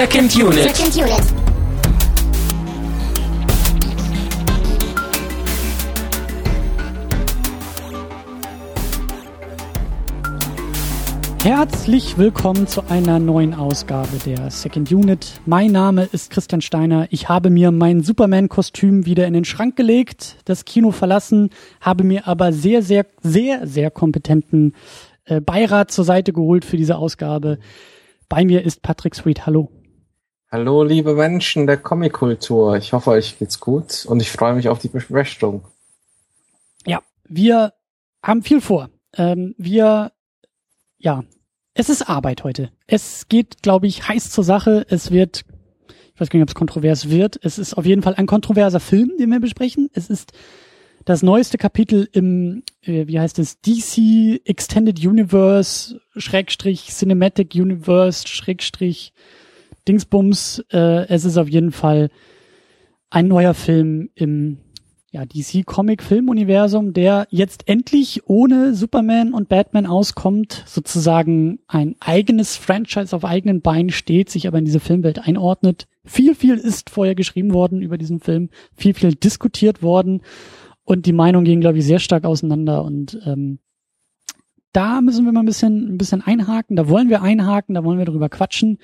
Second Unit. Second Unit. Herzlich willkommen zu einer neuen Ausgabe der Second Unit. Mein Name ist Christian Steiner. Ich habe mir mein Superman-Kostüm wieder in den Schrank gelegt, das Kino verlassen, habe mir aber sehr, sehr, sehr, sehr kompetenten äh, Beirat zur Seite geholt für diese Ausgabe. Bei mir ist Patrick Sweet. Hallo. Hallo, liebe Menschen der Comic-Kultur. Ich hoffe, euch geht's gut und ich freue mich auf die Besprechung. Ja, wir haben viel vor. Ähm, wir ja, es ist Arbeit heute. Es geht, glaube ich, heiß zur Sache. Es wird, ich weiß gar nicht, ob es kontrovers wird. Es ist auf jeden Fall ein kontroverser Film, den wir besprechen. Es ist das neueste Kapitel im, äh, wie heißt es, DC Extended Universe, Schrägstrich Cinematic Universe, Schrägstrich Dingsbums. Äh, es ist auf jeden Fall ein neuer Film im ja, DC Comic Film Universum, der jetzt endlich ohne Superman und Batman auskommt, sozusagen ein eigenes Franchise auf eigenen Beinen steht, sich aber in diese Filmwelt einordnet. Viel, viel ist vorher geschrieben worden über diesen Film, viel, viel diskutiert worden und die Meinungen gehen, glaube ich, sehr stark auseinander und ähm, da müssen wir mal ein bisschen, ein bisschen einhaken, da wollen wir einhaken, da wollen wir drüber quatschen.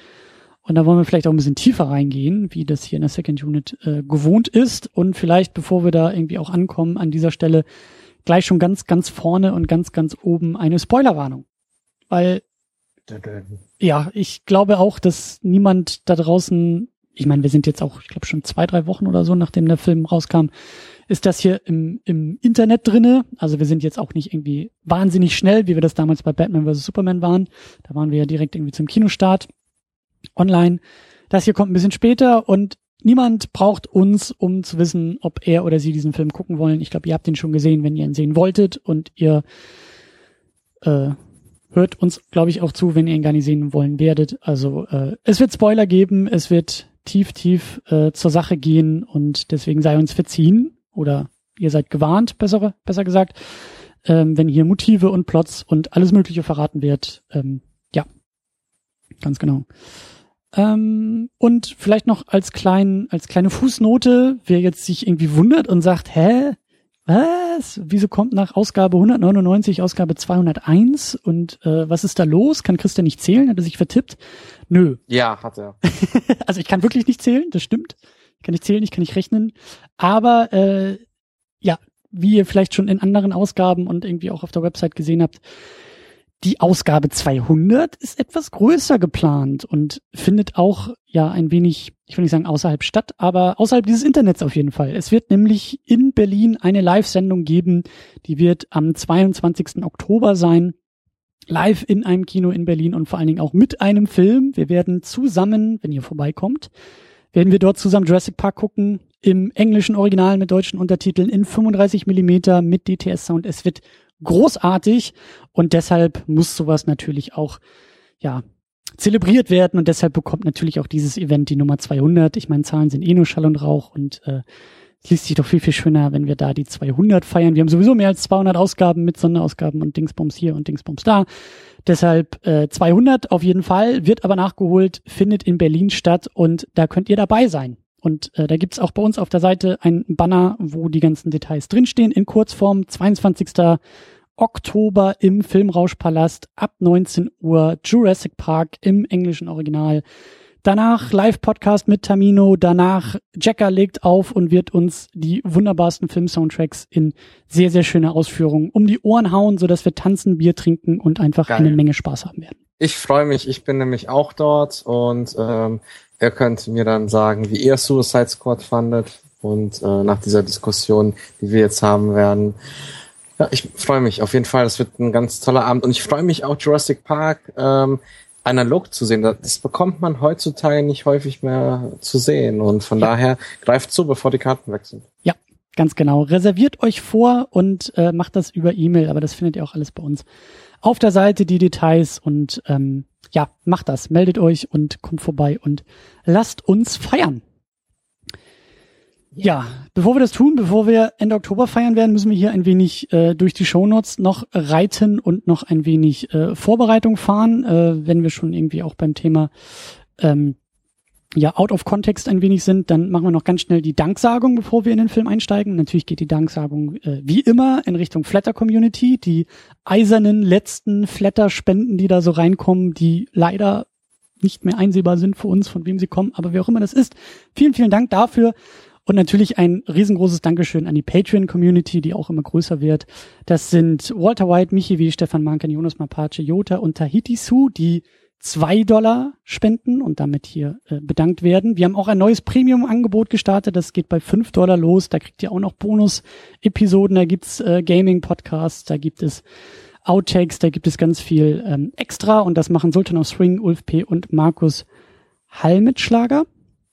Und da wollen wir vielleicht auch ein bisschen tiefer reingehen, wie das hier in der Second Unit äh, gewohnt ist. Und vielleicht, bevor wir da irgendwie auch ankommen, an dieser Stelle gleich schon ganz, ganz vorne und ganz, ganz oben eine Spoilerwarnung. Weil, ja, ich glaube auch, dass niemand da draußen, ich meine, wir sind jetzt auch, ich glaube, schon zwei, drei Wochen oder so, nachdem der Film rauskam, ist das hier im, im Internet drinne. Also wir sind jetzt auch nicht irgendwie wahnsinnig schnell, wie wir das damals bei Batman vs. Superman waren. Da waren wir ja direkt irgendwie zum Kinostart online. Das hier kommt ein bisschen später und niemand braucht uns, um zu wissen, ob er oder sie diesen Film gucken wollen. Ich glaube, ihr habt ihn schon gesehen, wenn ihr ihn sehen wolltet und ihr äh, hört uns, glaube ich, auch zu, wenn ihr ihn gar nicht sehen wollen werdet. Also äh, es wird Spoiler geben, es wird tief, tief äh, zur Sache gehen und deswegen sei uns verziehen oder ihr seid gewarnt, besser, besser gesagt, ähm, wenn hier Motive und Plots und alles Mögliche verraten wird. Ähm, ja, ganz genau. Ähm, und vielleicht noch als klein, als kleine Fußnote, wer jetzt sich irgendwie wundert und sagt, hä, was? Wieso kommt nach Ausgabe 199 Ausgabe 201 und äh, was ist da los? Kann Christian nicht zählen? Hat er sich vertippt? Nö. Ja, hat er. also ich kann wirklich nicht zählen, das stimmt. Ich kann nicht zählen, ich kann nicht rechnen. Aber äh, ja, wie ihr vielleicht schon in anderen Ausgaben und irgendwie auch auf der Website gesehen habt, die Ausgabe 200 ist etwas größer geplant und findet auch ja ein wenig, ich will nicht sagen außerhalb statt, aber außerhalb dieses Internets auf jeden Fall. Es wird nämlich in Berlin eine Live-Sendung geben, die wird am 22. Oktober sein. Live in einem Kino in Berlin und vor allen Dingen auch mit einem Film. Wir werden zusammen, wenn ihr vorbeikommt, werden wir dort zusammen Jurassic Park gucken, im englischen Original mit deutschen Untertiteln in 35 Millimeter mit DTS-Sound. Es wird großartig und deshalb muss sowas natürlich auch, ja, zelebriert werden und deshalb bekommt natürlich auch dieses Event die Nummer 200. Ich meine, Zahlen sind eh nur Schall und Rauch und äh, es liest sich doch viel, viel schöner, wenn wir da die 200 feiern. Wir haben sowieso mehr als 200 Ausgaben mit Sonderausgaben und Dingsbums hier und Dingsbums da. Deshalb äh, 200 auf jeden Fall, wird aber nachgeholt, findet in Berlin statt und da könnt ihr dabei sein. Und äh, da gibt's auch bei uns auf der Seite ein Banner, wo die ganzen Details drinstehen, in Kurzform, 22. Oktober im Filmrauschpalast ab 19 Uhr, Jurassic Park im englischen Original. Danach Live-Podcast mit Tamino. Danach Jacker legt auf und wird uns die wunderbarsten Film-Soundtracks in sehr, sehr schöner Ausführung um die Ohren hauen, sodass wir tanzen, Bier trinken und einfach Geil. eine Menge Spaß haben werden. Ich freue mich. Ich bin nämlich auch dort und ähm, ihr könnt mir dann sagen, wie ihr Suicide Squad fandet und äh, nach dieser Diskussion, die wir jetzt haben werden. Ja, ich freue mich auf jeden Fall. Das wird ein ganz toller Abend und ich freue mich auch Jurassic Park ähm, analog zu sehen. Das bekommt man heutzutage nicht häufig mehr zu sehen und von ja. daher greift zu, bevor die Karten weg sind. Ja, ganz genau. Reserviert euch vor und äh, macht das über E-Mail, aber das findet ihr auch alles bei uns auf der Seite die Details und ähm, ja, macht das, meldet euch und kommt vorbei und lasst uns feiern. Ja, bevor wir das tun, bevor wir Ende Oktober feiern werden, müssen wir hier ein wenig äh, durch die Shownotes noch reiten und noch ein wenig äh, Vorbereitung fahren, äh, wenn wir schon irgendwie auch beim Thema ähm, ja out of context ein wenig sind, dann machen wir noch ganz schnell die Danksagung, bevor wir in den Film einsteigen. Natürlich geht die Danksagung äh, wie immer in Richtung Flatter Community, die eisernen letzten Flatter-Spenden, die da so reinkommen, die leider nicht mehr einsehbar sind für uns, von wem sie kommen, aber wer auch immer das ist. Vielen, vielen Dank dafür. Und natürlich ein riesengroßes Dankeschön an die Patreon-Community, die auch immer größer wird. Das sind Walter White, Michi wie Stefan Mankan, Jonas Mapace, Jota und Tahiti Su, die zwei Dollar spenden und damit hier äh, bedankt werden. Wir haben auch ein neues Premium-Angebot gestartet. Das geht bei fünf Dollar los. Da kriegt ihr auch noch Bonus-Episoden. Da gibt's äh, Gaming-Podcasts, da gibt es Outtakes, da gibt es ganz viel ähm, extra. Und das machen Sultan of Swing, Ulf P. und Markus Hallmitschlager.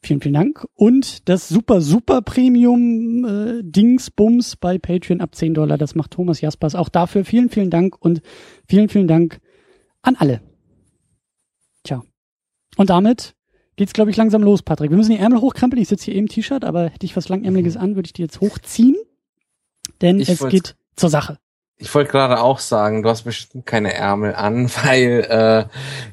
Vielen, vielen Dank. Und das super, super Premium äh, Dingsbums bei Patreon ab 10 Dollar. Das macht Thomas Jaspers. Auch dafür vielen, vielen Dank und vielen, vielen Dank an alle. Und damit geht's, glaube ich, langsam los, Patrick. Wir müssen die Ärmel hochkrempeln. Ich sitze hier im T-Shirt, aber hätte ich was Langärmeliges an, würde ich die jetzt hochziehen. Denn ich es geht zur Sache. Ich wollte gerade auch sagen, du hast bestimmt keine Ärmel an, weil äh,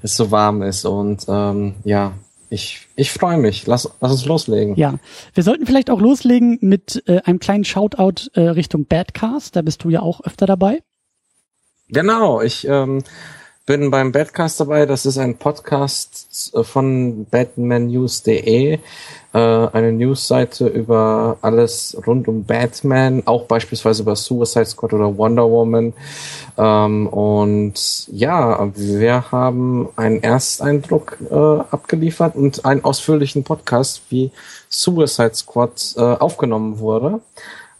es so warm ist. Und ähm, ja, ich, ich freue mich. Lass, lass uns loslegen. Ja, wir sollten vielleicht auch loslegen mit äh, einem kleinen Shoutout äh, Richtung Badcast. Da bist du ja auch öfter dabei. Genau, ich ähm, bin beim Badcast dabei. Das ist ein Podcast äh, von batmannews.de, äh, eine Newsseite über alles rund um Batman, auch beispielsweise über Suicide Squad oder Wonder Woman. Ähm, und ja, wir haben einen Ersteindruck äh, abgeliefert und einen ausführlichen Podcast, wie Suicide Squad aufgenommen wurde.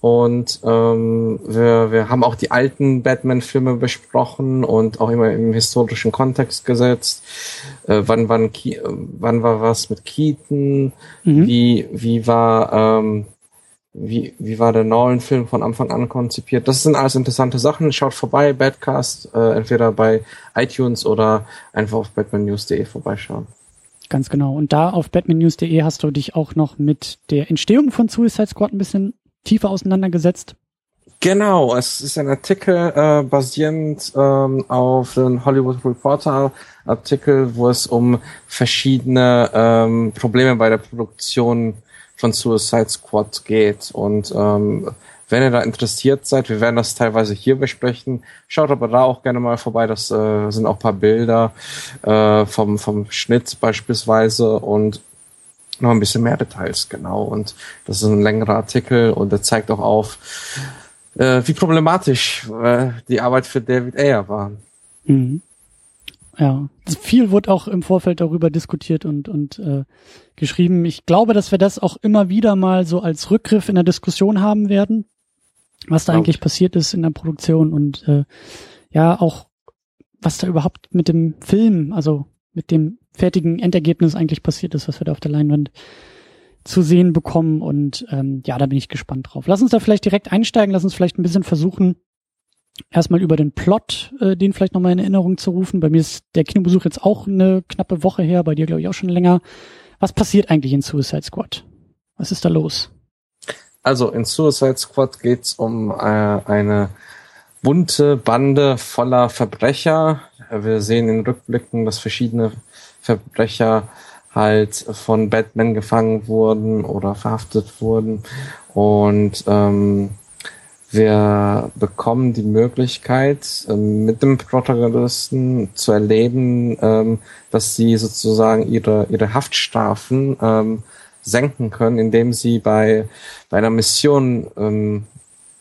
Und ähm, wir, wir haben auch die alten Batman-Filme besprochen und auch immer im historischen Kontext gesetzt. Äh, wann, wann, wann war was mit Keaton? Mhm. Wie, wie war ähm, wie, wie war der Nolan-Film von Anfang an konzipiert? Das sind alles interessante Sachen. Schaut vorbei, Badcast, äh, entweder bei iTunes oder einfach auf batmannews.de vorbeischauen. Ganz genau. Und da auf batmannews.de hast du dich auch noch mit der Entstehung von Suicide Squad ein bisschen tiefer auseinandergesetzt? Genau, es ist ein Artikel äh, basierend ähm, auf den Hollywood Reporter Artikel, wo es um verschiedene ähm, Probleme bei der Produktion von Suicide Squad geht. Und ähm, wenn ihr da interessiert seid, wir werden das teilweise hier besprechen. Schaut aber da auch gerne mal vorbei. Das äh, sind auch paar Bilder äh, vom, vom Schnitt beispielsweise und noch ein bisschen mehr Details, genau. Und das ist ein längerer Artikel und der zeigt auch auf, äh, wie problematisch äh, die Arbeit für David Ayer war. Mhm. Ja, viel wurde auch im Vorfeld darüber diskutiert und, und äh, geschrieben. Ich glaube, dass wir das auch immer wieder mal so als Rückgriff in der Diskussion haben werden, was da eigentlich passiert ist in der Produktion und äh, ja, auch was da überhaupt mit dem Film, also mit dem fertigen Endergebnis eigentlich passiert ist, was wir da auf der Leinwand zu sehen bekommen. Und ähm, ja, da bin ich gespannt drauf. Lass uns da vielleicht direkt einsteigen, lass uns vielleicht ein bisschen versuchen, erstmal über den Plot, äh, den vielleicht nochmal in Erinnerung zu rufen. Bei mir ist der Kinobesuch jetzt auch eine knappe Woche her, bei dir glaube ich auch schon länger. Was passiert eigentlich in Suicide Squad? Was ist da los? Also in Suicide Squad geht's um äh, eine bunte Bande voller Verbrecher. Wir sehen in Rückblicken, dass verschiedene Verbrecher halt von Batman gefangen wurden oder verhaftet wurden. Und ähm, wir bekommen die Möglichkeit, ähm, mit dem Protagonisten zu erleben, ähm, dass sie sozusagen ihre, ihre Haftstrafen ähm, senken können, indem sie bei, bei einer Mission ähm,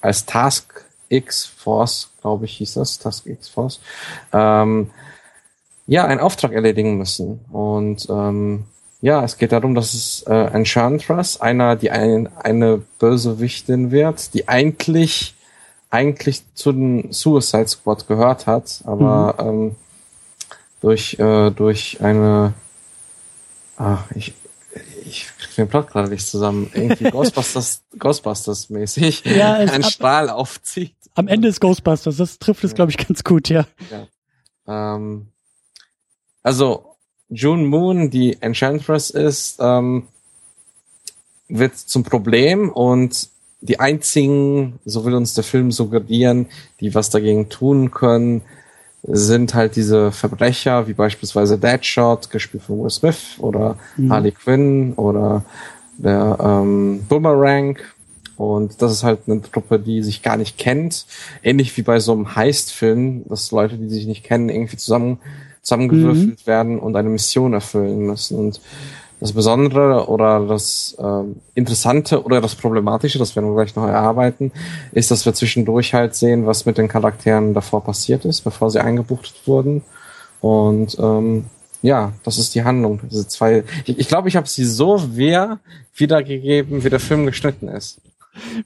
als Task X Force, glaube ich, hieß das, Task X Force, ähm, ja, einen Auftrag erledigen müssen. Und ähm, ja, es geht darum, dass es äh, Enchantress, einer, die ein, eine Bösewichtin wird, die eigentlich eigentlich zu den Suicide Squad gehört hat, aber mhm. ähm, durch äh, durch eine ah, ich ich krieg den Plot gerade nicht zusammen. Irgendwie Ghostbusters Ghostbusters mäßig ja, einen Strahl aufzieht. Am Ende ist Ghostbusters, das trifft es, ja. glaube ich, ganz gut, ja. ja. Ähm, also June Moon, die Enchantress ist, ähm, wird zum Problem und die einzigen, so will uns der Film suggerieren, die was dagegen tun können, sind halt diese Verbrecher, wie beispielsweise Deadshot, gespielt von Will Smith, oder mhm. Harley Quinn, oder der ähm, Boomerang. Und das ist halt eine Truppe, die sich gar nicht kennt. Ähnlich wie bei so einem Heist-Film, dass Leute, die sich nicht kennen, irgendwie zusammen zusammengewürfelt mhm. werden und eine Mission erfüllen müssen. Und das Besondere oder das äh, Interessante oder das Problematische, das werden wir gleich noch erarbeiten, ist, dass wir zwischendurch halt sehen, was mit den Charakteren davor passiert ist, bevor sie eingebuchtet wurden. Und ähm, ja, das ist die Handlung. Diese zwei. Ich glaube, ich, glaub, ich habe sie so wer wiedergegeben, wie der Film geschnitten ist.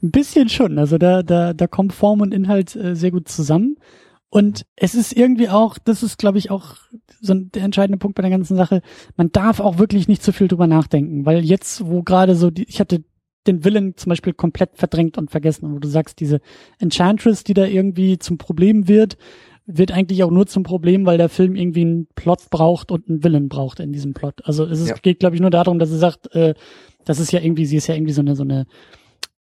Ein bisschen schon. Also da, da, da kommt Form und Inhalt äh, sehr gut zusammen. Und es ist irgendwie auch, das ist, glaube ich, auch so der entscheidende Punkt bei der ganzen Sache. Man darf auch wirklich nicht zu viel drüber nachdenken, weil jetzt, wo gerade so die, ich hatte den Willen zum Beispiel komplett verdrängt und vergessen, wo du sagst, diese Enchantress, die da irgendwie zum Problem wird, wird eigentlich auch nur zum Problem, weil der Film irgendwie einen Plot braucht und einen Willen braucht in diesem Plot. Also es ist, ja. geht, glaube ich, nur darum, dass er sagt, äh, das ist ja irgendwie, sie ist ja irgendwie so eine, so eine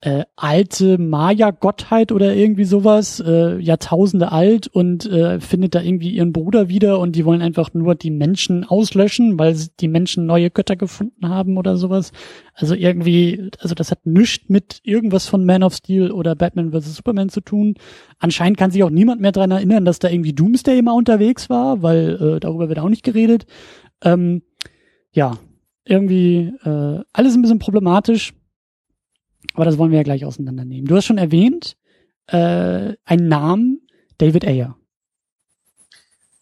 äh, alte Maya-Gottheit oder irgendwie sowas, äh, Jahrtausende alt und äh, findet da irgendwie ihren Bruder wieder und die wollen einfach nur die Menschen auslöschen, weil die Menschen neue Götter gefunden haben oder sowas. Also irgendwie, also das hat nichts mit irgendwas von Man of Steel oder Batman vs. Superman zu tun. Anscheinend kann sich auch niemand mehr dran erinnern, dass da irgendwie Doomsday immer unterwegs war, weil äh, darüber wird auch nicht geredet. Ähm, ja, irgendwie äh, alles ein bisschen problematisch aber das wollen wir ja gleich auseinandernehmen. Du hast schon erwähnt, äh, einen Namen, David Ayer.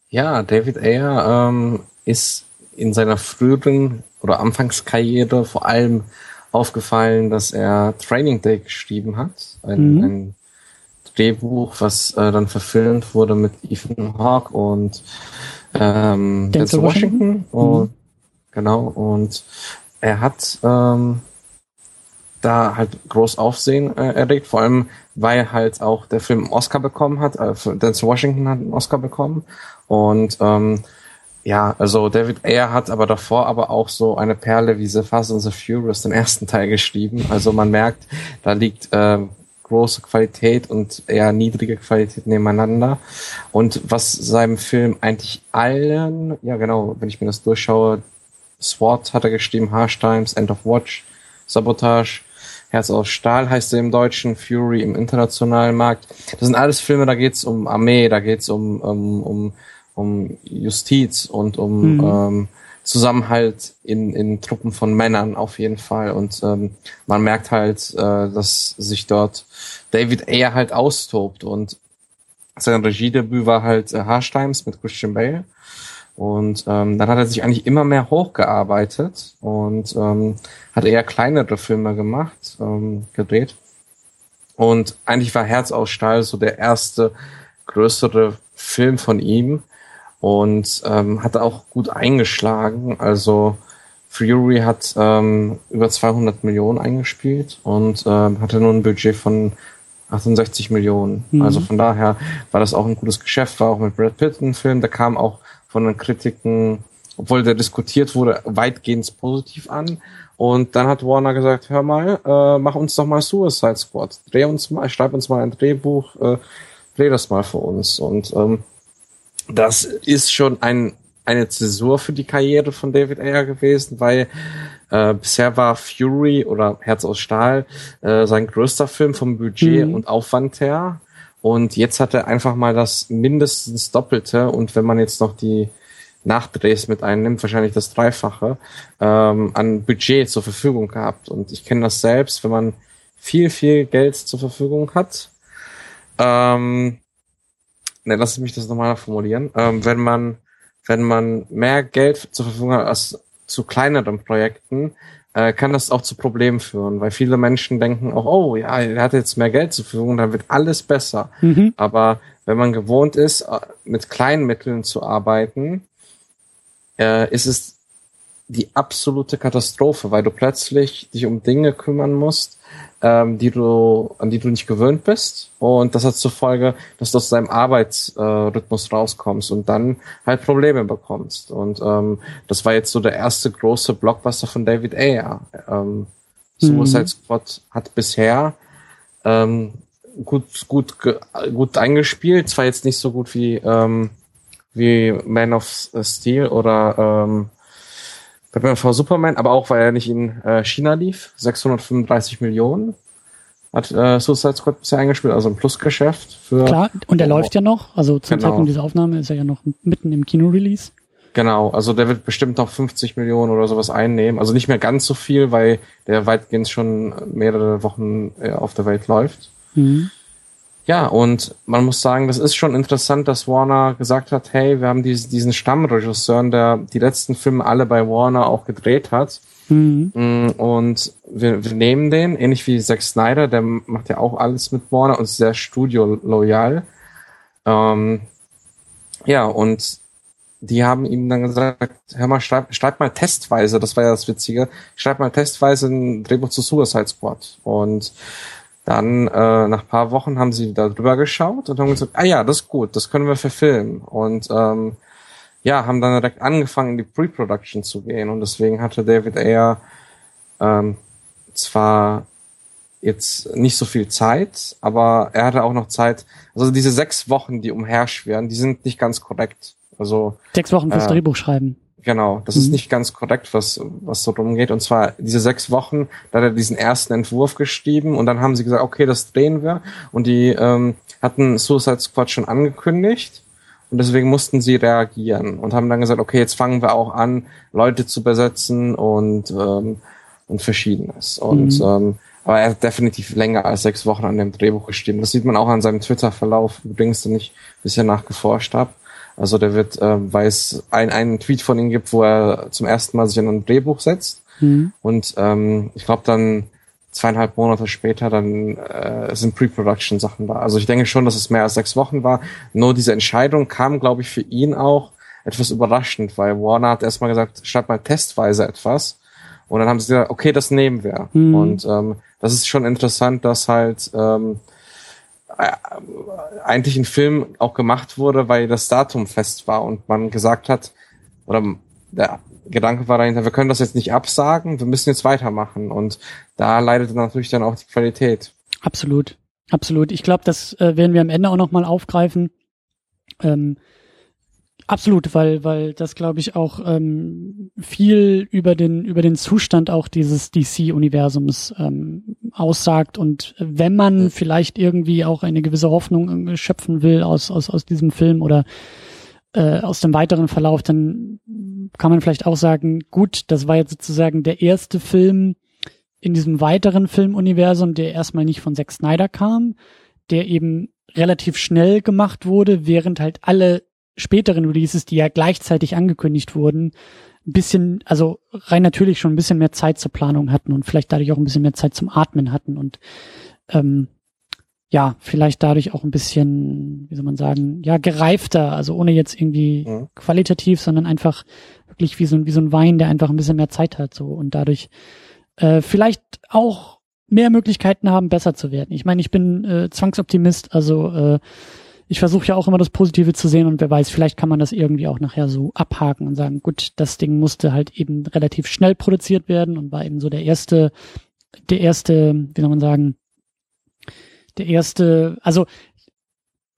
Ja, David Ayer ähm, ist in seiner früheren oder Anfangskarriere vor allem aufgefallen, dass er Training Day geschrieben hat. Ein, mhm. ein Drehbuch, was äh, dann verfilmt wurde mit Ethan Hawke und ähm, Denzel Washington. Washington. Und, mhm. Genau, und er hat ähm, da halt groß Aufsehen äh, erregt, vor allem weil halt auch der Film einen Oscar bekommen hat, äh, Denzel Washington hat einen Oscar bekommen und ähm, ja, also David Ayer hat aber davor aber auch so eine Perle wie The Fast and the Furious, den ersten Teil geschrieben. Also man merkt, da liegt äh, große Qualität und eher niedrige Qualität nebeneinander. Und was seinem Film eigentlich allen, ja genau, wenn ich mir das durchschaue, SWAT hat er geschrieben, Harsh Times, End of Watch, Sabotage, Herz aus Stahl heißt er im Deutschen, Fury im internationalen Markt. Das sind alles Filme, da geht's um Armee, da geht's um, um, um, um Justiz und um mhm. ähm, Zusammenhalt in, in Truppen von Männern auf jeden Fall. Und ähm, man merkt halt, äh, dass sich dort David Ayer halt austobt. Und sein Regiedebüt war halt äh, Harsh Times mit Christian Bale. Und ähm, dann hat er sich eigentlich immer mehr hochgearbeitet und ähm, hat eher kleinere Filme gemacht, ähm, gedreht. Und eigentlich war Herz aus Stahl so der erste größere Film von ihm und ähm, hat auch gut eingeschlagen. Also Fury hat ähm, über 200 Millionen eingespielt und ähm, hatte nur ein Budget von 68 Millionen. Mhm. Also von daher war das auch ein gutes Geschäft, war auch mit Brad Pitt ein Film, der kam auch von den Kritiken, obwohl der diskutiert wurde, weitgehend positiv an. Und dann hat Warner gesagt, hör mal, äh, mach uns doch mal Suicide Squad. Dreh uns mal, schreib uns mal ein Drehbuch, äh, dreh das mal für uns. Und ähm, das ist schon ein, eine Zäsur für die Karriere von David Ayer gewesen, weil äh, bisher war Fury oder Herz aus Stahl äh, sein größter Film vom Budget mhm. und Aufwand her. Und jetzt hat er einfach mal das mindestens Doppelte und wenn man jetzt noch die Nachdrehs mit einnimmt, wahrscheinlich das Dreifache, ähm, an Budget zur Verfügung gehabt. Und ich kenne das selbst, wenn man viel, viel Geld zur Verfügung hat. Ähm, ne, lass mich das nochmal formulieren. Ähm, wenn man, wenn man mehr Geld zur Verfügung hat als zu kleineren Projekten, äh, kann das auch zu Problemen führen, weil viele Menschen denken auch, oh ja, er hat jetzt mehr Geld zur Verfügung, dann wird alles besser. Mhm. Aber wenn man gewohnt ist, äh, mit kleinen Mitteln zu arbeiten, äh, ist es die absolute Katastrophe, weil du plötzlich dich um Dinge kümmern musst, ähm, die du, an die du nicht gewöhnt bist. Und das hat zur Folge, dass du aus deinem Arbeitsrhythmus äh, rauskommst und dann halt Probleme bekommst. Und ähm, das war jetzt so der erste große Blockbuster von David Ayer. Ähm, Suicide mhm. Squad hat bisher ähm, gut, gut, gut eingespielt, zwar jetzt nicht so gut wie ähm, wie Man of Steel oder ähm, Batman v Superman, aber auch weil er nicht in äh, China lief, 635 Millionen hat äh, Suicide Squad bisher eingespielt, also ein Plusgeschäft für. Klar, und er oh. läuft ja noch, also zum genau. Zeitpunkt dieser Aufnahme ist er ja noch mitten im Kino-Release. Genau, also der wird bestimmt noch 50 Millionen oder sowas einnehmen. Also nicht mehr ganz so viel, weil der weitgehend schon mehrere Wochen äh, auf der Welt läuft. Mhm. Ja, und man muss sagen, das ist schon interessant, dass Warner gesagt hat, hey, wir haben diesen, diesen Stammregisseur, der die letzten Filme alle bei Warner auch gedreht hat. Mhm. Mm, und wir, wir nehmen den, ähnlich wie Zack Snyder, der macht ja auch alles mit Warner und ist sehr studio-loyal. Ähm, ja, und die haben ihm dann gesagt, hör mal, schreib, schreib mal testweise, das war ja das Witzige, schreib mal testweise ein Drehbuch zu Suicide Squad. Und dann äh, nach paar Wochen haben sie da drüber geschaut und haben gesagt, ah ja, das ist gut, das können wir verfilmen. Und ähm, ja, haben dann direkt angefangen, in die Pre-Production zu gehen. Und deswegen hatte David Ayer ähm, zwar jetzt nicht so viel Zeit, aber er hatte auch noch Zeit. Also diese sechs Wochen, die umherschweren, die sind nicht ganz korrekt. Also sechs Wochen fürs äh, Drehbuch schreiben. Genau, das mhm. ist nicht ganz korrekt, was, was so drum geht. Und zwar diese sechs Wochen, da hat er diesen ersten Entwurf geschrieben und dann haben sie gesagt, okay, das drehen wir. Und die ähm, hatten Suicide Squad schon angekündigt und deswegen mussten sie reagieren und haben dann gesagt, okay, jetzt fangen wir auch an, Leute zu besetzen und, ähm, und Verschiedenes. Und mhm. ähm, aber er hat definitiv länger als sechs Wochen an dem Drehbuch geschrieben. Das sieht man auch an seinem Twitter-Verlauf, übrigens, den ich bisher nachgeforscht habe. Also der wird, äh, weil es ein, einen Tweet von ihm gibt, wo er zum ersten Mal sich an ein Drehbuch setzt. Mhm. Und ähm, ich glaube dann zweieinhalb Monate später dann äh, sind Pre-Production-Sachen da. Also ich denke schon, dass es mehr als sechs Wochen war. Nur diese Entscheidung kam, glaube ich, für ihn auch etwas überraschend, weil Warner hat erstmal gesagt, schreib mal testweise etwas. Und dann haben sie gesagt, okay, das nehmen wir. Mhm. Und ähm, das ist schon interessant, dass halt ähm, äh, eigentlich ein Film auch gemacht wurde, weil das Datum fest war und man gesagt hat, oder der Gedanke war dahinter, wir können das jetzt nicht absagen, wir müssen jetzt weitermachen und da leidet natürlich dann auch die Qualität. Absolut, absolut. Ich glaube, das äh, werden wir am Ende auch nochmal aufgreifen. Ähm, Absolut, weil weil das glaube ich auch ähm, viel über den über den Zustand auch dieses DC-Universums ähm, aussagt. Und wenn man vielleicht irgendwie auch eine gewisse Hoffnung äh, schöpfen will aus aus aus diesem Film oder äh, aus dem weiteren Verlauf, dann kann man vielleicht auch sagen, gut, das war jetzt sozusagen der erste Film in diesem weiteren Filmuniversum, der erstmal nicht von Zack Snyder kam, der eben relativ schnell gemacht wurde, während halt alle späteren Releases, die ja gleichzeitig angekündigt wurden, ein bisschen, also rein natürlich schon ein bisschen mehr Zeit zur Planung hatten und vielleicht dadurch auch ein bisschen mehr Zeit zum Atmen hatten und ähm, ja, vielleicht dadurch auch ein bisschen, wie soll man sagen, ja, gereifter, also ohne jetzt irgendwie mhm. qualitativ, sondern einfach wirklich wie so, ein wie so ein Wein, der einfach ein bisschen mehr Zeit hat, so und dadurch äh, vielleicht auch mehr Möglichkeiten haben, besser zu werden. Ich meine, ich bin äh, Zwangsoptimist, also äh, ich versuche ja auch immer das Positive zu sehen und wer weiß, vielleicht kann man das irgendwie auch nachher so abhaken und sagen, gut, das Ding musste halt eben relativ schnell produziert werden und war eben so der erste, der erste, wie soll man sagen, der erste, also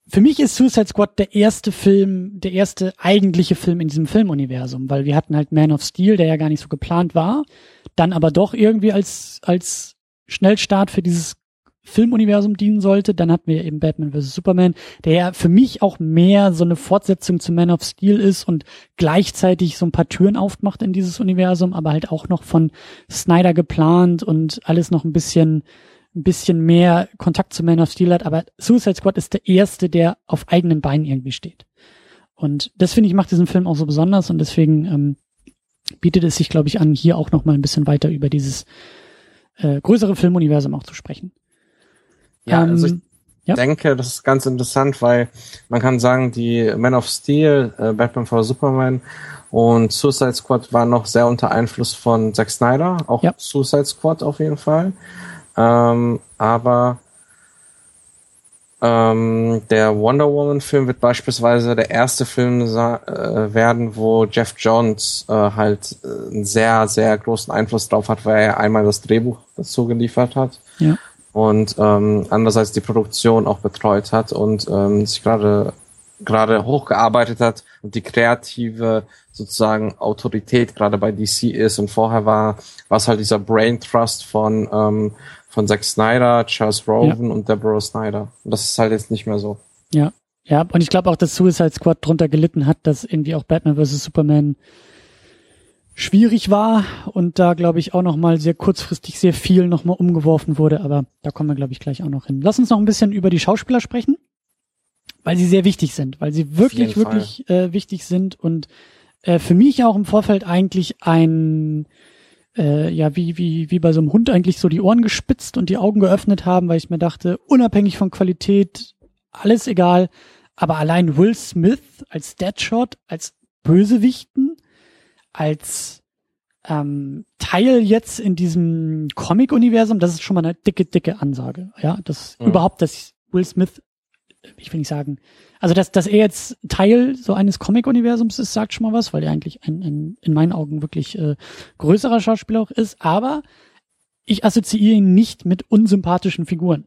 für mich ist Suicide Squad der erste Film, der erste eigentliche Film in diesem Filmuniversum, weil wir hatten halt Man of Steel, der ja gar nicht so geplant war, dann aber doch irgendwie als, als Schnellstart für dieses Filmuniversum dienen sollte. Dann hatten wir eben Batman vs. Superman, der ja für mich auch mehr so eine Fortsetzung zu Man of Steel ist und gleichzeitig so ein paar Türen aufmacht in dieses Universum, aber halt auch noch von Snyder geplant und alles noch ein bisschen ein bisschen mehr Kontakt zu Man of Steel hat, aber Suicide Squad ist der erste, der auf eigenen Beinen irgendwie steht. Und das finde ich macht diesen Film auch so besonders und deswegen ähm, bietet es sich, glaube ich, an, hier auch noch mal ein bisschen weiter über dieses äh, größere Filmuniversum auch zu sprechen. Ja, ähm, also ich ja. denke, das ist ganz interessant, weil man kann sagen, die Man of Steel, äh, Batman vs. Superman und Suicide Squad waren noch sehr unter Einfluss von Zack Snyder, auch ja. Suicide Squad auf jeden Fall. Ähm, aber ähm, der Wonder Woman Film wird beispielsweise der erste Film äh, werden, wo Jeff Johns äh, halt äh, einen sehr, sehr großen Einfluss drauf hat, weil er einmal das Drehbuch dazu geliefert hat. Ja und ähm, andererseits die Produktion auch betreut hat und ähm, sich gerade gerade hochgearbeitet hat und die kreative sozusagen Autorität gerade bei DC ist und vorher war es halt dieser Brain Trust von ähm, von Zack Snyder, Charles Roven ja. und Deborah Snyder und das ist halt jetzt nicht mehr so. Ja, ja und ich glaube auch, dass Suicide Squad drunter gelitten hat, dass irgendwie auch Batman vs Superman schwierig war und da glaube ich auch noch mal sehr kurzfristig sehr viel noch mal umgeworfen wurde, aber da kommen wir glaube ich gleich auch noch hin. Lass uns noch ein bisschen über die Schauspieler sprechen, weil sie sehr wichtig sind, weil sie wirklich wirklich äh, wichtig sind und äh, für mich auch im Vorfeld eigentlich ein äh, ja wie wie wie bei so einem Hund eigentlich so die Ohren gespitzt und die Augen geöffnet haben, weil ich mir dachte, unabhängig von Qualität alles egal, aber allein Will Smith als Deadshot als Bösewichten als ähm, Teil jetzt in diesem Comic-Universum, das ist schon mal eine dicke, dicke Ansage. Ja, das mhm. überhaupt, dass Will Smith, ich will nicht sagen, also dass, dass er jetzt Teil so eines Comic-Universums ist, sagt schon mal was, weil er eigentlich ein, ein in meinen Augen wirklich äh, größerer Schauspieler auch ist, aber ich assoziiere ihn nicht mit unsympathischen Figuren.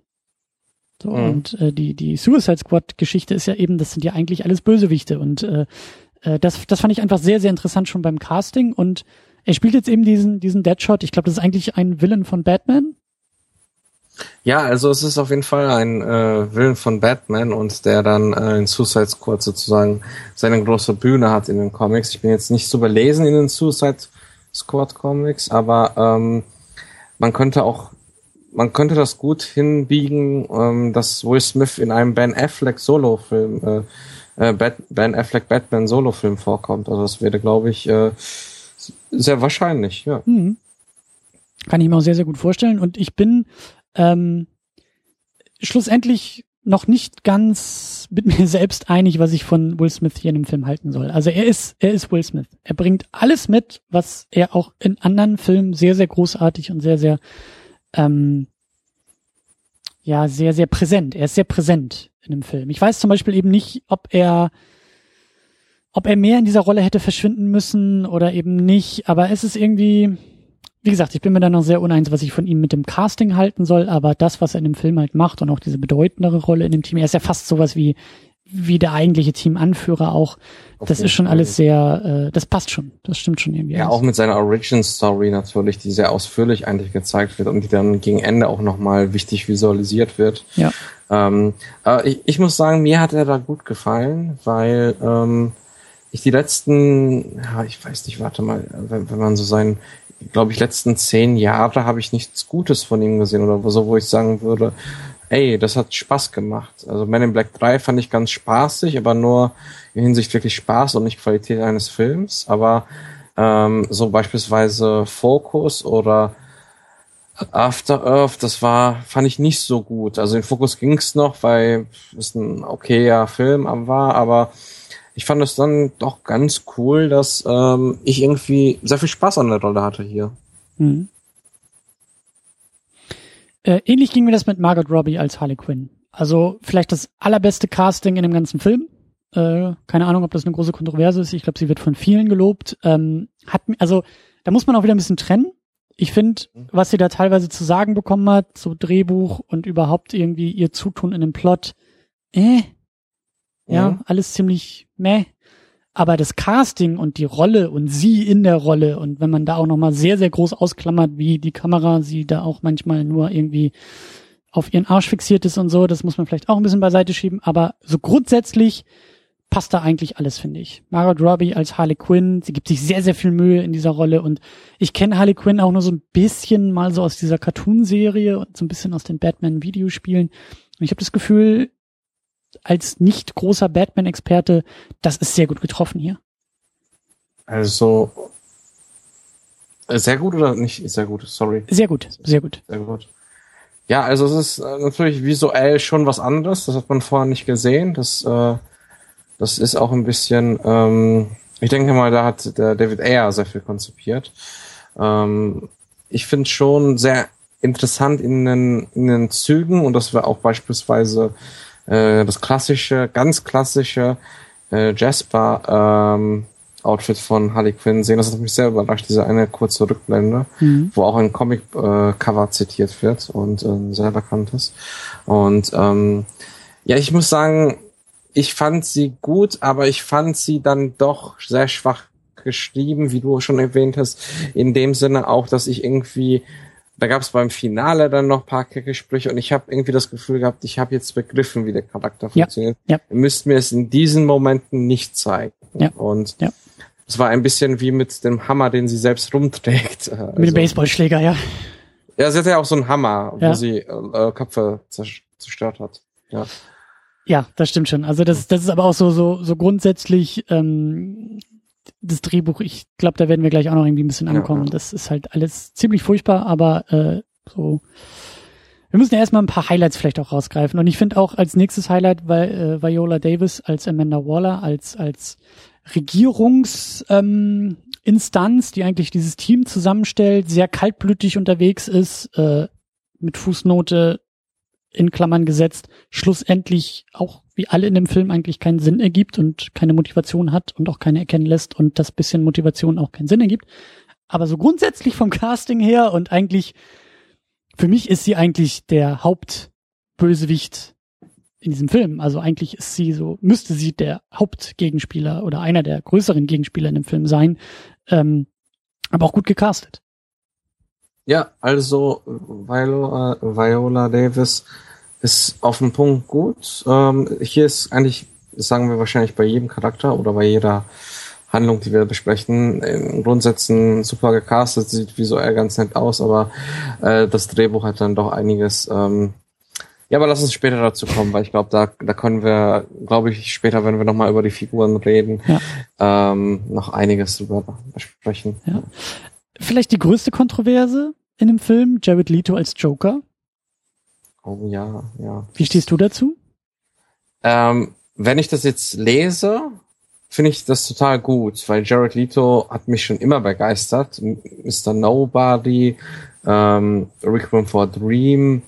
So, mhm. und äh, die, die Suicide Squad-Geschichte ist ja eben, das sind ja eigentlich alles Bösewichte und äh, äh, das, das fand ich einfach sehr, sehr interessant schon beim Casting und er spielt jetzt eben diesen, diesen Deadshot. Ich glaube, das ist eigentlich ein Villain von Batman. Ja, also es ist auf jeden Fall ein äh, Villain von Batman und der dann äh, in Suicide Squad sozusagen seine große Bühne hat in den Comics. Ich bin jetzt nicht so belesen in den Suicide Squad Comics, aber ähm, man könnte auch man könnte das gut hinbiegen, ähm, dass Will Smith in einem Ben Affleck Solo-Film äh, äh, Ben Affleck Batman Solo-Film vorkommt. Also das wäre, glaube ich, äh, sehr wahrscheinlich, ja. Mhm. Kann ich mir auch sehr, sehr gut vorstellen. Und ich bin ähm, schlussendlich noch nicht ganz mit mir selbst einig, was ich von Will Smith hier in dem Film halten soll. Also er ist, er ist Will Smith. Er bringt alles mit, was er auch in anderen Filmen sehr, sehr großartig und sehr, sehr, ähm, ja, sehr, sehr präsent. Er ist sehr präsent in dem Film. Ich weiß zum Beispiel eben nicht, ob er, ob er mehr in dieser Rolle hätte verschwinden müssen oder eben nicht, aber es ist irgendwie, wie gesagt, ich bin mir da noch sehr uneins, was ich von ihm mit dem Casting halten soll, aber das, was er in dem Film halt macht und auch diese bedeutendere Rolle in dem Team, er ist ja fast sowas wie, wie der eigentliche Teamanführer auch. Auf das ist schon Fall. alles sehr, äh, das passt schon, das stimmt schon irgendwie. Ja, alles. auch mit seiner Origin Story natürlich, die sehr ausführlich eigentlich gezeigt wird und die dann gegen Ende auch nochmal wichtig visualisiert wird. Ja. Ähm, äh, ich, ich muss sagen, mir hat er da gut gefallen, weil ähm, ich die letzten, ja, ich weiß nicht, warte mal, wenn, wenn man so sein, glaube ich, letzten zehn Jahre habe ich nichts Gutes von ihm gesehen oder so, wo ich sagen würde, ey, das hat Spaß gemacht. Also Man in Black 3 fand ich ganz spaßig, aber nur in Hinsicht wirklich Spaß und nicht Qualität eines Films. Aber ähm, so beispielsweise Focus oder After Earth, das war, fand ich nicht so gut. Also in Fokus ging's noch, weil es ein okayer Film war, aber ich fand es dann doch ganz cool, dass ähm, ich irgendwie sehr viel Spaß an der Rolle hatte hier. Mhm. Äh, ähnlich ging mir das mit Margot Robbie als Harley Quinn. Also vielleicht das allerbeste Casting in dem ganzen Film. Äh, keine Ahnung, ob das eine große Kontroverse ist. Ich glaube, sie wird von vielen gelobt. Ähm, hat also da muss man auch wieder ein bisschen trennen. Ich finde, was sie da teilweise zu sagen bekommen hat, so Drehbuch und überhaupt irgendwie ihr Zutun in dem Plot, äh, ja, mhm. alles ziemlich meh. Aber das Casting und die Rolle und sie in der Rolle und wenn man da auch nochmal sehr, sehr groß ausklammert, wie die Kamera sie da auch manchmal nur irgendwie auf ihren Arsch fixiert ist und so, das muss man vielleicht auch ein bisschen beiseite schieben. Aber so grundsätzlich passt da eigentlich alles, finde ich. Margot Robbie als Harley Quinn, sie gibt sich sehr, sehr viel Mühe in dieser Rolle und ich kenne Harley Quinn auch nur so ein bisschen mal so aus dieser Cartoon-Serie und so ein bisschen aus den Batman-Videospielen. Und ich habe das Gefühl, als nicht großer Batman-Experte, das ist sehr gut getroffen hier. Also sehr gut oder nicht sehr gut? Sorry. Sehr gut, sehr gut. Sehr gut. Ja, also es ist äh, natürlich visuell schon was anderes. Das hat man vorher nicht gesehen. Das äh, das ist auch ein bisschen, ähm, ich denke mal, da hat der David Ayer sehr viel konzipiert. Ähm, ich finde schon sehr interessant in den, in den Zügen und das wäre auch beispielsweise äh, das klassische, ganz klassische äh, Jasper ähm, Outfit von Harley Quinn sehen. Das hat mich sehr überrascht, diese eine kurze Rückblende, mhm. wo auch ein Comic-Cover äh, zitiert wird und äh, sehr bekannt ist. Und ähm, ja, ich muss sagen, ich fand sie gut, aber ich fand sie dann doch sehr schwach geschrieben, wie du schon erwähnt hast, in dem Sinne auch, dass ich irgendwie da gab es beim Finale dann noch paar Gespräche und ich habe irgendwie das Gefühl gehabt, ich habe jetzt begriffen, wie der Charakter funktioniert. Ja. Ihr müsst mir es in diesen Momenten nicht zeigen. Ja, und ja. es war ein bisschen wie mit dem Hammer, den sie selbst rumträgt. Also, mit dem also Baseballschläger, ja. Ja, sie hat ja auch so einen Hammer, ja. wo sie äh, Köpfe zerstört hat. Ja. Ja, das stimmt schon. Also das, das ist aber auch so so so grundsätzlich ähm, das Drehbuch, ich glaube, da werden wir gleich auch noch irgendwie ein bisschen ankommen. Ja, Das ist halt alles ziemlich furchtbar, aber äh, so. Wir müssen ja erstmal ein paar Highlights vielleicht auch rausgreifen. Und ich finde auch als nächstes Highlight weil, äh, Viola Davis als Amanda Waller, als, als Regierungsinstanz, ähm, Instanz, die eigentlich dieses Team zusammenstellt, sehr kaltblütig unterwegs ist, äh, mit Fußnote in Klammern gesetzt, schlussendlich auch wie alle in dem Film eigentlich keinen Sinn ergibt und keine Motivation hat und auch keine erkennen lässt und das bisschen Motivation auch keinen Sinn ergibt. Aber so grundsätzlich vom Casting her und eigentlich, für mich ist sie eigentlich der Hauptbösewicht in diesem Film. Also eigentlich ist sie so, müsste sie der Hauptgegenspieler oder einer der größeren Gegenspieler in dem Film sein, ähm, aber auch gut gecastet. Ja, also Viola, Viola Davis ist auf den Punkt gut. Ähm, hier ist eigentlich, sagen wir wahrscheinlich bei jedem Charakter oder bei jeder Handlung, die wir besprechen, in Grundsätzen super gecastet, sieht visuell ganz nett aus, aber äh, das Drehbuch hat dann doch einiges. Ähm, ja, aber lass uns später dazu kommen, weil ich glaube, da, da können wir, glaube ich, später, wenn wir nochmal über die Figuren reden, ja. ähm, noch einiges drüber besprechen. Ja. Vielleicht die größte Kontroverse in dem Film, Jared Leto als Joker. Oh ja, ja. Wie stehst du dazu? Ähm, wenn ich das jetzt lese, finde ich das total gut, weil Jared Leto hat mich schon immer begeistert. Mr. Nobody, ähm, Requiem for a Dream,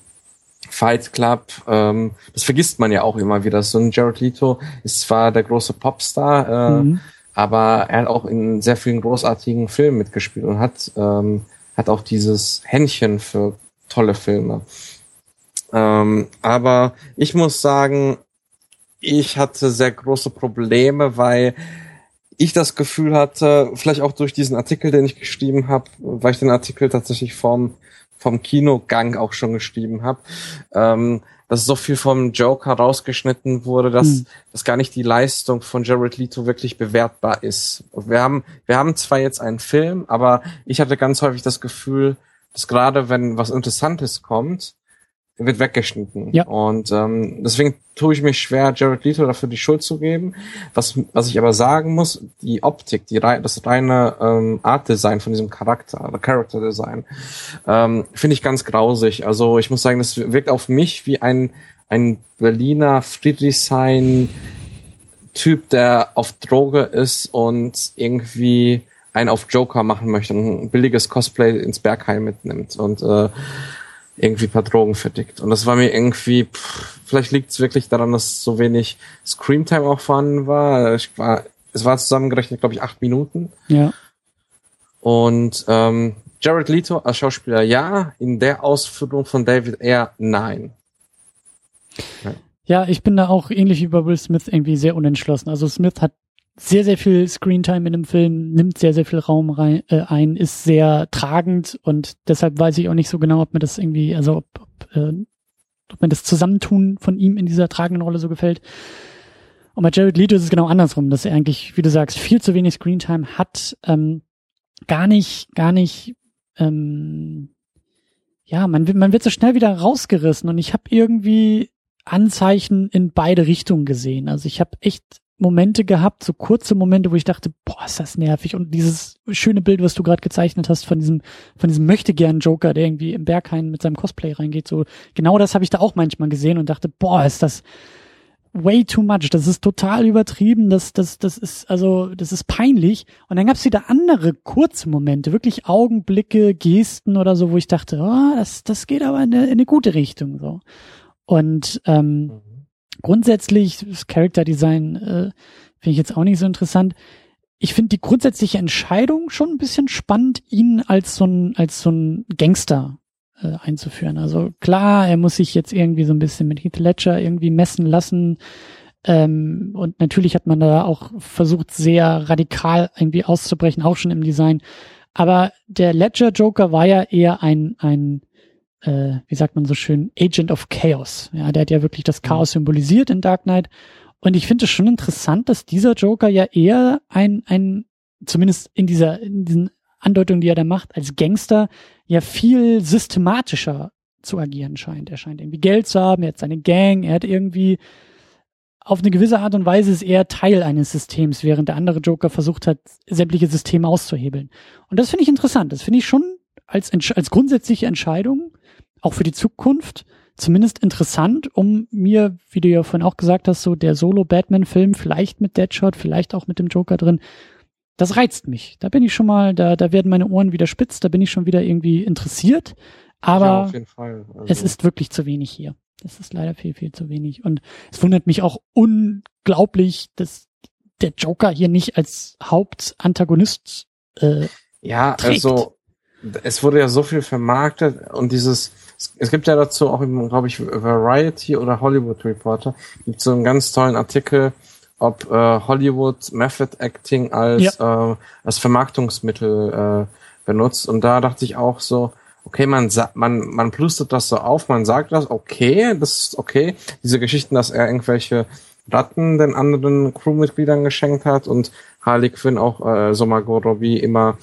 Fight Club, ähm, das vergisst man ja auch immer wieder. So ein Jared Leto ist zwar der große Popstar, äh, mhm. aber er hat auch in sehr vielen großartigen Filmen mitgespielt und hat, ähm, hat auch dieses Händchen für tolle Filme. Ähm, aber ich muss sagen, ich hatte sehr große Probleme, weil ich das Gefühl hatte, vielleicht auch durch diesen Artikel, den ich geschrieben habe, weil ich den Artikel tatsächlich vom, vom Kinogang auch schon geschrieben habe, ähm, dass so viel vom Joker rausgeschnitten wurde, dass, hm. dass gar nicht die Leistung von Jared Leto wirklich bewertbar ist. Wir haben, wir haben zwar jetzt einen Film, aber ich hatte ganz häufig das Gefühl, dass gerade wenn was Interessantes kommt, wird weggeschnitten. Ja. Und ähm, deswegen tue ich mich schwer, Jared Leto dafür die Schuld zu geben. Was, was ich aber sagen muss, die Optik, die das reine ähm, Art Design von diesem Charakter, oder Character Design, ähm, finde ich ganz grausig. Also ich muss sagen, das wirkt auf mich wie ein, ein Berliner Friedrichshain Typ, der auf Droge ist und irgendwie einen auf Joker machen möchte und ein billiges Cosplay ins Bergheim mitnimmt. Und äh, irgendwie paar Drogen verdickt. Und das war mir irgendwie, pff, vielleicht liegt es wirklich daran, dass so wenig Screamtime auch vorhanden war. Ich war es war zusammengerechnet, glaube ich, acht Minuten. Ja. Und ähm, Jared Leto als Schauspieler ja, in der Ausführung von David eher nein. Ja. ja, ich bin da auch ähnlich wie bei Will Smith irgendwie sehr unentschlossen. Also Smith hat sehr, sehr viel Screentime in dem Film, nimmt sehr, sehr viel Raum rein, äh, ein, ist sehr tragend und deshalb weiß ich auch nicht so genau, ob mir das irgendwie, also ob, ob, äh, ob mir das Zusammentun von ihm in dieser tragenden Rolle so gefällt. Und bei Jared Leto ist es genau andersrum, dass er eigentlich, wie du sagst, viel zu wenig Screentime hat, ähm, gar nicht, gar nicht, ähm, ja, man, man wird so schnell wieder rausgerissen und ich habe irgendwie Anzeichen in beide Richtungen gesehen. Also ich habe echt Momente gehabt, so kurze Momente, wo ich dachte, boah, ist das nervig. Und dieses schöne Bild, was du gerade gezeichnet hast von diesem, von diesem möchtegern Joker, der irgendwie im Berghain mit seinem Cosplay reingeht, so genau das habe ich da auch manchmal gesehen und dachte, boah, ist das way too much. Das ist total übertrieben. Das, das, das ist, also, das ist peinlich. Und dann gab es wieder andere kurze Momente, wirklich Augenblicke, Gesten oder so, wo ich dachte, oh, das, das geht aber in eine, in eine gute Richtung, so. Und, ähm, mhm grundsätzlich, das Character Design äh, finde ich jetzt auch nicht so interessant. Ich finde die grundsätzliche Entscheidung schon ein bisschen spannend, ihn als so ein, als so ein Gangster äh, einzuführen. Also klar, er muss sich jetzt irgendwie so ein bisschen mit Heath Ledger irgendwie messen lassen. Ähm, und natürlich hat man da auch versucht, sehr radikal irgendwie auszubrechen, auch schon im Design. Aber der Ledger Joker war ja eher ein, ein äh, wie sagt man so schön, Agent of Chaos. Ja, der hat ja wirklich das Chaos symbolisiert in Dark Knight. Und ich finde es schon interessant, dass dieser Joker ja eher ein, ein, zumindest in dieser, in diesen Andeutungen, die er da macht, als Gangster ja viel systematischer zu agieren scheint. Er scheint irgendwie Geld zu haben, er hat seine Gang, er hat irgendwie auf eine gewisse Art und Weise ist er Teil eines Systems, während der andere Joker versucht hat, sämtliche Systeme auszuhebeln. Und das finde ich interessant. Das finde ich schon als, als grundsätzliche Entscheidung, auch für die Zukunft, zumindest interessant, um mir, wie du ja vorhin auch gesagt hast, so der Solo-Batman-Film, vielleicht mit Deadshot, vielleicht auch mit dem Joker drin, das reizt mich. Da bin ich schon mal, da, da werden meine Ohren wieder spitz, da bin ich schon wieder irgendwie interessiert. Aber ja, also. es ist wirklich zu wenig hier. Das ist leider viel, viel zu wenig. Und es wundert mich auch unglaublich, dass der Joker hier nicht als Hauptantagonist äh, Ja, trägt. also es wurde ja so viel vermarktet und dieses, es gibt ja dazu auch, glaube ich, Variety oder Hollywood Reporter, gibt so einen ganz tollen Artikel, ob äh, Hollywood Method Acting als, ja. äh, als Vermarktungsmittel äh, benutzt. Und da dachte ich auch so, okay, man man man plustert das so auf, man sagt das, okay, das ist okay. Diese Geschichten, dass er irgendwelche Ratten den anderen Crewmitgliedern geschenkt hat und Harley Quinn auch äh, so Margot Robbie immer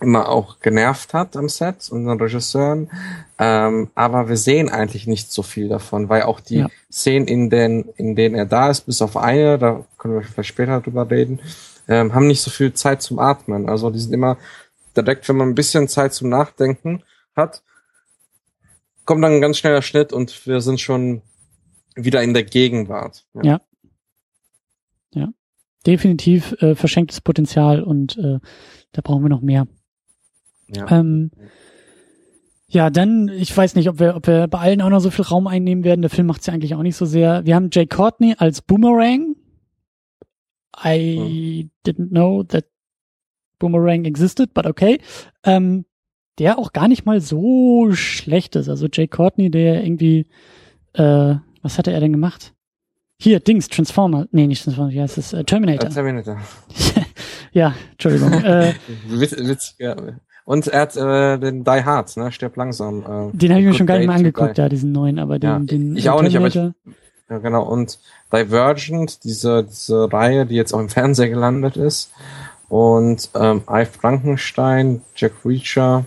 immer auch genervt hat am Set und den Regisseuren. Ähm, aber wir sehen eigentlich nicht so viel davon, weil auch die ja. Szenen, in denen, in denen er da ist, bis auf eine, da können wir vielleicht später drüber reden, ähm, haben nicht so viel Zeit zum Atmen. Also die sind immer direkt, wenn man ein bisschen Zeit zum Nachdenken hat, kommt dann ein ganz schneller Schnitt und wir sind schon wieder in der Gegenwart. Ja. Ja. ja. Definitiv äh, verschenktes Potenzial und äh, da brauchen wir noch mehr. Ja. Ähm, ja, dann, ich weiß nicht, ob wir, ob wir bei allen auch noch so viel Raum einnehmen werden. Der Film macht es ja eigentlich auch nicht so sehr. Wir haben Jay Courtney als Boomerang. I hm. didn't know that Boomerang existed, but okay. Ähm, der auch gar nicht mal so schlecht ist. Also Jay Courtney, der irgendwie, äh, was hatte er denn gemacht? Hier, Dings, Transformer. Nee, nicht Transformer, wie heißt es? Äh, Terminator. Terminator. ja, Entschuldigung. äh, Witz, Witz, ja. Und er hat äh, den Die Hard, ne? Stirb langsam. Äh, den habe ich mir schon gar nicht mehr angeguckt, ja, diesen neuen, aber den, ja, den Ich auch nicht, aber ich, ja, genau. Und Divergent, diese, diese Reihe, die jetzt auch im Fernseher gelandet ist. Und ähm, Ive Frankenstein, Jack Reacher,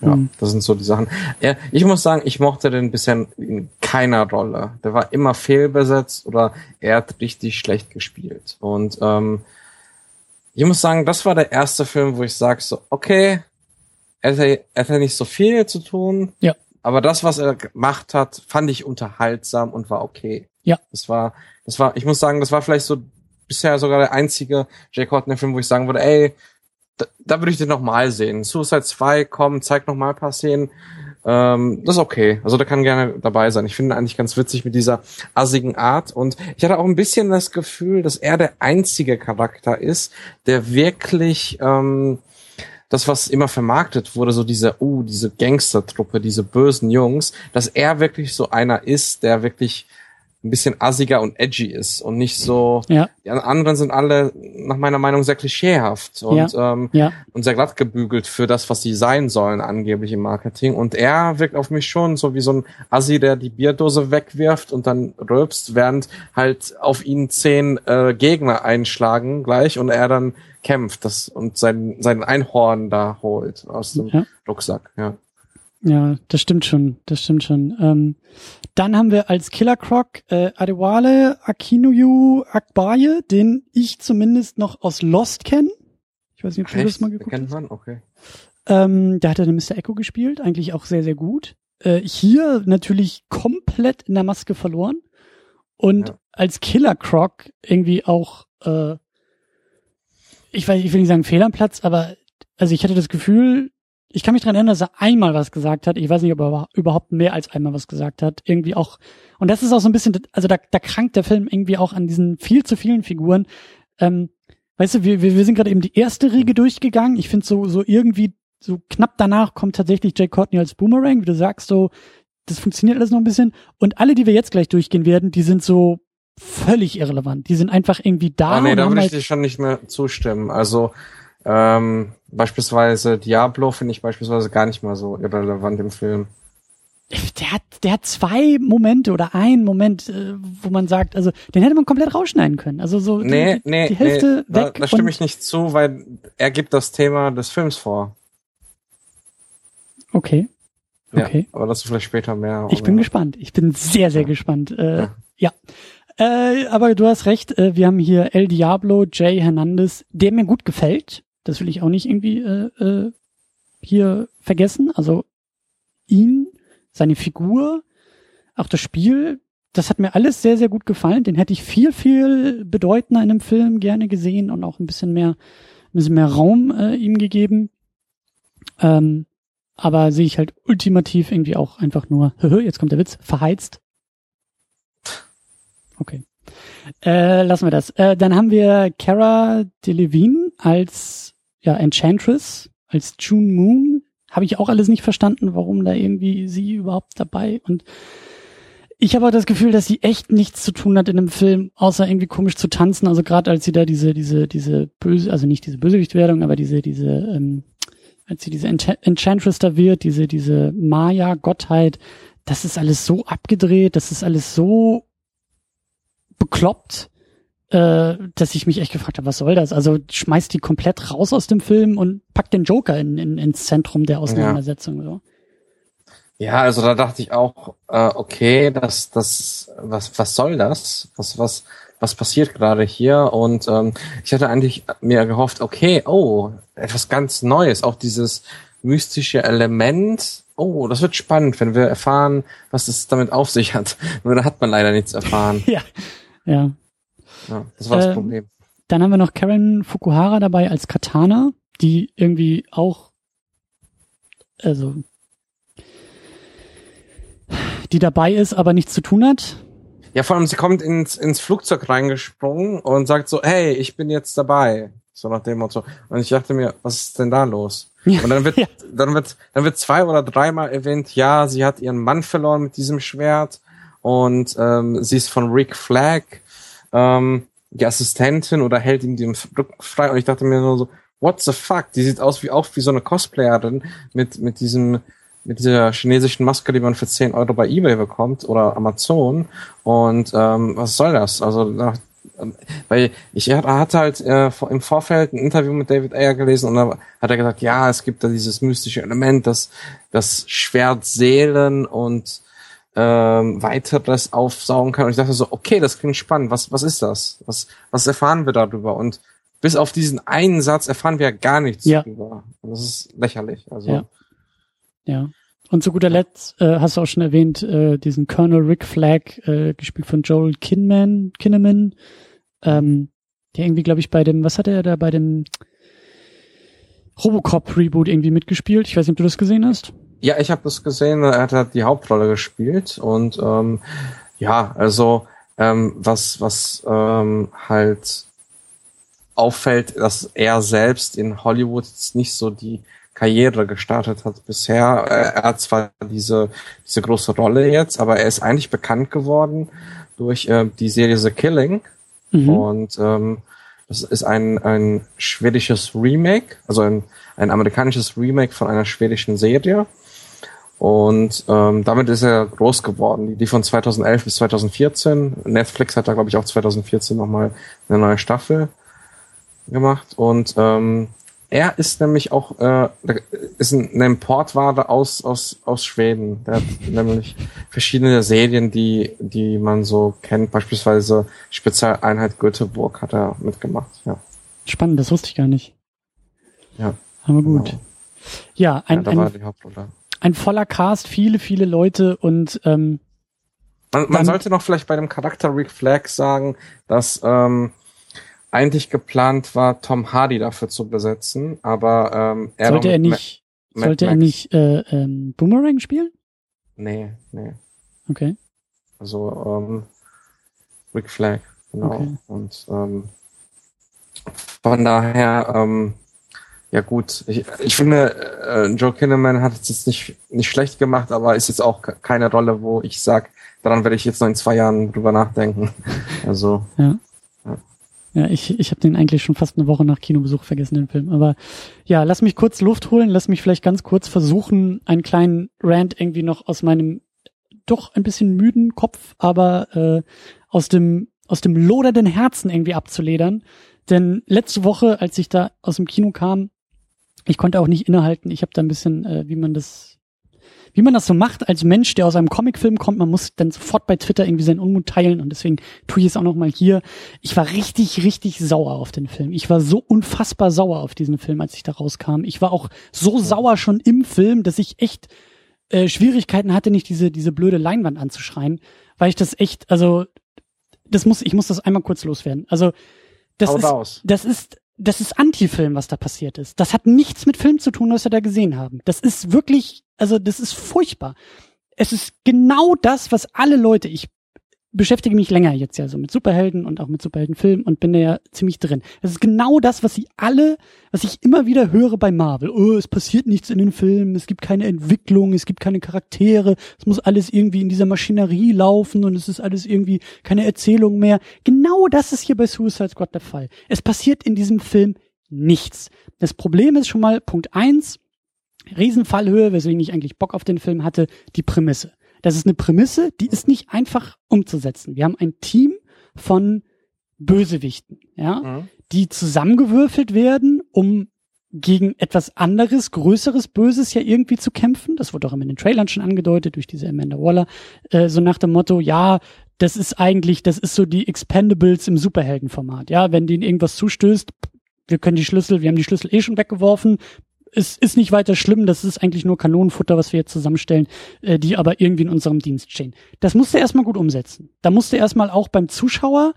ja, mhm. das sind so die Sachen. Ja, ich muss sagen, ich mochte den bisher in keiner Rolle. Der war immer fehlbesetzt oder er hat richtig schlecht gespielt. Und ähm, ich muss sagen, das war der erste Film, wo ich sage so, okay, er hatte, er hatte nicht so viel zu tun. Ja. Aber das, was er gemacht hat, fand ich unterhaltsam und war okay. Ja. Das war, das war, ich muss sagen, das war vielleicht so bisher sogar der einzige Jay Courtney-Film, wo ich sagen würde, ey, da, da würde ich den nochmal sehen. Suicide 2, komm, zeig nochmal ein paar Szenen. Ähm, das ist okay. Also der kann gerne dabei sein. Ich finde eigentlich ganz witzig mit dieser assigen Art. Und ich hatte auch ein bisschen das Gefühl, dass er der einzige Charakter ist, der wirklich ähm, das, was immer vermarktet wurde, so diese, uh, diese Gangstertruppe, diese bösen Jungs, dass er wirklich so einer ist, der wirklich ein bisschen assiger und edgy ist und nicht so. Ja. Die anderen sind alle nach meiner Meinung sehr klischeehaft und ja. Ähm, ja. und sehr glatt gebügelt für das, was sie sein sollen angeblich im Marketing. Und er wirkt auf mich schon so wie so ein Assi, der die Bierdose wegwirft und dann rülpst, während halt auf ihn zehn äh, Gegner einschlagen gleich und er dann kämpft das und sein sein Einhorn da holt aus dem ja. Rucksack. Ja. Ja, das stimmt schon, das stimmt schon. Ähm, dann haben wir als Killer Croc äh, Adewale Akinuyu Akbaye, den ich zumindest noch aus Lost kenne. Ich weiß nicht, ob du das mal geguckt Kennt man? Okay. Ähm, da hat er den Mr. Echo gespielt, eigentlich auch sehr, sehr gut. Äh, hier natürlich komplett in der Maske verloren. Und ja. als Killer Croc irgendwie auch, äh, ich weiß, ich will nicht sagen Fehl am Platz, aber also ich hatte das Gefühl, ich kann mich dran erinnern, dass er einmal was gesagt hat. Ich weiß nicht, ob er überhaupt mehr als einmal was gesagt hat. Irgendwie auch. Und das ist auch so ein bisschen, also da, da krankt der Film irgendwie auch an diesen viel zu vielen Figuren. Ähm, weißt du, wir, wir, wir sind gerade eben die erste Riege durchgegangen. Ich finde so, so irgendwie, so knapp danach kommt tatsächlich Jay Courtney als Boomerang, wie du sagst, so, das funktioniert alles noch ein bisschen. Und alle, die wir jetzt gleich durchgehen werden, die sind so völlig irrelevant. Die sind einfach irgendwie da. Ah, nee, da würde ich halt, dir schon nicht mehr zustimmen. Also ähm, beispielsweise Diablo finde ich beispielsweise gar nicht mal so irrelevant im Film. der hat, der hat zwei Momente oder einen Moment, äh, wo man sagt, also den hätte man komplett rausschneiden können. Also so die- Nee, die, nee, die Hälfte nee, da, weg. da stimme und, ich nicht zu, weil er gibt das Thema des Films vor. Okay, Okay. Ja, aber dazu vielleicht später mehr. ich bin oder? gespannt. Ich bin sehr, sehr gespannt. Äh, ja. Ja. Äh, aber du hast recht, äh, wir haben hier El Diablo, Jay Hernandez, der mir gut gefällt. Das will ich auch nicht irgendwie äh, äh, hier vergessen. Also ihn, seine Figur, auch das Spiel, das hat mir alles sehr, sehr gut gefallen. Den hätte ich viel, viel bedeutender in einem Film gerne gesehen und auch ein bisschen mehr, ein bisschen mehr Raum äh, ihm gegeben. Ähm, aber sehe ich halt ultimativ irgendwie auch einfach nur, jetzt kommt der Witz, verheizt. Okay. Äh, lassen wir das. Äh, dann haben wir Cara Delevingne als ja, Enchantress, als June Moon. Habe ich auch alles nicht verstanden, warum da irgendwie sie überhaupt dabei und ich habe auch das Gefühl, dass sie echt nichts zu tun hat in dem Film, außer irgendwie komisch zu tanzen. Also gerade als sie da diese, diese, diese böse, also nicht diese Bösewichtwerdung, aber diese, diese, ähm, als sie diese Encha- Enchantress da wird, diese, diese Maya-Gottheit, das ist alles so abgedreht, das ist alles so bekloppt, äh, dass ich mich echt gefragt habe, was soll das? Also schmeißt die komplett raus aus dem Film und packt den Joker in, in, ins Zentrum der Auseinandersetzung. So. Ja, also da dachte ich auch, äh, okay, das, das, was, was soll das? Was, was, was passiert gerade hier? Und ähm, ich hatte eigentlich mir gehofft, okay, oh, etwas ganz Neues, auch dieses mystische Element. Oh, das wird spannend, wenn wir erfahren, was es damit auf sich hat. Nur da hat man leider nichts erfahren. Ja. Ja. Ja, das war das Ähm, Problem. Dann haben wir noch Karen Fukuhara dabei als Katana, die irgendwie auch, also, die dabei ist, aber nichts zu tun hat. Ja, vor allem, sie kommt ins, ins Flugzeug reingesprungen und sagt so, hey, ich bin jetzt dabei. So nach dem Motto. Und ich dachte mir, was ist denn da los? Ja, Und dann wird, ja. dann wird, dann wird zwei oder dreimal erwähnt, ja, sie hat ihren Mann verloren mit diesem Schwert und ähm, sie ist von Rick Flag, ähm, die Assistentin oder hält ihm den Rücken frei. Und ich dachte mir nur so, what the fuck? Die sieht aus wie auch wie so eine Cosplayerin mit mit diesem mit dieser chinesischen Maske, die man für 10 Euro bei eBay bekommt oder Amazon. Und ähm, was soll das? Also nach, ähm, weil ich hatte halt äh, im Vorfeld ein Interview mit David Ayer gelesen und da hat er gesagt, ja, es gibt da dieses mystische Element, das das Schwert Seelen und ähm, weiteres aufsaugen kann. Und ich dachte so, okay, das klingt spannend. Was was ist das? Was was erfahren wir darüber? Und bis auf diesen einen Satz erfahren wir ja gar nichts Ja. darüber. Und das ist lächerlich. Also Ja. Ja. Und zu guter Letzt äh, hast du auch schon erwähnt, äh, diesen Colonel Rick Flag, äh, gespielt von Joel Kinman, Kinnaman, ähm, der irgendwie, glaube ich, bei dem, was hat er da bei dem Robocop-Reboot irgendwie mitgespielt? Ich weiß nicht, ob du das gesehen hast. Ja, ich habe das gesehen. Er hat halt die Hauptrolle gespielt und ähm, ja, also ähm, was was ähm, halt auffällt, dass er selbst in Hollywood jetzt nicht so die Karriere gestartet hat bisher. Er, er hat zwar diese diese große Rolle jetzt, aber er ist eigentlich bekannt geworden durch äh, die Serie The Killing Mhm. und ähm, das ist ein, ein schwedisches Remake, also ein, ein amerikanisches Remake von einer schwedischen Serie. Und ähm, damit ist er groß geworden. Die, von 2011 bis 2014. Netflix hat da, glaube ich, auch 2014 nochmal eine neue Staffel gemacht. Und ähm, er ist nämlich auch äh, ist ein, eine Importware aus, aus, aus Schweden. Der hat nämlich verschiedene Serien, die, die man so kennt. Beispielsweise Spezialeinheit Göteborg hat er mitgemacht. Ja, Spannend, das wusste ich gar nicht. ja. Aber gut. Genau. Ja, ja ein, da war ein, die Hauptrolle. Ein voller Cast, viele, viele Leute und ähm, Man, man sollte noch vielleicht bei dem Charakter Rick Flag sagen, dass ähm, eigentlich geplant war, Tom Hardy dafür zu besetzen, aber ähm, er sollte er nicht, Ma- sollte Mad er Max- nicht äh, ähm, Boomerang spielen? Nee, nee. Okay. Also ähm, Rick Flag, genau. Okay. Und ähm, von daher, ähm, ja gut, ich, ich finde, äh, Joe Kinnaman hat es jetzt nicht, nicht schlecht gemacht, aber ist jetzt auch ke- keine Rolle, wo ich sag, daran werde ich jetzt noch in zwei Jahren drüber nachdenken. Also. Ja. Ja, ich, ich habe den eigentlich schon fast eine Woche nach Kinobesuch vergessen, den Film. Aber ja, lass mich kurz Luft holen, lass mich vielleicht ganz kurz versuchen, einen kleinen Rant irgendwie noch aus meinem doch ein bisschen müden Kopf, aber äh, aus dem aus dem lodernden Herzen irgendwie abzuledern. Denn letzte Woche, als ich da aus dem Kino kam, ich konnte auch nicht innehalten. Ich habe da ein bisschen, äh, wie man das wie man das so macht als Mensch, der aus einem Comicfilm kommt, man muss dann sofort bei Twitter irgendwie seinen Unmut teilen und deswegen tue ich es auch nochmal hier. Ich war richtig, richtig sauer auf den Film. Ich war so unfassbar sauer auf diesen Film, als ich da rauskam. Ich war auch so sauer schon im Film, dass ich echt äh, Schwierigkeiten hatte, nicht diese, diese blöde Leinwand anzuschreien, weil ich das echt, also das muss, ich muss das einmal kurz loswerden. Also das Haut ist, raus. das ist das ist Anti-Film, was da passiert ist. Das hat nichts mit Film zu tun, was wir da gesehen haben. Das ist wirklich, also das ist furchtbar. Es ist genau das, was alle Leute, ich beschäftige mich länger jetzt ja so mit Superhelden und auch mit Superheldenfilmen und bin da ja ziemlich drin. Das ist genau das, was sie alle, was ich immer wieder höre bei Marvel. Oh, es passiert nichts in den Filmen, es gibt keine Entwicklung, es gibt keine Charaktere, es muss alles irgendwie in dieser Maschinerie laufen und es ist alles irgendwie keine Erzählung mehr. Genau das ist hier bei Suicide Squad der Fall. Es passiert in diesem Film nichts. Das Problem ist schon mal Punkt eins, Riesenfallhöhe, weswegen ich eigentlich Bock auf den Film hatte, die Prämisse. Das ist eine Prämisse, die ist nicht einfach umzusetzen. Wir haben ein Team von Bösewichten, ja, Mhm. die zusammengewürfelt werden, um gegen etwas anderes, größeres Böses ja irgendwie zu kämpfen. Das wurde auch immer in den Trailern schon angedeutet durch diese Amanda Waller. Äh, so nach dem Motto, ja, das ist eigentlich, das ist so die Expendables im Superheldenformat. Ja, wenn denen irgendwas zustößt, wir können die Schlüssel, wir haben die Schlüssel eh schon weggeworfen. Es ist nicht weiter schlimm, das ist eigentlich nur Kanonenfutter, was wir jetzt zusammenstellen, äh, die aber irgendwie in unserem Dienst stehen. Das musste erstmal gut umsetzen. Da musste erstmal auch beim Zuschauer,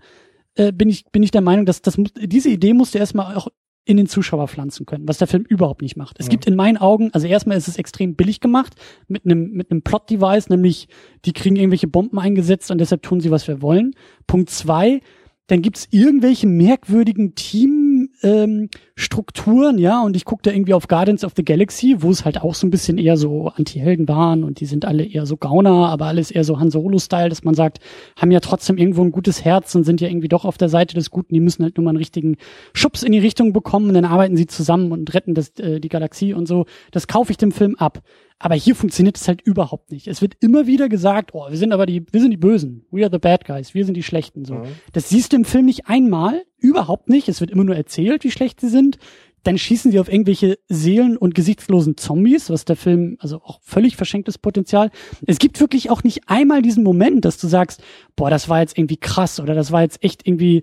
äh, bin ich, bin ich der Meinung, dass das diese Idee musste erstmal auch in den Zuschauer pflanzen können, was der Film überhaupt nicht macht. Es Mhm. gibt in meinen Augen, also erstmal ist es extrem billig gemacht mit einem mit einem Plot-Device, nämlich die kriegen irgendwelche Bomben eingesetzt und deshalb tun sie, was wir wollen. Punkt zwei, dann gibt's irgendwelche merkwürdigen Teamstrukturen, ähm, Strukturen, ja, und ich gucke da irgendwie auf Guardians of the Galaxy, wo es halt auch so ein bisschen eher so Anti-Helden waren und die sind alle eher so Gauner, aber alles eher so Han Solo-Style, dass man sagt, haben ja trotzdem irgendwo ein gutes Herz und sind ja irgendwie doch auf der Seite des Guten, die müssen halt nur mal einen richtigen Schubs in die Richtung bekommen und dann arbeiten sie zusammen und retten das, äh, die Galaxie und so. Das kaufe ich dem Film ab. Aber hier funktioniert es halt überhaupt nicht. Es wird immer wieder gesagt, oh, wir sind aber die, wir sind die Bösen. We are the bad guys. Wir sind die Schlechten, so. Mhm. Das siehst du im Film nicht einmal. Überhaupt nicht. Es wird immer nur erzählt, wie schlecht sie sind. Dann schießen sie auf irgendwelche seelen- und gesichtslosen Zombies, was der Film, also auch völlig verschenktes Potenzial. Es gibt wirklich auch nicht einmal diesen Moment, dass du sagst, boah, das war jetzt irgendwie krass oder das war jetzt echt irgendwie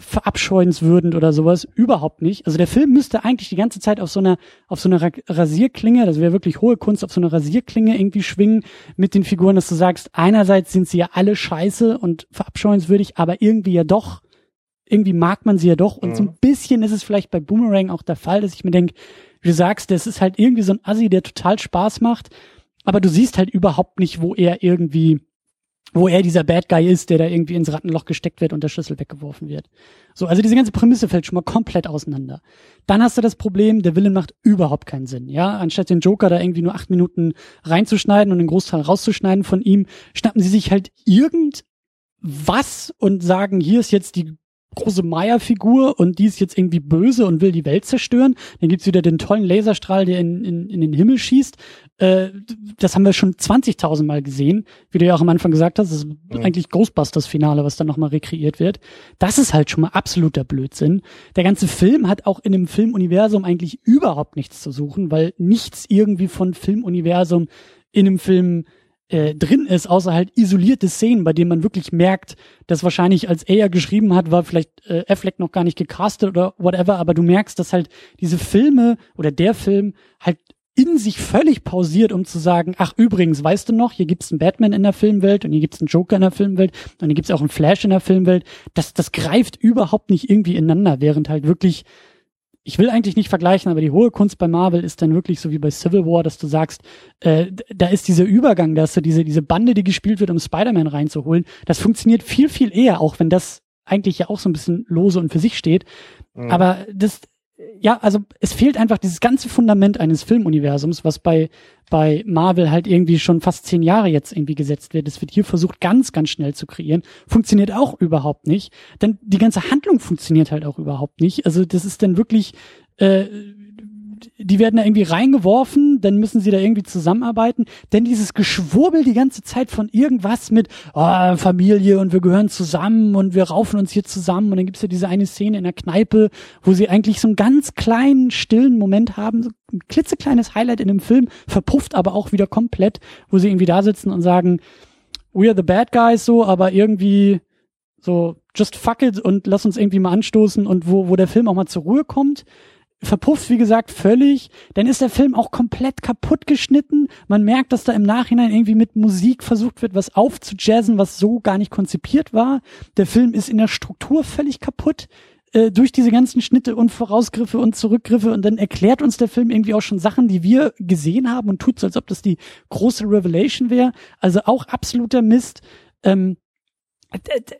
verabscheuenswürdigend oder sowas. Überhaupt nicht. Also der Film müsste eigentlich die ganze Zeit auf so einer, auf so einer Ra- Rasierklinge, das wäre wirklich hohe Kunst, auf so einer Rasierklinge irgendwie schwingen mit den Figuren, dass du sagst, einerseits sind sie ja alle scheiße und verabscheuenswürdig, aber irgendwie ja doch, irgendwie mag man sie ja doch. Und so ein bisschen ist es vielleicht bei Boomerang auch der Fall, dass ich mir denke, wie du sagst, das ist halt irgendwie so ein Assi, der total Spaß macht, aber du siehst halt überhaupt nicht, wo er irgendwie wo er dieser Bad Guy ist, der da irgendwie ins Rattenloch gesteckt wird und der Schlüssel weggeworfen wird. So, also diese ganze Prämisse fällt schon mal komplett auseinander. Dann hast du das Problem, der Villain macht überhaupt keinen Sinn. Ja, anstatt den Joker da irgendwie nur acht Minuten reinzuschneiden und den Großteil rauszuschneiden von ihm, schnappen sie sich halt irgendwas und sagen, hier ist jetzt die große Maya-Figur und die ist jetzt irgendwie böse und will die Welt zerstören. Dann gibt's wieder den tollen Laserstrahl, der in, in, in den Himmel schießt. Äh, das haben wir schon 20.000 Mal gesehen, wie du ja auch am Anfang gesagt hast. Das ist Mhm. eigentlich Ghostbusters-Finale, was dann nochmal rekreiert wird. Das ist halt schon mal absoluter Blödsinn. Der ganze Film hat auch in dem Filmuniversum eigentlich überhaupt nichts zu suchen, weil nichts irgendwie von Filmuniversum in einem Film äh, drin ist, außer halt isolierte Szenen, bei denen man wirklich merkt, dass wahrscheinlich als er geschrieben hat, war vielleicht äh, Affleck noch gar nicht gecastet oder whatever, aber du merkst, dass halt diese Filme oder der Film halt in sich völlig pausiert, um zu sagen, ach übrigens, weißt du noch, hier gibt's einen Batman in der Filmwelt und hier gibt's einen Joker in der Filmwelt und hier gibt's auch einen Flash in der Filmwelt. Das, das greift überhaupt nicht irgendwie ineinander, während halt wirklich ich will eigentlich nicht vergleichen, aber die hohe Kunst bei Marvel ist dann wirklich so wie bei Civil War, dass du sagst, äh, da ist dieser Übergang, da hast du diese, diese Bande, die gespielt wird, um Spider-Man reinzuholen. Das funktioniert viel, viel eher, auch wenn das eigentlich ja auch so ein bisschen lose und für sich steht. Mhm. Aber das, ja, also es fehlt einfach dieses ganze Fundament eines Filmuniversums, was bei, bei Marvel halt irgendwie schon fast zehn Jahre jetzt irgendwie gesetzt wird. Es wird hier versucht, ganz, ganz schnell zu kreieren. Funktioniert auch überhaupt nicht. Denn die ganze Handlung funktioniert halt auch überhaupt nicht. Also das ist dann wirklich, äh, die werden da irgendwie reingeworfen, dann müssen sie da irgendwie zusammenarbeiten. Denn dieses Geschwurbel die ganze Zeit von irgendwas mit oh, Familie und wir gehören zusammen und wir raufen uns hier zusammen. Und dann gibt's ja diese eine Szene in der Kneipe, wo sie eigentlich so einen ganz kleinen, stillen Moment haben, so ein klitzekleines Highlight in dem Film, verpufft aber auch wieder komplett, wo sie irgendwie da sitzen und sagen, we are the bad guys so, aber irgendwie so just fuck it und lass uns irgendwie mal anstoßen und wo, wo der Film auch mal zur Ruhe kommt verpufft, wie gesagt, völlig. Dann ist der Film auch komplett kaputt geschnitten. Man merkt, dass da im Nachhinein irgendwie mit Musik versucht wird, was aufzujazzen, was so gar nicht konzipiert war. Der Film ist in der Struktur völlig kaputt äh, durch diese ganzen Schnitte und Vorausgriffe und Zurückgriffe und dann erklärt uns der Film irgendwie auch schon Sachen, die wir gesehen haben und tut so, als ob das die große Revelation wäre. Also auch absoluter Mist. Ähm,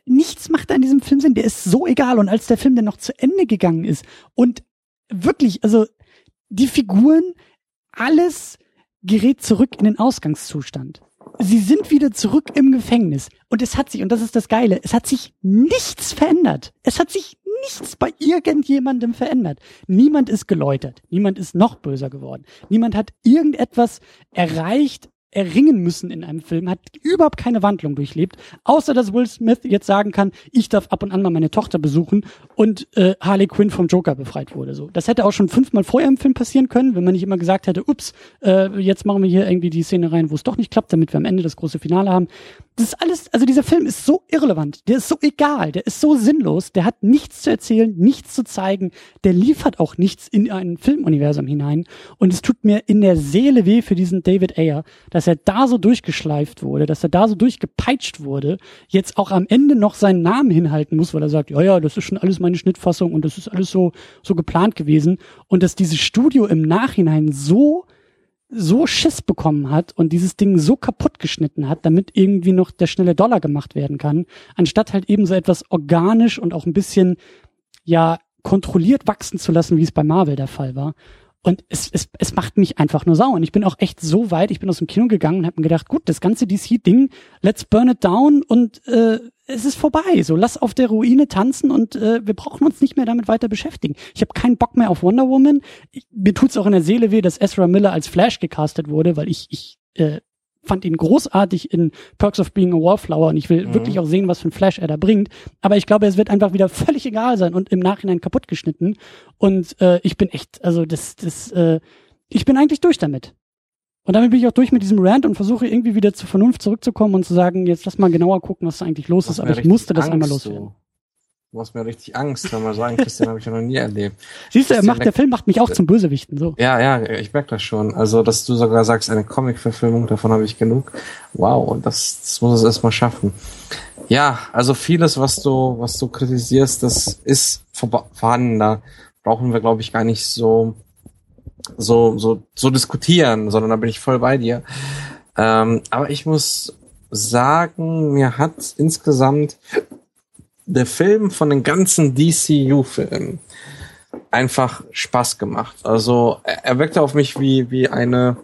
nichts macht an diesem Film Sinn, der ist so egal. Und als der Film dann noch zu Ende gegangen ist und wirklich, also die Figuren, alles gerät zurück in den Ausgangszustand. Sie sind wieder zurück im Gefängnis. Und es hat sich, und das ist das Geile, es hat sich nichts verändert. Es hat sich nichts bei irgendjemandem verändert. Niemand ist geläutert. Niemand ist noch böser geworden. Niemand hat irgendetwas erreicht, erringen müssen in einem Film, hat überhaupt keine Wandlung durchlebt, außer dass Will Smith jetzt sagen kann, ich darf ab und an mal meine Tochter besuchen und äh, Harley Quinn vom Joker befreit wurde. So, das hätte auch schon fünfmal vorher im Film passieren können, wenn man nicht immer gesagt hätte, ups, äh, jetzt machen wir hier irgendwie die Szene rein, wo es doch nicht klappt, damit wir am Ende das große Finale haben. Das ist alles, also dieser Film ist so irrelevant, der ist so egal, der ist so sinnlos, der hat nichts zu erzählen, nichts zu zeigen, der liefert auch nichts in ein Filmuniversum hinein. Und es tut mir in der Seele weh für diesen David Ayer, dass er da so durchgeschleift wurde, dass er da so durchgepeitscht wurde, jetzt auch am Ende noch seinen Namen hinhalten muss, weil er sagt, ja, ja, das ist schon alles meine Schnittfassung und das ist alles so, so geplant gewesen. Und dass dieses Studio im Nachhinein so so Schiss bekommen hat und dieses Ding so kaputt geschnitten hat, damit irgendwie noch der schnelle Dollar gemacht werden kann, anstatt halt eben so etwas organisch und auch ein bisschen, ja, kontrolliert wachsen zu lassen, wie es bei Marvel der Fall war. Und es, es, es macht mich einfach nur sauer. Und ich bin auch echt so weit, ich bin aus dem Kino gegangen und habe mir gedacht, gut, das ganze DC-Ding, let's burn it down und äh, es ist vorbei. So, lass auf der Ruine tanzen und äh, wir brauchen uns nicht mehr damit weiter beschäftigen. Ich habe keinen Bock mehr auf Wonder Woman. Ich, mir tut's auch in der Seele weh, dass Ezra Miller als Flash gecastet wurde, weil ich, ich äh, fand ihn großartig in Perks of Being a Wallflower und ich will mhm. wirklich auch sehen, was für ein Flash er da bringt. Aber ich glaube, es wird einfach wieder völlig egal sein und im Nachhinein kaputt geschnitten. Und äh, ich bin echt, also das, das, äh, ich bin eigentlich durch damit. Und damit bin ich auch durch mit diesem Rant und versuche irgendwie wieder zur Vernunft zurückzukommen und zu sagen, jetzt lass mal genauer gucken, was da eigentlich los ist. Aber ich musste das Angst, einmal loswerden. So. Du machst mir richtig Angst, wenn man sagen, Christian habe ich ja noch nie erlebt. Siehst du, er macht, der Film macht mich auch zum Bösewichten, so. Ja, ja, ich merke das schon. Also, dass du sogar sagst, eine Comic-Verfilmung, davon habe ich genug. Wow, das, das muss es erstmal schaffen. Ja, also vieles, was du, was du kritisierst, das ist vorhanden. Da brauchen wir, glaube ich, gar nicht so, so, so, so diskutieren, sondern da bin ich voll bei dir. Ähm, aber ich muss sagen, mir hat insgesamt der Film von den ganzen DCU-Filmen einfach Spaß gemacht. Also er, wirkte auf mich wie, wie eine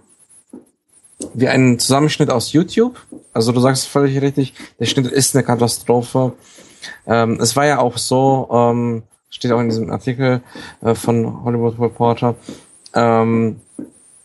wie ein Zusammenschnitt aus YouTube. Also du sagst völlig richtig, der Schnitt ist eine Katastrophe. Ähm, es war ja auch so, ähm, steht auch in diesem Artikel äh, von Hollywood Reporter, ähm,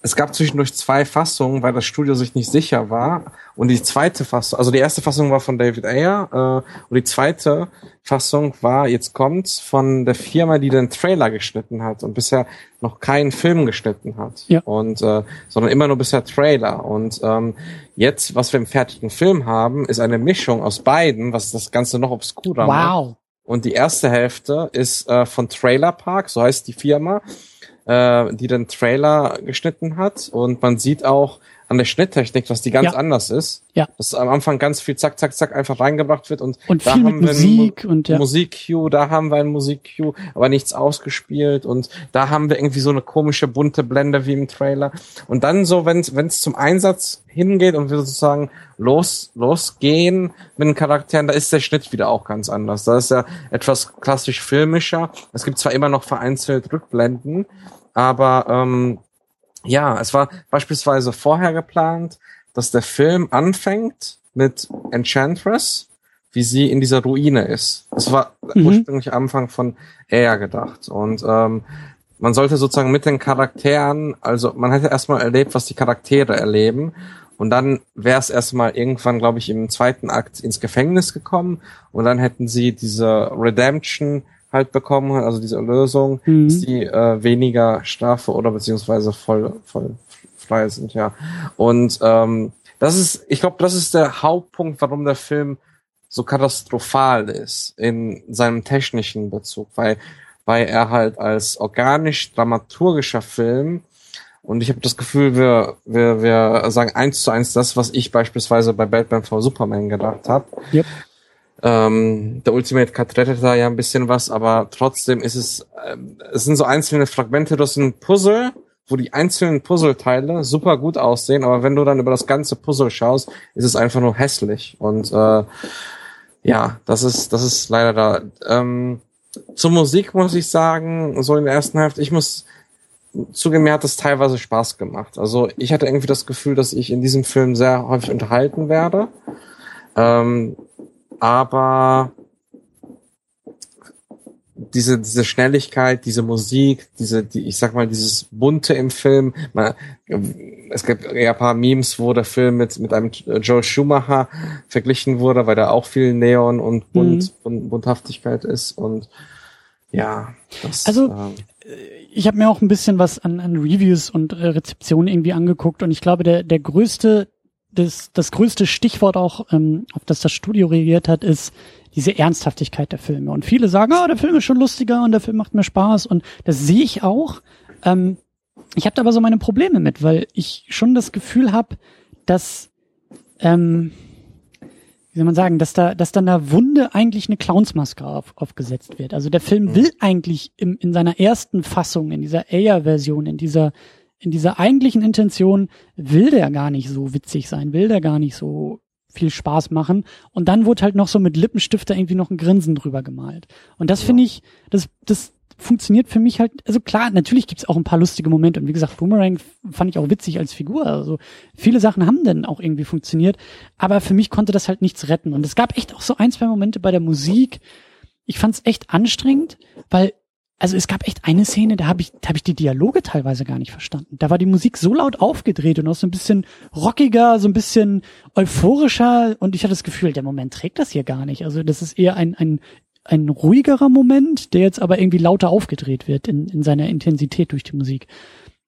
es gab zwischendurch zwei Fassungen, weil das Studio sich nicht sicher war. Und die zweite Fassung, also die erste Fassung war von David Ayer äh, und die zweite Fassung war, jetzt kommt's, von der Firma, die den Trailer geschnitten hat und bisher noch keinen Film geschnitten hat. Ja. Und äh, sondern immer nur bisher Trailer. Und ähm, jetzt, was wir im fertigen Film haben, ist eine Mischung aus beiden, was das Ganze noch obskurer wow. macht. Wow. Und die erste Hälfte ist äh, von Trailer Park, so heißt die Firma äh, die den Trailer geschnitten hat. Und man sieht auch, an der Schnitttechnik, dass die ganz Ja. anders ist. Ja. Dass am Anfang ganz viel zack, zack, zack einfach reingebracht wird und, Und da haben wir Musik Mu- und ja. Musik-Cue, da haben wir ein Musik-Cue, aber nichts ausgespielt und da haben wir irgendwie so eine komische bunte Blende wie im Trailer. Und dann so, wenn es zum Einsatz hingeht und wir sozusagen los, losgehen mit den Charakteren, da ist der Schnitt wieder auch ganz anders. Da ist er etwas klassisch filmischer. Es gibt zwar immer noch vereinzelt Rückblenden, aber ähm, ja, es war beispielsweise vorher geplant, dass der Film anfängt mit Enchantress, wie sie in dieser Ruine ist. Das war Mhm. ursprünglich am Anfang von Air gedacht. Und ähm, man sollte sozusagen mit den Charakteren, also man hätte erstmal erlebt, was die Charaktere erleben. Und dann wäre es erstmal irgendwann, glaube ich, im zweiten Akt ins Gefängnis gekommen. Und dann hätten sie diese Redemption halt bekommen, also diese Erlösung, Mhm. dass die äh, weniger Strafe oder beziehungsweise voll, voll frei sind, ja. Und ähm, das ist, ich glaube, das ist der Hauptpunkt, warum der Film so katastrophal ist in seinem technischen Bezug, weil, weil er halt als organisch dramaturgischer Film und ich habe das Gefühl, wir, wir, wir sagen eins zu eins das, was ich beispielsweise bei Batman v Superman gedacht habe. Yep. Ähm, der Ultimate Cut rettet da ja ein bisschen was, aber trotzdem ist es, ähm, es sind so einzelne Fragmente, das sind Puzzle, wo die einzelnen Puzzleteile super gut aussehen, aber wenn du dann über das ganze Puzzle schaust, ist es einfach nur hässlich. Und äh, ja, das ist, das ist leider da. Ähm, zur Musik muss ich sagen, so in der ersten Hälfte, ich muss zugeben, mir hat das teilweise Spaß gemacht. Also ich hatte irgendwie das Gefühl, dass ich in diesem Film sehr häufig unterhalten werde. Ähm, aber diese, diese Schnelligkeit, diese Musik, diese, die, ich sag mal, dieses Bunte im Film. Man, es gibt ja ein paar Memes, wo der Film mit, mit einem Joel Schumacher verglichen wurde, weil da auch viel Neon und Bunt, und Bunthaftigkeit ist und ja, das, Also, ähm, ich habe mir auch ein bisschen was an, an Reviews und äh, Rezeptionen irgendwie angeguckt und ich glaube, der, der größte, das, das größte Stichwort auch, ähm, auf das das Studio reagiert hat, ist diese Ernsthaftigkeit der Filme. Und viele sagen, oh, der Film ist schon lustiger und der Film macht mir Spaß und das sehe ich auch. Ähm, ich habe da aber so meine Probleme mit, weil ich schon das Gefühl habe, dass ähm, wie soll man sagen, dass da, dass dann der Wunde eigentlich eine Clownsmaske auf, aufgesetzt wird. Also der Film will eigentlich im, in seiner ersten Fassung, in dieser Ayer-Version, in dieser, in dieser eigentlichen Intention, will der gar nicht so witzig sein, will der gar nicht so viel Spaß machen. Und dann wurde halt noch so mit Lippenstifter irgendwie noch ein Grinsen drüber gemalt. Und das finde ich, das, das funktioniert für mich halt, also klar, natürlich gibt's auch ein paar lustige Momente. Und wie gesagt, Boomerang fand ich auch witzig als Figur. Also viele Sachen haben dann auch irgendwie funktioniert. Aber für mich konnte das halt nichts retten. Und es gab echt auch so ein, zwei Momente bei der Musik. Ich fand's echt anstrengend, weil also es gab echt eine Szene, da habe ich, da habe ich die Dialoge teilweise gar nicht verstanden. Da war die Musik so laut aufgedreht und auch so ein bisschen rockiger, so ein bisschen euphorischer und ich hatte das Gefühl, der Moment trägt das hier gar nicht. Also das ist eher ein, ein, ein ruhigerer Moment, der jetzt aber irgendwie lauter aufgedreht wird in, in seiner Intensität durch die Musik.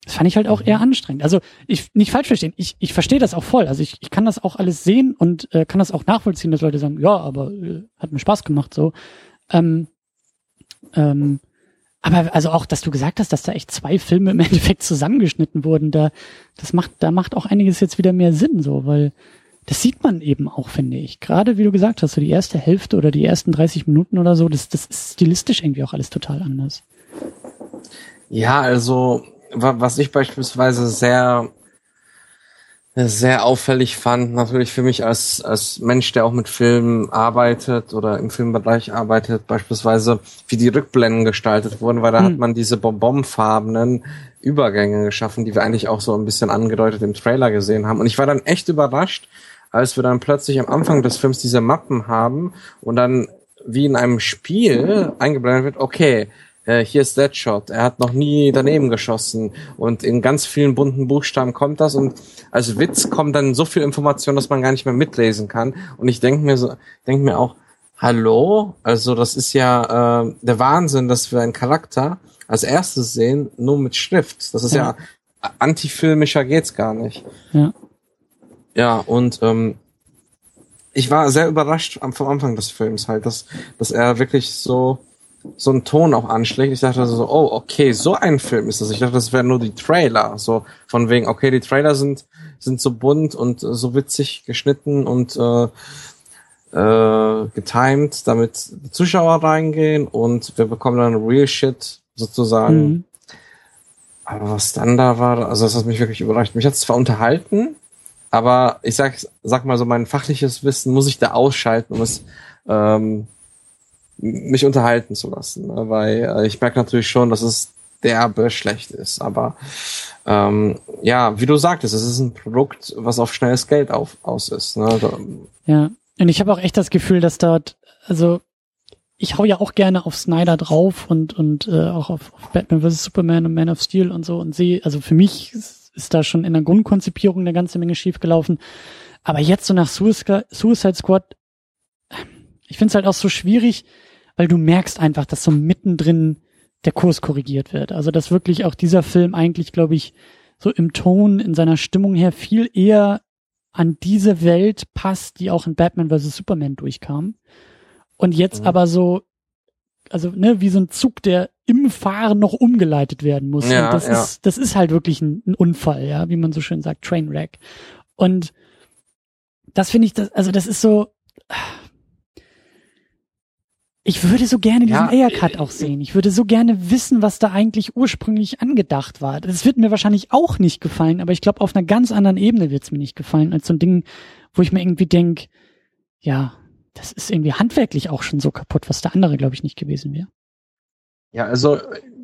Das fand ich halt auch eher anstrengend. Also ich nicht falsch verstehen, ich, ich verstehe das auch voll. Also ich, ich kann das auch alles sehen und äh, kann das auch nachvollziehen, dass Leute sagen, ja, aber äh, hat mir Spaß gemacht so. Ähm, ähm, aber also auch, dass du gesagt hast, dass da echt zwei Filme im Endeffekt zusammengeschnitten wurden, da das macht, da macht auch einiges jetzt wieder mehr Sinn, so, weil das sieht man eben auch, finde ich. Gerade wie du gesagt hast, so die erste Hälfte oder die ersten 30 Minuten oder so, das, das ist stilistisch irgendwie auch alles total anders. Ja, also wa- was ich beispielsweise sehr sehr auffällig fand, natürlich für mich als als Mensch, der auch mit Filmen arbeitet oder im Filmbereich arbeitet, beispielsweise wie die Rückblenden gestaltet wurden, weil da Hm. hat man diese bonbonfarbenen Übergänge geschaffen, die wir eigentlich auch so ein bisschen angedeutet im Trailer gesehen haben. Und ich war dann echt überrascht, als wir dann plötzlich am Anfang des Films diese Mappen haben und dann wie in einem Spiel eingeblendet wird, okay, äh, hier ist Deadshot, er hat noch nie daneben geschossen und in ganz vielen bunten Buchstaben kommt das und als Witz kommt dann so viel Information, dass man gar nicht mehr mitlesen kann und ich denke mir so, denke mir auch, hallo, also das ist ja äh, der Wahnsinn, dass wir einen Charakter als erstes sehen, nur mit Schrift. Das ist ja, Ja. antifilmischer geht's gar nicht. Ja. Ja, und ähm, ich war sehr überrascht am, vom Anfang des Films halt, dass, dass er wirklich so so ein Ton auch anschlägt. Ich dachte so, oh, okay, so ein Film ist das. Ich dachte, das wären nur die Trailer. So von wegen, okay, die Trailer sind, sind so bunt und äh, so witzig geschnitten und äh, äh, getimed, damit die Zuschauer reingehen und wir bekommen dann Real Shit sozusagen. Mhm. Aber was dann da war, also das hat mich wirklich überrascht. Mich hat es zwar unterhalten, aber ich sag, sag mal so, mein fachliches Wissen muss ich da ausschalten, um es ähm, mich unterhalten zu lassen. Ne? Weil äh, ich merke natürlich schon, dass es derbe schlecht ist. Aber ähm, ja, wie du sagtest, es ist ein Produkt, was auf schnelles Geld auf, aus ist. Ne? Da, ja, und ich habe auch echt das Gefühl, dass dort, also ich hau ja auch gerne auf Snyder drauf und und äh, auch auf, auf Batman vs Superman und Man of Steel und so und sehe, also für mich ist da schon in der Grundkonzipierung eine ganze Menge schiefgelaufen. Aber jetzt so nach Suicide Squad, ich finde es halt auch so schwierig, weil du merkst einfach, dass so mittendrin der Kurs korrigiert wird. Also dass wirklich auch dieser Film eigentlich, glaube ich, so im Ton, in seiner Stimmung her viel eher an diese Welt passt, die auch in Batman vs. Superman durchkam. Und jetzt mhm. aber so, also ne, wie so ein Zug, der im Fahren noch umgeleitet werden muss. Ja, und das ja. ist, das ist halt wirklich ein, ein, Unfall, ja, wie man so schön sagt, Trainwreck. Und das finde ich, das, also das ist so, ich würde so gerne diesen ja, Air-Cut auch sehen. Ich würde so gerne wissen, was da eigentlich ursprünglich angedacht war. Das wird mir wahrscheinlich auch nicht gefallen, aber ich glaube, auf einer ganz anderen Ebene wird es mir nicht gefallen, als so ein Ding, wo ich mir irgendwie denk, ja, das ist irgendwie handwerklich auch schon so kaputt, was der andere, glaube ich, nicht gewesen wäre. Ja, also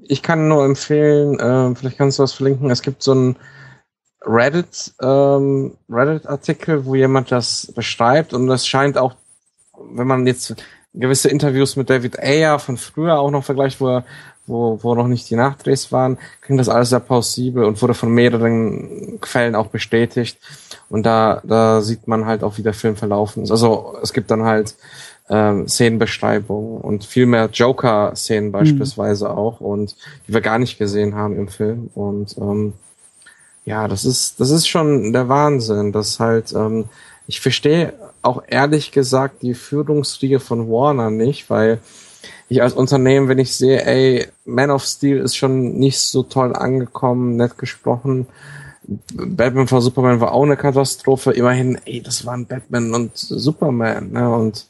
ich kann nur empfehlen, äh, vielleicht kannst du was verlinken. Es gibt so ein Reddit, ähm, Reddit-Artikel, wo jemand das beschreibt und das scheint auch, wenn man jetzt gewisse Interviews mit David Ayer von früher auch noch vergleicht, wo er, wo, wo noch nicht die Nachdrehs waren, klingt das alles sehr plausibel und wurde von mehreren Quellen auch bestätigt. Und da, da sieht man halt auch, wie der Film verlaufen ist. Also es gibt dann halt ähm, Szenenbeschreibungen und viel mehr Joker-Szenen mhm. beispielsweise mhm. auch und die wir gar nicht gesehen haben im Film. Und ähm, ja, das ist, das ist schon der Wahnsinn, dass halt, ähm, ich verstehe auch ehrlich gesagt die Führungsriege von Warner nicht, weil ich als Unternehmen, wenn ich sehe, ey, Man of Steel ist schon nicht so toll angekommen, nett gesprochen. Batman vor Superman war auch eine Katastrophe. Immerhin, ey, das waren Batman und Superman. Ne? Und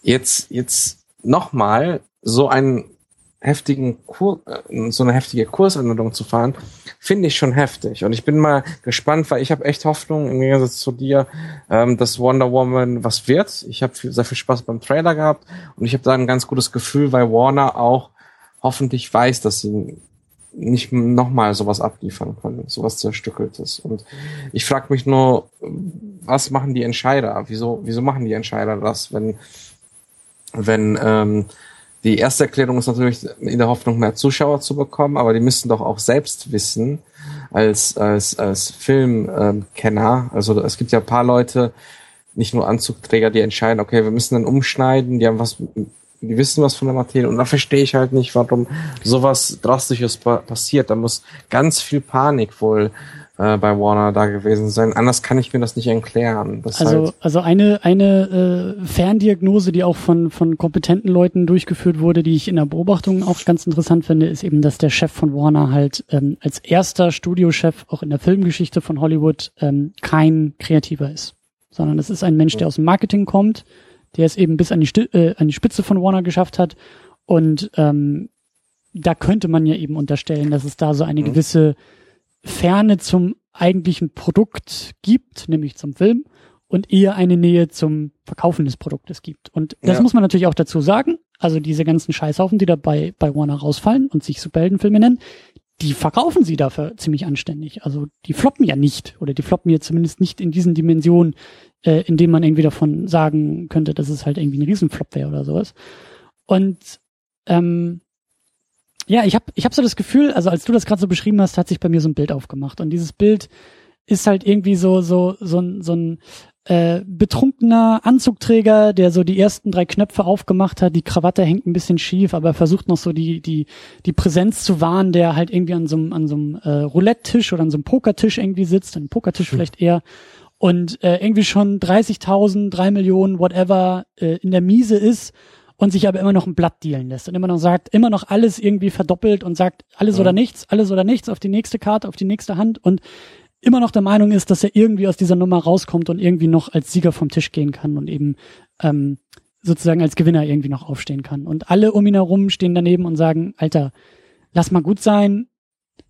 jetzt, jetzt nochmal so einen heftigen Kur äh, so eine heftige Kursänderung zu fahren, finde ich schon heftig. Und ich bin mal gespannt, weil ich habe echt Hoffnung im Gegensatz zu dir, ähm, dass Wonder Woman was wird. Ich habe sehr viel Spaß beim Trailer gehabt und ich habe da ein ganz gutes Gefühl, weil Warner auch hoffentlich weiß, dass sie nicht nochmal sowas abliefern können, sowas zerstückeltes. Und ich frage mich nur, was machen die Entscheider? Wieso, wieso machen die Entscheider das, wenn, wenn ähm, die erste Erklärung ist natürlich in der Hoffnung, mehr Zuschauer zu bekommen, aber die müssen doch auch selbst wissen, als, als, als Filmkenner. Also es gibt ja ein paar Leute, nicht nur Anzugträger, die entscheiden, okay, wir müssen dann umschneiden, die haben was, die wissen was von der Materie und da verstehe ich halt nicht, warum sowas Drastisches passiert. Da muss ganz viel Panik wohl äh, bei Warner da gewesen sein. Anders kann ich mir das nicht erklären. Das also, halt also eine, eine äh, Ferndiagnose, die auch von, von kompetenten Leuten durchgeführt wurde, die ich in der Beobachtung auch ganz interessant finde, ist eben, dass der Chef von Warner halt ähm, als erster Studiochef auch in der Filmgeschichte von Hollywood ähm, kein Kreativer ist. Sondern es ist ein Mensch, der aus dem Marketing kommt, der es eben bis an die, Sti äh, an die Spitze von Warner geschafft hat. Und ähm, da könnte man ja eben unterstellen, dass es da so eine mhm. gewisse Ferne zum eigentlichen Produkt gibt, nämlich zum Film, und eher eine Nähe zum Verkaufen des Produktes gibt. Und das ja. muss man natürlich auch dazu sagen. Also diese ganzen Scheißhaufen, die da bei, bei Warner rausfallen und sich Superheldenfilme nennen, die verkaufen sie dafür ziemlich anständig. Also die floppen ja nicht oder die floppen ja zumindest nicht in diesen Dimensionen, äh, in denen man irgendwie davon sagen könnte, dass es halt irgendwie ein Riesenflop wäre oder sowas. Und ähm, ja, ich habe ich hab so das Gefühl, also als du das gerade so beschrieben hast, hat sich bei mir so ein Bild aufgemacht. Und dieses Bild ist halt irgendwie so, so, so ein, so ein äh, betrunkener Anzugträger, der so die ersten drei Knöpfe aufgemacht hat, die Krawatte hängt ein bisschen schief, aber versucht noch so die, die, die Präsenz zu wahren, der halt irgendwie an so einem, an so einem äh, Roulette-Tisch oder an so einem Pokertisch irgendwie sitzt, an Pokertisch hm. vielleicht eher, und äh, irgendwie schon 30.000, drei Millionen, whatever, äh, in der Miese ist und sich aber immer noch ein Blatt dealen lässt und immer noch sagt, immer noch alles irgendwie verdoppelt und sagt, alles ja. oder nichts, alles oder nichts auf die nächste Karte, auf die nächste Hand und immer noch der Meinung ist, dass er irgendwie aus dieser Nummer rauskommt und irgendwie noch als Sieger vom Tisch gehen kann und eben ähm, sozusagen als Gewinner irgendwie noch aufstehen kann. Und alle um ihn herum stehen daneben und sagen, Alter, lass mal gut sein,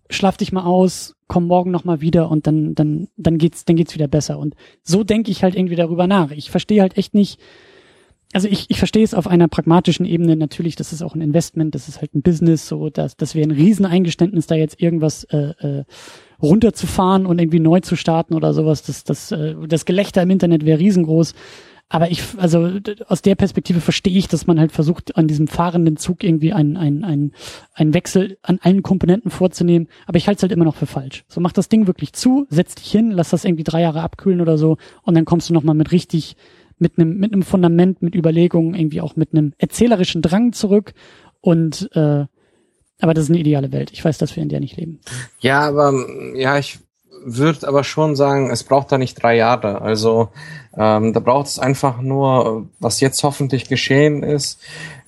schlaf dich mal aus, komm morgen noch mal wieder und dann dann dann geht's dann geht's wieder besser und so denke ich halt irgendwie darüber nach. Ich verstehe halt echt nicht also ich, ich verstehe es auf einer pragmatischen Ebene natürlich, das ist auch ein Investment, das ist halt ein Business, so dass das wäre ein Rieseneingeständnis, da jetzt irgendwas äh, äh, runterzufahren und irgendwie neu zu starten oder sowas. Das, das, äh, das Gelächter im Internet wäre riesengroß. Aber ich, also aus der Perspektive verstehe ich, dass man halt versucht, an diesem fahrenden Zug irgendwie einen, einen, einen, einen Wechsel an allen Komponenten vorzunehmen. Aber ich halte es halt immer noch für falsch. So mach das Ding wirklich zu, setz dich hin, lass das irgendwie drei Jahre abkühlen oder so und dann kommst du nochmal mit richtig, mit einem, mit einem Fundament, mit Überlegungen, irgendwie auch mit einem erzählerischen Drang zurück. Und äh, aber das ist eine ideale Welt. Ich weiß, dass wir in der nicht leben. Ja, aber ja, ich würde aber schon sagen, es braucht da nicht drei Jahre. Also ähm, da braucht es einfach nur, was jetzt hoffentlich geschehen ist.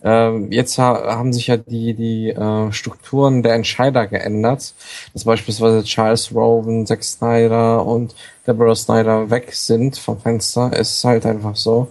Ähm, jetzt ha haben sich ja die die äh, Strukturen der Entscheider geändert, dass beispielsweise Charles Rowan, Zack Snyder und Deborah Snyder weg sind vom Fenster. Es ist halt einfach so.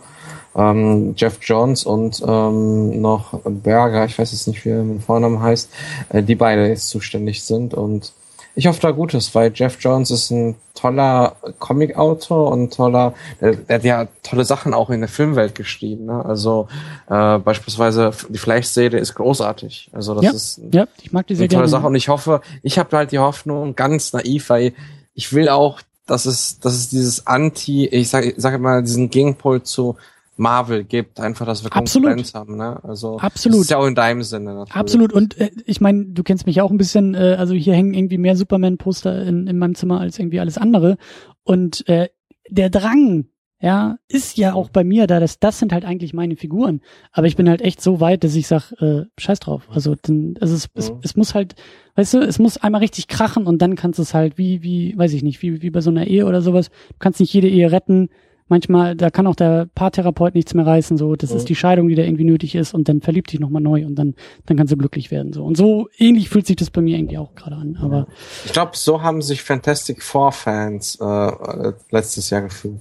Ähm, Jeff Jones und ähm, noch Berger, ich weiß jetzt nicht, wie er mit Vornamen heißt, äh, die beide jetzt zuständig sind und ich hoffe da Gutes, weil Jeff Jones ist ein toller Comic-Autor und toller, der, der, hat ja tolle Sachen auch in der Filmwelt geschrieben. Ne? Also äh, beispielsweise die Fleischserie ist großartig. Also das ja, ist ja, ich mag diese eine tolle Sache und ich hoffe, ich habe halt die Hoffnung, ganz naiv, weil ich will auch, dass es, dass es dieses Anti, ich sage sag mal, diesen Gegenpol zu Marvel gibt, einfach, dass wir Konkurrenz haben. Ne? Also Absolut. Das ist ja auch in deinem Sinne. Natürlich. Absolut. Und äh, ich meine, du kennst mich ja auch ein bisschen. Äh, also hier hängen irgendwie mehr Superman-Poster in, in meinem Zimmer als irgendwie alles andere. Und äh, der Drang, ja, ist ja auch bei mir da. Das, das sind halt eigentlich meine Figuren. Aber ich bin halt echt so weit, dass ich sag, äh, Scheiß drauf. Also, dann, also es, es, mhm. es muss halt, weißt du, es muss einmal richtig krachen und dann kannst du es halt wie, wie, weiß ich nicht, wie, wie bei so einer Ehe oder sowas. Du kannst nicht jede Ehe retten manchmal, da kann auch der Paartherapeut nichts mehr reißen, so, das mhm. ist die Scheidung, die da irgendwie nötig ist und dann verliebt dich nochmal neu und dann, dann kannst du glücklich werden, so. Und so ähnlich fühlt sich das bei mir irgendwie auch gerade an, aber. Ich glaube, so haben sich Fantastic Four Fans, äh, letztes Jahr gefühlt.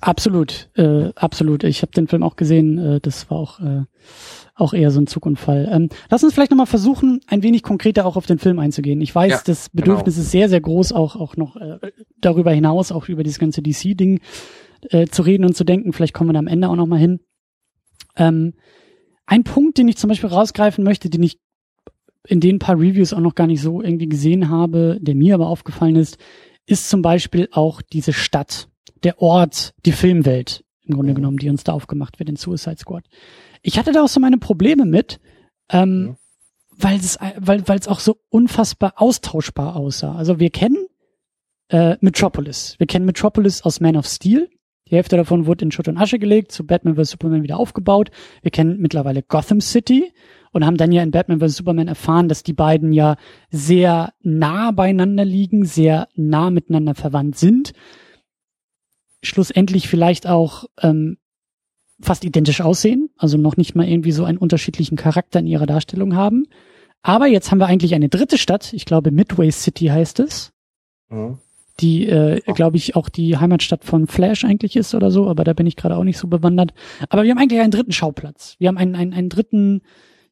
Absolut, äh, absolut. Ich habe den Film auch gesehen, äh, das war auch, äh, auch eher so ein Zugunfall. Ähm, lass uns vielleicht nochmal versuchen, ein wenig konkreter auch auf den Film einzugehen. Ich weiß, ja, das Bedürfnis genau. ist sehr, sehr groß, auch, auch noch äh, darüber hinaus, auch über dieses ganze DC-Ding äh, zu reden und zu denken. Vielleicht kommen wir da am Ende auch nochmal hin. Ähm, ein Punkt, den ich zum Beispiel rausgreifen möchte, den ich in den paar Reviews auch noch gar nicht so irgendwie gesehen habe, der mir aber aufgefallen ist, ist zum Beispiel auch diese Stadt, der Ort, die Filmwelt im Grunde mhm. genommen, die uns da aufgemacht wird in Suicide Squad. Ich hatte da auch so meine Probleme mit, ähm, mhm. weil es weil weil es auch so unfassbar austauschbar aussah. Also wir kennen äh, Metropolis. Wir kennen Metropolis aus Man of Steel. Die Hälfte davon wurde in Schutt und Asche gelegt, zu Batman vs. Superman wieder aufgebaut. Wir kennen mittlerweile Gotham City und haben dann ja in Batman vs. Superman erfahren, dass die beiden ja sehr nah beieinander liegen, sehr nah miteinander verwandt sind. Schlussendlich vielleicht auch ähm, fast identisch aussehen, also noch nicht mal irgendwie so einen unterschiedlichen Charakter in ihrer Darstellung haben. Aber jetzt haben wir eigentlich eine dritte Stadt, ich glaube Midway City heißt es, mhm. die, äh, glaube ich, auch die Heimatstadt von Flash eigentlich ist oder so, aber da bin ich gerade auch nicht so bewandert. Aber wir haben eigentlich einen dritten Schauplatz. Wir haben einen, einen, einen dritten,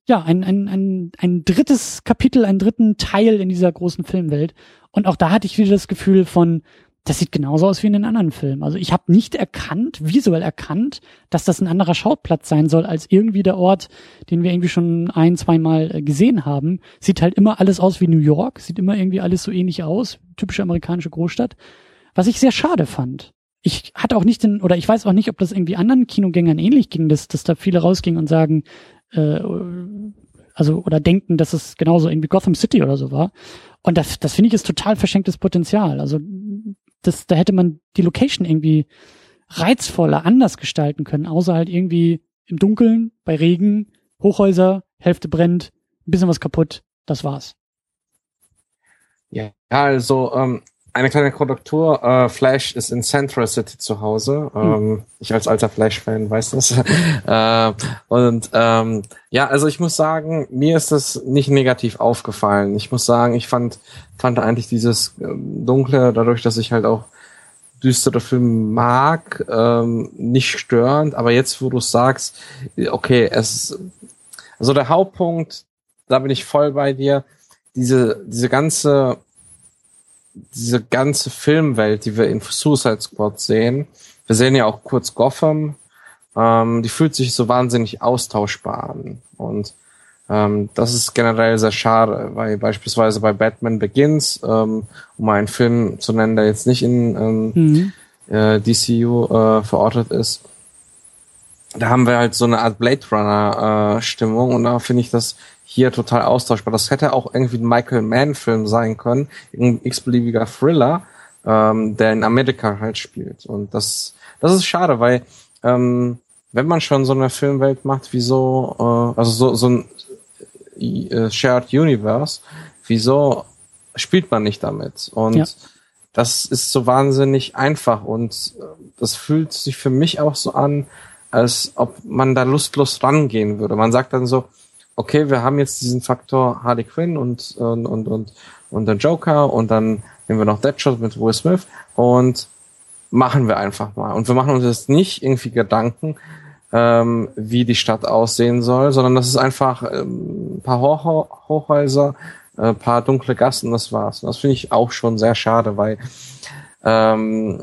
ja, ein, ein, ein, ein drittes Kapitel, einen dritten Teil in dieser großen Filmwelt. Und auch da hatte ich wieder das Gefühl von, das sieht genauso aus wie in den anderen Filmen. Also ich habe nicht erkannt, visuell erkannt, dass das ein anderer Schauplatz sein soll als irgendwie der Ort, den wir irgendwie schon ein, zweimal äh, gesehen haben. Sieht halt immer alles aus wie New York, sieht immer irgendwie alles so ähnlich aus, typische amerikanische Großstadt, was ich sehr schade fand. Ich hatte auch nicht den, oder ich weiß auch nicht, ob das irgendwie anderen Kinogängern ähnlich ging, dass, dass da viele rausgingen und sagen, äh, also oder denken, dass es genauso irgendwie Gotham City oder so war. Und das, das finde ich ist total verschenktes Potenzial. Also das, da hätte man die Location irgendwie reizvoller, anders gestalten können, außer halt irgendwie im Dunkeln, bei Regen, Hochhäuser, Hälfte brennt, ein bisschen was kaputt, das war's. Ja, also ähm, eine kleine Korrektur. Äh, Flash ist in Central City zu Hause. Hm. Ähm, ich als alter Flash-Fan weiß das. äh, und ähm, ja, also ich muss sagen, mir ist das nicht negativ aufgefallen. Ich muss sagen, ich fand, fand eigentlich dieses ähm, Dunkle, dadurch, dass ich halt auch düstere Filme mag, ähm, nicht störend. Aber jetzt, wo du sagst, okay, es also der Hauptpunkt, da bin ich voll bei dir. Diese, diese ganze diese ganze Filmwelt, die wir in Suicide Squad sehen, wir sehen ja auch kurz Gotham, ähm, die fühlt sich so wahnsinnig austauschbar an. Und ähm, das ist generell sehr schade, weil beispielsweise bei Batman Begins, ähm, um einen Film zu nennen, der jetzt nicht in ähm, mhm. äh, DCU äh, verortet ist, da haben wir halt so eine Art Blade Runner äh, Stimmung und da finde ich das hier total austauschbar. Das hätte auch irgendwie ein Michael Mann-Film sein können, ein x-beliebiger Thriller, ähm, der in Amerika halt spielt. Und das, das ist schade, weil ähm, wenn man schon so eine Filmwelt macht, wieso, äh, also so, so ein äh, Shared Universe, wieso spielt man nicht damit? Und ja. das ist so wahnsinnig einfach und äh, das fühlt sich für mich auch so an, als ob man da lustlos rangehen würde. Man sagt dann so, okay, wir haben jetzt diesen Faktor Harley Quinn und, und, und, und, und den Joker und dann nehmen wir noch Deadshot mit Will Smith und machen wir einfach mal. Und wir machen uns jetzt nicht irgendwie Gedanken, ähm, wie die Stadt aussehen soll, sondern das ist einfach ähm, ein paar Hoch Hochhäuser, ein äh, paar dunkle Gassen, das war's. Und das finde ich auch schon sehr schade, weil ähm,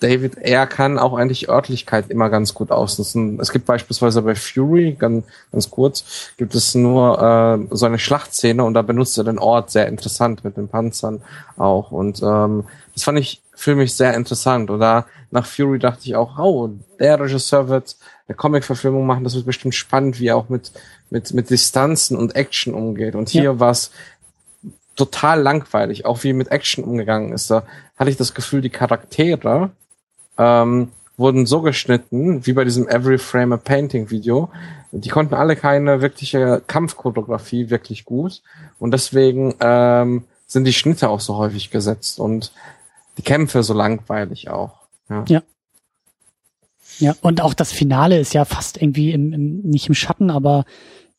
David er kann auch eigentlich Örtlichkeit immer ganz gut ausnutzen. Es gibt beispielsweise bei Fury, ganz, ganz kurz, gibt es nur äh, so eine Schlachtszene und da benutzt er den Ort sehr interessant mit den Panzern auch. Und ähm, das fand ich für mich sehr interessant. Oder nach Fury dachte ich auch, oh, der Regisseur wird eine Comic-Verfilmung machen, das wird bestimmt spannend, wie er auch mit, mit, mit Distanzen und Action umgeht. Und hier ja. war es total langweilig, auch wie mit Action umgegangen ist. Da hatte ich das Gefühl, die Charaktere ähm, wurden so geschnitten, wie bei diesem Every Frame a Painting Video. Die konnten alle keine wirkliche Kampfchoreografie wirklich gut. Und deswegen ähm, sind die Schnitte auch so häufig gesetzt und die Kämpfe so langweilig auch. Ja. ja. Ja, und auch das Finale ist ja fast irgendwie im, im, nicht im Schatten, aber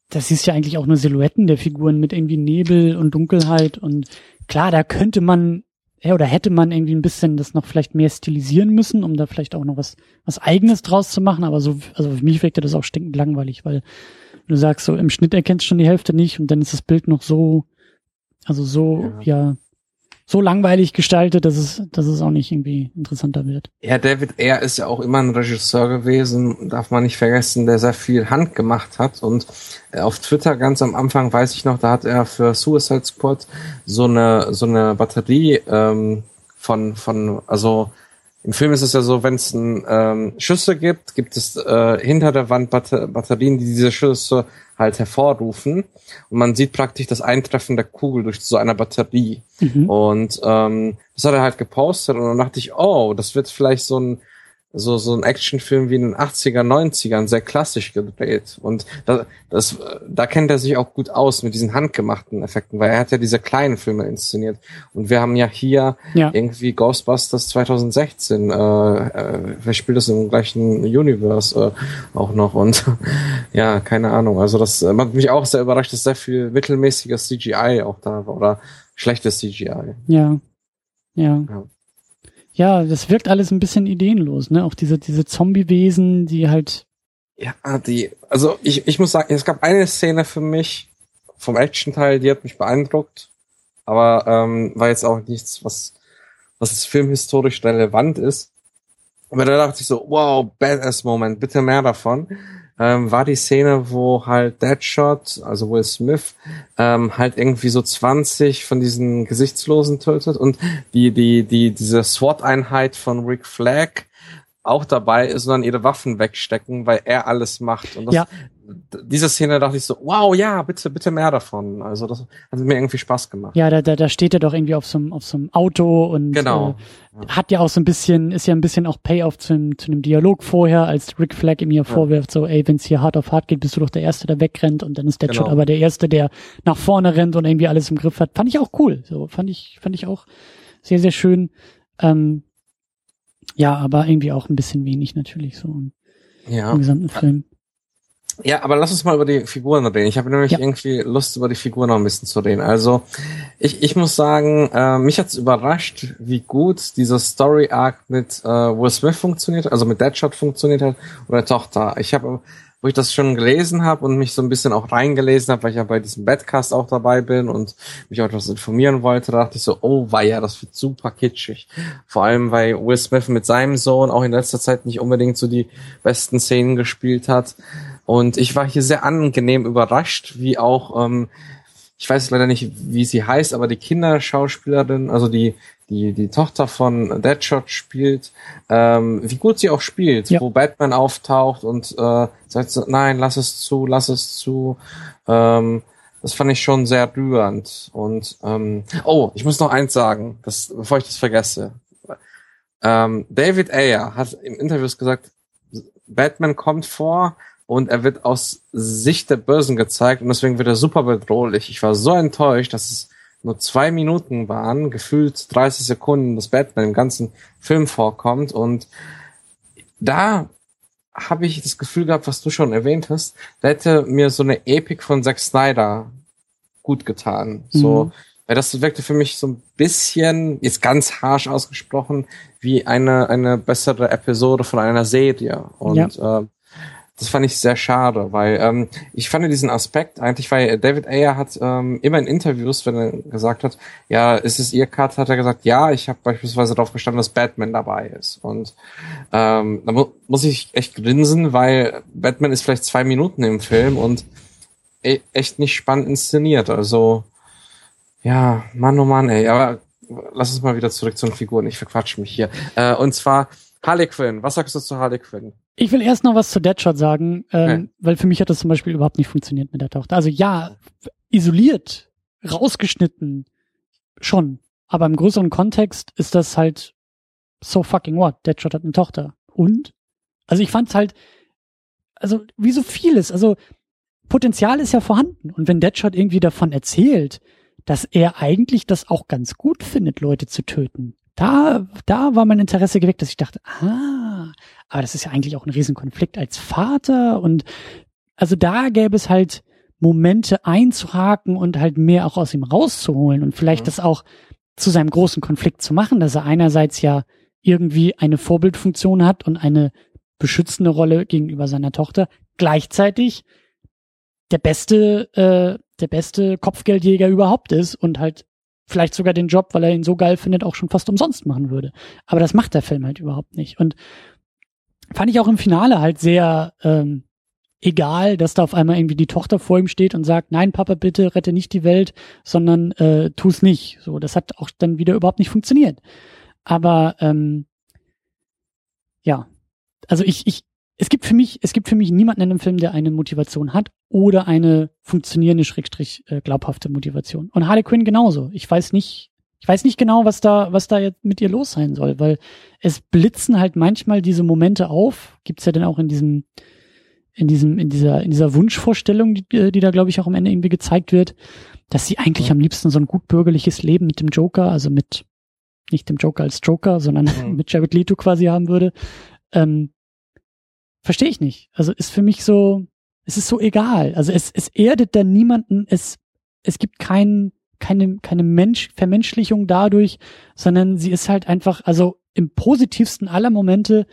das ist ja eigentlich auch nur Silhouetten der Figuren mit irgendwie Nebel und Dunkelheit und klar, da könnte man ja, oder hätte man irgendwie ein bisschen das noch vielleicht mehr stilisieren müssen, um da vielleicht auch noch was, was eigenes draus zu machen, aber so, also für mich wirkte das auch stinkend langweilig, weil du sagst so, im Schnitt erkennst du schon die Hälfte nicht und dann ist das Bild noch so, also so, ja, ja so langweilig gestaltet, dass es, dass es auch nicht irgendwie interessanter wird. Ja, David Ayer ist ja auch immer ein Regisseur gewesen, darf man nicht vergessen, der sehr viel Hand gemacht hat. Und äh, auf Twitter ganz am Anfang weiß ich noch, da hat er für Suicide Squad so eine so eine Batterie ähm, von von also im Film ist es ja so, wenn es ähm, Schüsse gibt, gibt es äh, hinter der Wand Batter Batterien, die diese Schüsse halt hervorrufen. Und man sieht praktisch das Eintreffen der Kugel durch so eine Batterie. Mhm. Und ähm, das hat er halt gepostet und dann dachte ich, oh, das wird vielleicht so ein so, so ein Actionfilm wie in den 80er, 90ern, sehr klassisch gedreht. Und da, das, da kennt er sich auch gut aus mit diesen handgemachten Effekten, weil er hat ja diese kleinen Filme inszeniert. Und wir haben ja hier ja. irgendwie Ghostbusters 2016, äh, äh, wer spielt das im gleichen Universe äh, auch noch? Und ja, keine Ahnung. Also das äh, hat mich auch sehr überrascht, dass sehr viel mittelmäßiges CGI auch da war oder schlechtes CGI. Ja. Ja. ja ja, das wirkt alles ein bisschen ideenlos, ne? Auch diese, diese Zombie-Wesen, die halt. Ja, die, also ich, ich muss sagen, es gab eine Szene für mich vom Action-Teil, die hat mich beeindruckt, aber ähm, war jetzt auch nichts, was, was filmhistorisch relevant ist. Aber da dachte ich so, wow, Badass-Moment, bitte mehr davon ähm, war die Szene, wo halt Deadshot, also Will Smith, ähm, halt irgendwie so 20 von diesen Gesichtslosen tötet und die, die, die, diese SWAT-Einheit von Rick Flag auch dabei ist und dann ihre Waffen wegstecken, weil er alles macht. Und das, ja diese Szene dachte ich so, wow, ja, bitte, bitte mehr davon. Also das hat mir irgendwie Spaß gemacht. Ja, da, da, da steht er doch irgendwie auf so einem, auf so einem Auto und genau. äh, hat ja auch so ein bisschen, ist ja ein bisschen auch Payoff zu, einem, zu einem Dialog vorher, als Rick Flag ihm hier ja. vorwirft, so, ey, wenn's hier hart auf hart geht, bist du doch der Erste, der wegrennt und dann ist Deadshot genau. aber der Erste, der nach vorne rennt und irgendwie alles im Griff hat. Fand ich auch cool. So, fand ich, fand ich auch sehr, sehr schön. Ähm, ja, aber irgendwie auch ein bisschen wenig natürlich so im, Ja. im gesamten Film. Ja, aber lass uns mal über die Figuren reden. Ich habe nämlich Ja. irgendwie Lust, über die Figuren noch ein bisschen zu reden. Also, ich, ich muss sagen, äh, mich hat's überrascht, wie gut dieser Story-Arc mit äh, Will Smith funktioniert, also mit Deadshot funktioniert hat oder der Tochter. Ich habe, wo ich das schon gelesen habe und mich so ein bisschen auch reingelesen habe, weil ich ja bei diesem Badcast auch dabei bin und mich auch etwas informieren wollte, da dachte ich so, oh weia, das wird super kitschig. Vor allem, weil Will Smith mit seinem Sohn auch in letzter Zeit nicht unbedingt so die besten Szenen gespielt hat. Und ich war hier sehr angenehm überrascht, wie auch, ähm, ich weiß leider nicht, wie sie heißt, aber die Kinderschauspielerin, also die, die, die Tochter von Deadshot spielt, ähm, wie gut sie auch spielt, Ja. wo Batman auftaucht und äh, sagt so, nein, lass es zu, lass es zu. Ähm, das fand ich schon sehr rührend. Und ähm, oh, ich muss noch eins sagen, das, bevor ich das vergesse. Ähm, David Ayer hat im Interviews gesagt, Batman kommt vor und er wird aus Sicht der Bösen gezeigt und deswegen wird er super bedrohlich. Ich war so enttäuscht, dass es nur zwei Minuten waren, gefühlt 30 Sekunden, dass Batman im ganzen Film vorkommt und da habe ich das Gefühl gehabt, was du schon erwähnt hast, da hätte mir so eine Epik von Zack Snyder gut getan. So, Mhm. weil das wirkte für mich so ein bisschen, jetzt ganz harsch ausgesprochen, wie eine, eine bessere Episode von einer Serie. Und ähm, das fand ich sehr schade, weil ähm, ich fand diesen Aspekt eigentlich, weil David Ayer hat ähm, immer in Interviews, wenn er gesagt hat, ja, ist es ihr Cut, hat er gesagt, ja, ich habe beispielsweise darauf bestanden, dass Batman dabei ist. Und ähm, da mu muss ich echt grinsen, weil Batman ist vielleicht zwei Minuten im Film und e echt nicht spannend inszeniert. Also ja, Mann, oh Mann, ey, aber lass uns mal wieder zurück zu den Figuren. Ich verquatsche mich hier. Äh, und zwar Harley Quinn. Was sagst du zu Harley Quinn? Ich will erst noch was zu Deadshot sagen, ähm, Okay. weil für mich hat das zum Beispiel überhaupt nicht funktioniert mit der Tochter. Also ja, isoliert, rausgeschnitten, schon. Aber im größeren Kontext ist das halt so fucking what? Deadshot hat eine Tochter. Und? Also ich fand's halt, also wie so vieles, also Potenzial ist ja vorhanden. Und wenn Deadshot irgendwie davon erzählt, dass er eigentlich das auch ganz gut findet, Leute zu töten, da, da war mein Interesse geweckt, dass ich dachte, ah, aber das ist ja eigentlich auch ein Riesenkonflikt als Vater und also da gäbe es halt Momente einzuhaken und halt mehr auch aus ihm rauszuholen und vielleicht Mhm. das auch zu seinem großen Konflikt zu machen, dass er einerseits ja irgendwie eine Vorbildfunktion hat und eine beschützende Rolle gegenüber seiner Tochter, gleichzeitig der beste, äh, der beste Kopfgeldjäger überhaupt ist und halt vielleicht sogar den Job, weil er ihn so geil findet, auch schon fast umsonst machen würde. Aber das macht der Film halt überhaupt nicht. Und fand ich auch im Finale halt sehr ähm, egal, dass da auf einmal irgendwie die Tochter vor ihm steht und sagt, nein, Papa, bitte rette nicht die Welt, sondern äh, tu's nicht. So, das hat auch dann wieder überhaupt nicht funktioniert. Aber ähm, ja, also ich, ich, es gibt für mich, es gibt für mich niemanden in dem Film, der eine Motivation hat oder eine funktionierende, schrägstrich äh, glaubhafte Motivation. Und Harley Quinn genauso. Ich weiß nicht, ich weiß nicht genau, was da, was da jetzt mit ihr los sein soll, weil es blitzen halt manchmal diese Momente auf. Gibt's ja dann auch in diesem, in diesem, in dieser, in dieser Wunschvorstellung, die, die da glaube ich auch am Ende irgendwie gezeigt wird, dass sie eigentlich Ja. am liebsten so ein gut bürgerliches Leben mit dem Joker, also mit nicht dem Joker als Joker, sondern Mhm. mit Jared Leto quasi haben würde. Ähm, Verstehe ich nicht. Also ist für mich so, es ist so egal. Also es, es erdet dann niemanden, es, es gibt kein, keine, keine Mensch, Vermenschlichung dadurch, sondern sie ist halt einfach, also im positivsten aller Momente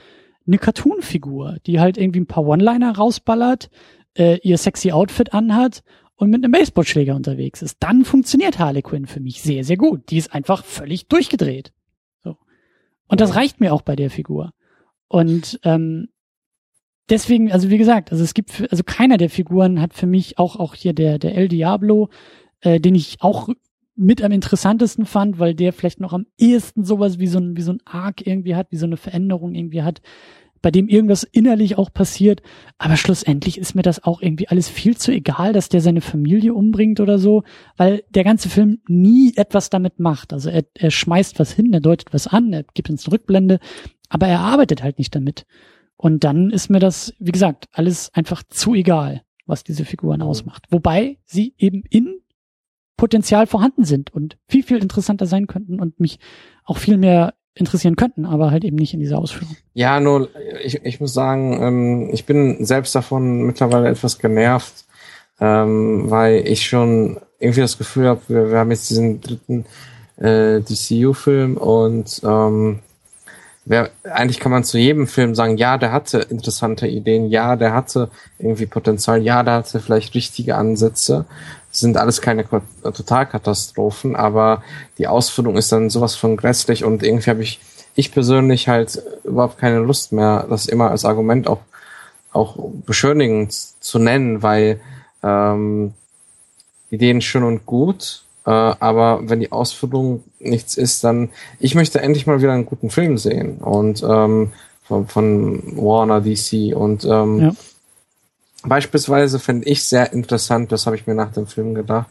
eine Cartoon-Figur, die halt irgendwie ein paar One-Liner rausballert, äh, ihr sexy Outfit anhat und mit einem Baseballschläger unterwegs ist. Dann funktioniert Harley Quinn für mich sehr, sehr gut. Die ist einfach völlig durchgedreht. So. Und das reicht mir auch bei der Figur. Und ähm, deswegen, also wie gesagt, also es gibt, für, also keiner der Figuren hat für mich auch auch hier der der El Diablo, äh, den ich auch mit am interessantesten fand, weil der vielleicht noch am ehesten sowas wie so ein wie so ein Arc irgendwie hat, wie so eine Veränderung irgendwie hat, bei dem irgendwas innerlich auch passiert. Aber schlussendlich ist mir das auch irgendwie alles viel zu egal, dass der seine Familie umbringt oder so, weil der ganze Film nie etwas damit macht. Also er, er schmeißt was hin, er deutet was an, er gibt uns eine Rückblende, aber er arbeitet halt nicht damit. Und dann ist mir das, wie gesagt, alles einfach zu egal, was diese Figuren ausmacht. Wobei sie eben in Potenzial vorhanden sind und viel, viel interessanter sein könnten und mich auch viel mehr interessieren könnten, aber halt eben nicht in dieser Ausführung. Ja, nur ich, ich muss sagen, ähm, ich bin selbst davon mittlerweile etwas genervt, ähm, weil ich schon irgendwie das Gefühl habe, wir, wir haben jetzt diesen dritten äh, DCU-Film und ähm, wer, eigentlich kann man zu jedem Film sagen, ja, der hatte interessante Ideen, ja, der hatte irgendwie Potenzial, ja, der hatte vielleicht richtige Ansätze. Sind alles keine Totalkatastrophen, aber die Ausführung ist dann sowas von grässlich und irgendwie habe ich, ich persönlich halt überhaupt keine Lust mehr, das immer als Argument auch, auch beschönigend zu nennen, weil ähm, Ideen schön und gut, äh, aber wenn die Ausführung nichts ist, dann ich möchte endlich mal wieder einen guten Film sehen und ähm, von, von Warner DC und ähm, ja. Beispielsweise fände ich sehr interessant, das habe ich mir nach dem Film gedacht,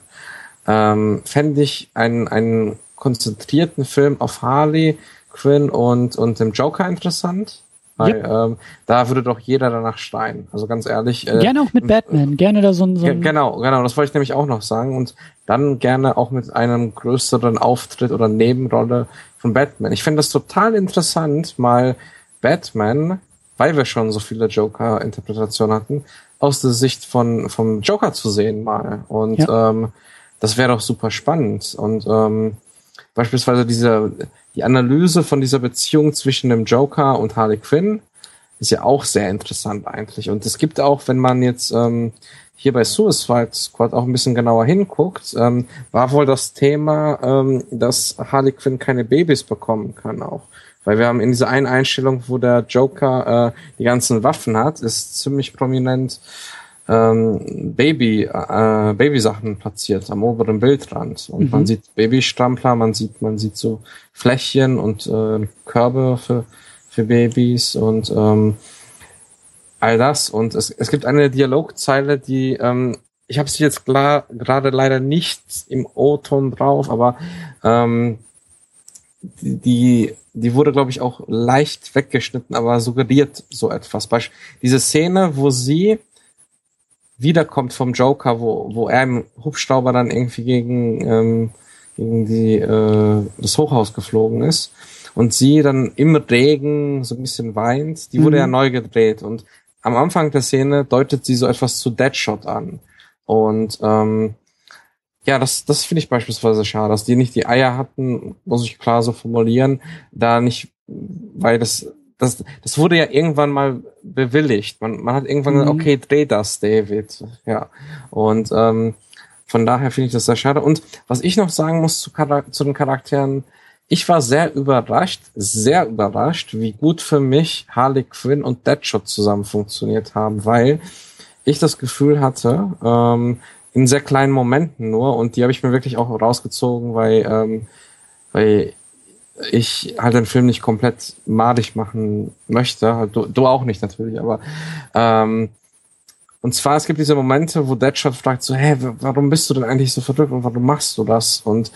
ähm, fände ich einen, einen konzentrierten Film auf Harley Quinn und, und dem Joker interessant. Weil yep. ähm, da würde doch jeder danach schreien. Also ganz ehrlich. Äh, gerne auch mit Batman, gerne da so ein, so ein Genau, genau, das wollte ich nämlich auch noch sagen. Und dann gerne auch mit einem größeren Auftritt oder Nebenrolle von Batman. Ich finde das total interessant, mal Batman, weil wir schon so viele Joker-Interpretationen hatten, aus der Sicht von vom Joker zu sehen mal. Und ja. ähm, das wäre doch super spannend. Und ähm, beispielsweise diese die Analyse von dieser Beziehung zwischen dem Joker und Harley Quinn ist ja auch sehr interessant eigentlich. Und es gibt auch, wenn man jetzt ähm, hier bei Suicide Squad auch ein bisschen genauer hinguckt, ähm, war wohl das Thema, ähm, dass Harley Quinn keine Babys bekommen kann auch. Weil wir haben in dieser einen Einstellung, wo der Joker äh, die ganzen Waffen hat, ist ziemlich prominent ähm, Baby, äh, Babysachen platziert am oberen Bildrand. Und mhm. man sieht Babystrampler, man sieht, man sieht so Fläschchen und äh, Körbe für, für Babys und ähm, all das. Und es, es gibt eine Dialogzeile, die ähm, ich habe sie jetzt gerade leider nicht im O-Ton drauf, aber ähm, die, die wurde, glaube ich, auch leicht weggeschnitten, aber suggeriert so etwas. Beispiel, diese Szene, wo sie wiederkommt vom Joker, wo, wo er im Hubschrauber dann irgendwie gegen, ähm, gegen die, äh, das Hochhaus geflogen ist und sie dann im Regen so ein bisschen weint, die wurde mhm. ja neu gedreht und am Anfang der Szene deutet sie so etwas zu Deadshot an. Und ähm, ja, das, das finde ich beispielsweise schade, dass die nicht die Eier hatten, muss ich klar so formulieren, da nicht, weil das das, das wurde ja irgendwann mal bewilligt. Man, man hat irgendwann mhm. gesagt, okay, dreh das, David. Ja. Und ähm, von daher finde ich das sehr schade. Und was ich noch sagen muss zu, zu den Charakteren, ich war sehr überrascht, sehr überrascht, wie gut für mich Harley Quinn und Deadshot zusammen funktioniert haben, weil ich das Gefühl hatte, ähm, in sehr kleinen Momenten nur, und die habe ich mir wirklich auch rausgezogen, weil, ähm, weil ich halt den Film nicht komplett madig machen möchte. Halt, du, du auch nicht natürlich, aber ähm, und zwar, es gibt diese Momente, wo Deadshot fragt so, hä, warum bist du denn eigentlich so verrückt und warum machst du das? Und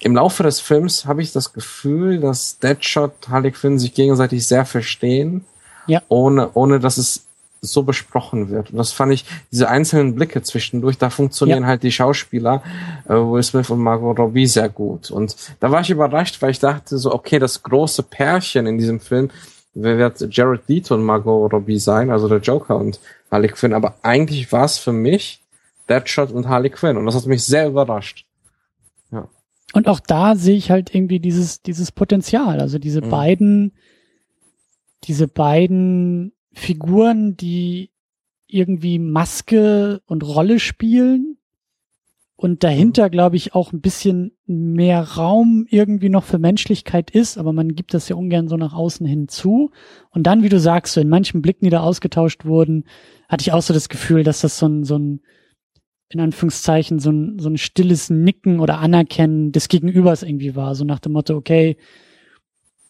im Laufe des Films habe ich das Gefühl, dass Deadshot, Harley Quinn sich gegenseitig sehr verstehen, ja. ohne, ohne dass es so besprochen wird. Und das fand ich, diese einzelnen Blicke zwischendurch, da funktionieren ja. halt die Schauspieler, äh, Will Smith und Margot Robbie sehr gut. Und da war ich überrascht, weil ich dachte so, okay, das große Pärchen in diesem Film wird Jared Leto und Margot Robbie sein, also der Joker und Harley Quinn. Aber eigentlich war es für mich Deadshot und Harley Quinn. Und das hat mich sehr überrascht. Ja. Und auch da sehe ich halt irgendwie dieses, dieses Potenzial. Also diese mhm. beiden, diese beiden Figuren, die irgendwie Maske und Rolle spielen und dahinter, glaube ich, auch ein bisschen mehr Raum irgendwie noch für Menschlichkeit ist, aber man gibt das ja ungern so nach außen hin zu. Und dann, wie du sagst, so in manchen Blicken, die da ausgetauscht wurden, hatte ich auch so das Gefühl, dass das so ein, so ein in Anführungszeichen, so ein, so ein stilles Nicken oder Anerkennen des Gegenübers irgendwie war. So nach dem Motto, okay,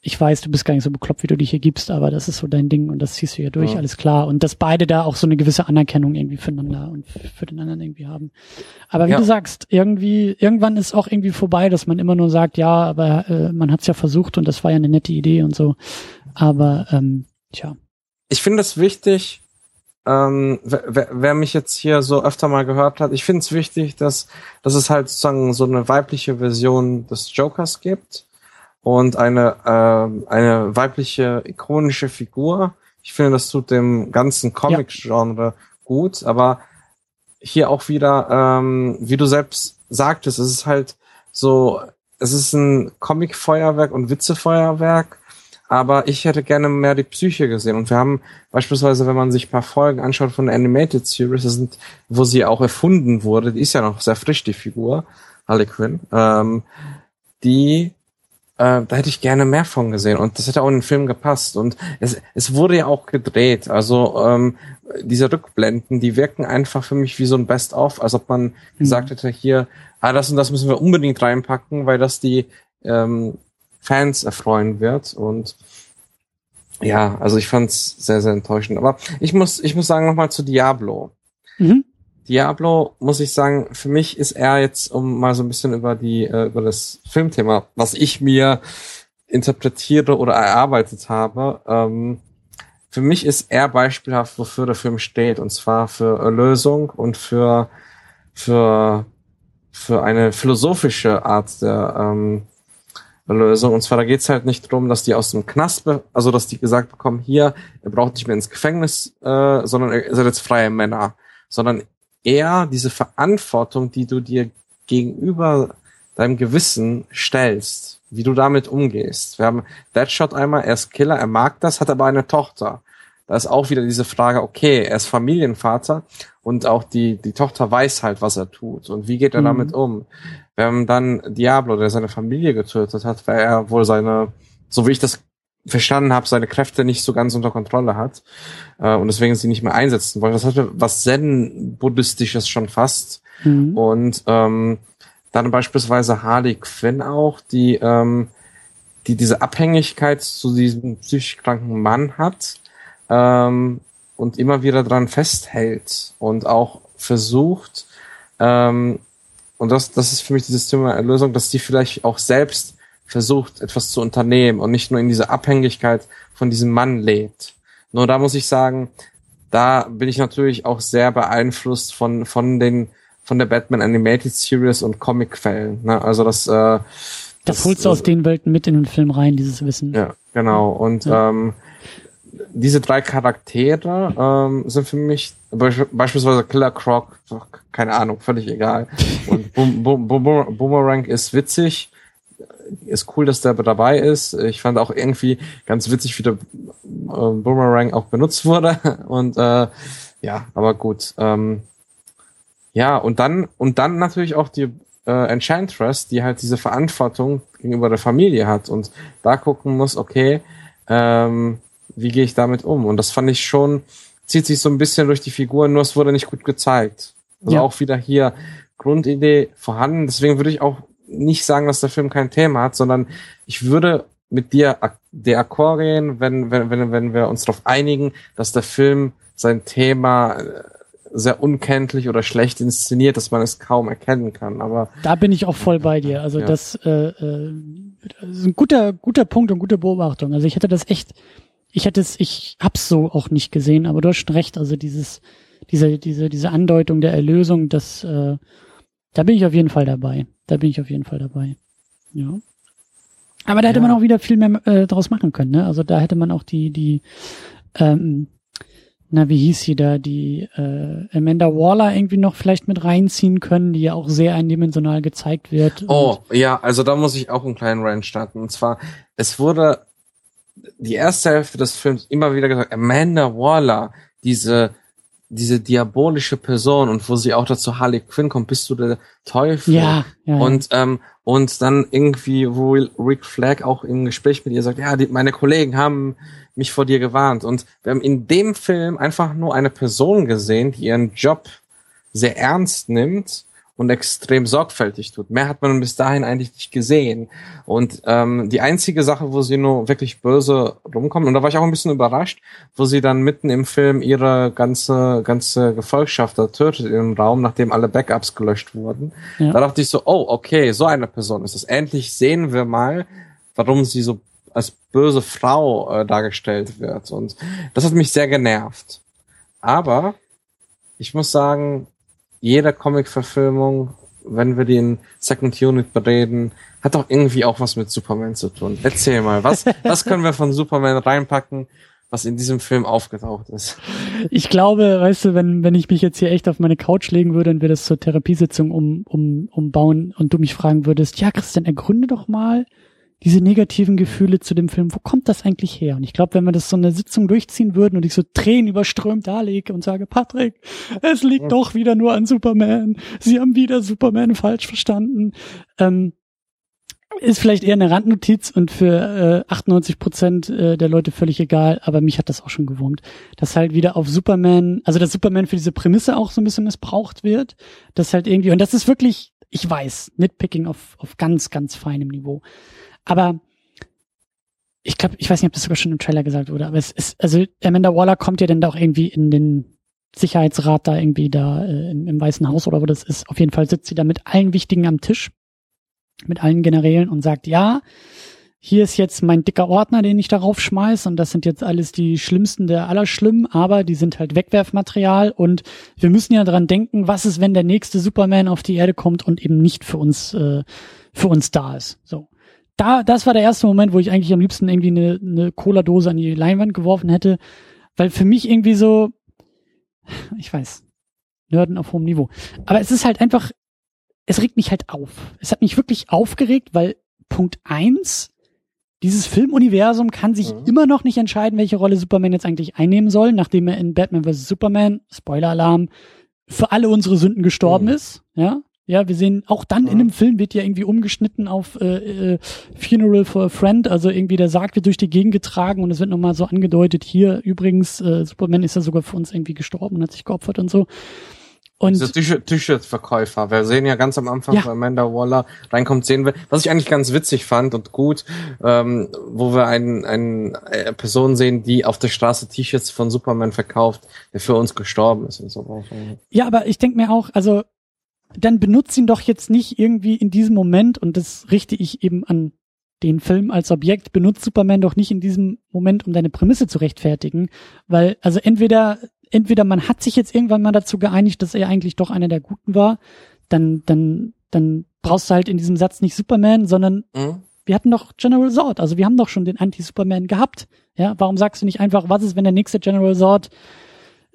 ich weiß, du bist gar nicht so bekloppt, wie du dich hier gibst, aber das ist so dein Ding und das ziehst du hier durch, ja. alles klar. Und dass beide da auch so eine gewisse Anerkennung irgendwie füreinander und für den anderen irgendwie haben. Aber wie ja. du sagst, irgendwie, irgendwann ist auch irgendwie vorbei, dass man immer nur sagt, ja, aber äh, man hat's ja versucht und das war ja eine nette Idee und so. Aber ähm, tja. Ich finde es wichtig, ähm, wer, wer mich jetzt hier so öfter mal gehört hat, ich finde es wichtig, dass, dass es halt sozusagen so eine weibliche Version des Jokers gibt und eine, äh, eine weibliche ikonische Figur. Ich finde, das tut dem ganzen Comic-Genre ja. gut, aber hier auch wieder, ähm, wie du selbst sagtest, es ist halt so, es ist ein Comic-Feuerwerk und Witze-Feuerwerk aber ich hätte gerne mehr die Psyche gesehen. Und wir haben beispielsweise, wenn man sich ein paar Folgen anschaut von der Animated Series, das sind, wo sie auch erfunden wurde, die ist ja noch sehr frisch, die Figur, Harley Quinn, ähm, die äh, da hätte ich gerne mehr von gesehen und das hätte auch in den Film gepasst und es, es wurde ja auch gedreht, also ähm, diese Rückblenden, die wirken einfach für mich wie so ein Best-of, als ob man mhm. gesagt hätte, hier, ah, das und das müssen wir unbedingt reinpacken, weil das die ähm, Fans erfreuen wird. Und ja, also ich fand es sehr, sehr enttäuschend. Aber ich muss, ich muss sagen nochmal zu Diablo. Mhm. Diablo, muss ich sagen, für mich ist er jetzt, um mal so ein bisschen über die, äh, über das Filmthema, was ich mir interpretiere oder erarbeitet habe, ähm, für mich ist er beispielhaft, wofür der Film steht, und zwar für Erlösung und für, für, für eine philosophische Art der, ähm, Lösung. Und zwar, da geht's halt nicht drum, dass die aus dem Knast, also dass die gesagt bekommen, hier, ihr braucht nicht mehr ins Gefängnis, äh, sondern ihr seid jetzt freie Männer. Sondern eher diese Verantwortung, die du dir gegenüber deinem Gewissen stellst, wie du damit umgehst. Wir haben Deadshot einmal, er ist Killer, er mag das, hat aber eine Tochter. Da ist auch wieder diese Frage, okay, er ist Familienvater und auch die, die Tochter weiß halt, was er tut und wie geht er mhm. damit um. Wenn dann Diablo, der seine Familie getötet hat, weil er wohl seine, so wie ich das verstanden habe, seine Kräfte nicht so ganz unter Kontrolle hat äh, und deswegen sie nicht mehr einsetzen wollen. Das hatte was Zen-Buddhistisches schon fast. Mhm. Und ähm, dann beispielsweise Harley Quinn auch, die, ähm, die diese Abhängigkeit zu diesem psychisch kranken Mann hat ähm, und immer wieder dran festhält und auch versucht, ähm, und das, das ist für mich dieses Thema Erlösung, dass die vielleicht auch selbst versucht, etwas zu unternehmen und nicht nur in dieser Abhängigkeit von diesem Mann lebt. Nur da muss ich sagen, da bin ich natürlich auch sehr beeinflusst von, von den, von der Batman Animated Series und Comic-Quellen. Ne? Also das, äh, das, das holst du aus den Welten mit in den Film rein, dieses Wissen. Ja, genau. Und ja. ähm, diese drei Charaktere ähm, sind für mich beispielsweise Killer Croc, keine Ahnung, völlig egal. Und Boom, Boom, Boom, Boomerang ist witzig, ist cool, dass der dabei ist. Ich fand auch irgendwie ganz witzig, wie der äh, Boomerang auch benutzt wurde. Und äh, ja, aber gut. Ähm, ja, und dann und dann natürlich auch die äh, Enchantress, die halt diese Verantwortung gegenüber der Familie hat und da gucken muss, okay, ähm, wie gehe ich damit um? Und das fand ich schon, zieht sich so ein bisschen durch die Figuren, nur es wurde nicht gut gezeigt. Also ja. auch wieder hier Grundidee vorhanden. Deswegen würde ich auch nicht sagen, dass der Film kein Thema hat, sondern ich würde mit dir der Akkord gehen, wenn, wenn, wenn, wenn wir uns darauf einigen, dass der Film sein Thema äh, sehr unkenntlich oder schlecht inszeniert, dass man es kaum erkennen kann. Aber da bin ich auch voll bei dir. Also ja. das, äh, äh, das ist ein guter guter Punkt und gute Beobachtung. Also ich hätte das echt ich hätte es, ich hab's so auch nicht gesehen, aber du hast schon recht, also dieses, diese, diese, diese Andeutung der Erlösung, das, äh, da bin ich auf jeden Fall dabei. Da bin ich auf jeden Fall dabei. Ja. Aber da hätte ja. man auch wieder viel mehr äh, draus machen können, ne? Also da hätte man auch die, die, ähm, na, wie hieß sie da, die äh, Amanda Waller irgendwie noch vielleicht mit reinziehen können, die ja auch sehr eindimensional gezeigt wird. Oh, ja, also da muss ich auch einen kleinen Rant starten. Und zwar, es wurde die erste Hälfte des Films immer wieder gesagt, Amanda Waller, diese diese diabolische Person und wo sie auch dazu Harley Quinn kommt, bist du der Teufel. Ja, ja, und ähm, und dann irgendwie, wo Rick Flag auch im Gespräch mit ihr sagt, ja, die, meine Kollegen haben mich vor dir gewarnt. Und wir haben in dem Film einfach nur eine Person gesehen, die ihren Job sehr ernst nimmt und extrem sorgfältig tut. Mehr hat man bis dahin eigentlich nicht gesehen. Und ähm, die einzige Sache, wo sie nur wirklich böse rumkommt, und da war ich auch ein bisschen überrascht, wo sie dann mitten im Film ihre ganze ganze Gefolgschaft da tötet im Raum, nachdem alle Backups gelöscht wurden. Ja. Da dachte ich so, oh, okay, so eine Person ist es. Endlich sehen wir mal, warum sie so als böse Frau äh, dargestellt wird. Und das hat mich sehr genervt. Aber ich muss sagen, jede Comic-Verfilmung, wenn wir den Second Unit bereden, hat doch irgendwie auch was mit Superman zu tun. Erzähl mal, was, was können wir von Superman reinpacken, was in diesem Film aufgetaucht ist? Ich glaube, weißt du, wenn, wenn ich mich jetzt hier echt auf meine Couch legen würde und wir das zur Therapiesitzung um, um, umbauen und du mich fragen würdest, ja, Christian, ergründe doch mal diese negativen Gefühle zu dem Film, wo kommt das eigentlich her? Und ich glaube, wenn wir das so eine Sitzung durchziehen würden und ich so Tränen überströmt da lege und sage, Patrick, es liegt ja. doch wieder nur an Superman. Sie haben wieder Superman falsch verstanden. Ähm, ist vielleicht eher eine Randnotiz und für äh, 98 Prozent äh, der Leute völlig egal, aber mich hat das auch schon gewurmt, dass halt wieder auf Superman, also dass Superman für diese Prämisse auch so ein bisschen missbraucht wird, dass halt irgendwie, und das ist wirklich, ich weiß, Nitpicking auf, auf ganz, ganz feinem Niveau. Aber ich glaube, ich weiß nicht, ob das sogar schon im Trailer gesagt wurde, aber es ist, also Amanda Waller kommt ja dann da auch irgendwie in den Sicherheitsrat da irgendwie da äh, im, im Weißen Haus oder wo das ist. Auf jeden Fall sitzt sie da mit allen Wichtigen am Tisch mit allen Generälen und sagt, ja, hier ist jetzt mein dicker Ordner, den ich darauf schmeiß und das sind jetzt alles die schlimmsten der Allerschlimmen, aber die sind halt Wegwerfmaterial und wir müssen ja dran denken, was ist, wenn der nächste Superman auf die Erde kommt und eben nicht für uns äh, für uns da ist. So. Da, das war der erste Moment, wo ich eigentlich am liebsten irgendwie eine, eine Cola-Dose an die Leinwand geworfen hätte, weil für mich irgendwie so, ich weiß, Nörden auf hohem Niveau. Aber es ist halt einfach, es regt mich halt auf. Es hat mich wirklich aufgeregt, weil Punkt eins, dieses Filmuniversum kann sich mhm. immer noch nicht entscheiden, welche Rolle Superman jetzt eigentlich einnehmen soll, nachdem er in Batman vs. Superman, Spoiler-Alarm, für alle unsere Sünden gestorben mhm. ist. Ja, ja, wir sehen auch dann mhm. in dem Film wird ja irgendwie umgeschnitten auf äh, äh, Funeral for a Friend, also irgendwie der Sarg wird durch die Gegend getragen und es wird nochmal so angedeutet, hier übrigens, äh, Superman ist ja sogar für uns irgendwie gestorben und hat sich geopfert und so. Und Diese T-Shirt-Verkäufer. Wir sehen ja ganz am Anfang, ja. wo Amanda Waller reinkommt, sehen wir, was ich eigentlich ganz witzig fand und gut, ähm, wo wir einen, einen äh, Person sehen, die auf der Straße T-Shirts von Superman verkauft, der für uns gestorben ist und so Ja, aber ich denke mir auch, also dann benutzt ihn doch jetzt nicht irgendwie in diesem Moment, und das richte ich eben an den Film als Objekt, benutzt Superman doch nicht in diesem Moment, um deine Prämisse zu rechtfertigen, weil, also entweder entweder man hat sich jetzt irgendwann mal dazu geeinigt, dass er eigentlich doch einer der Guten war, dann, dann, dann brauchst du halt in diesem Satz nicht Superman, sondern mhm. wir hatten doch General Zod, also wir haben doch schon den Anti-Superman gehabt. Ja, warum sagst du nicht einfach, was ist, wenn der nächste General Zod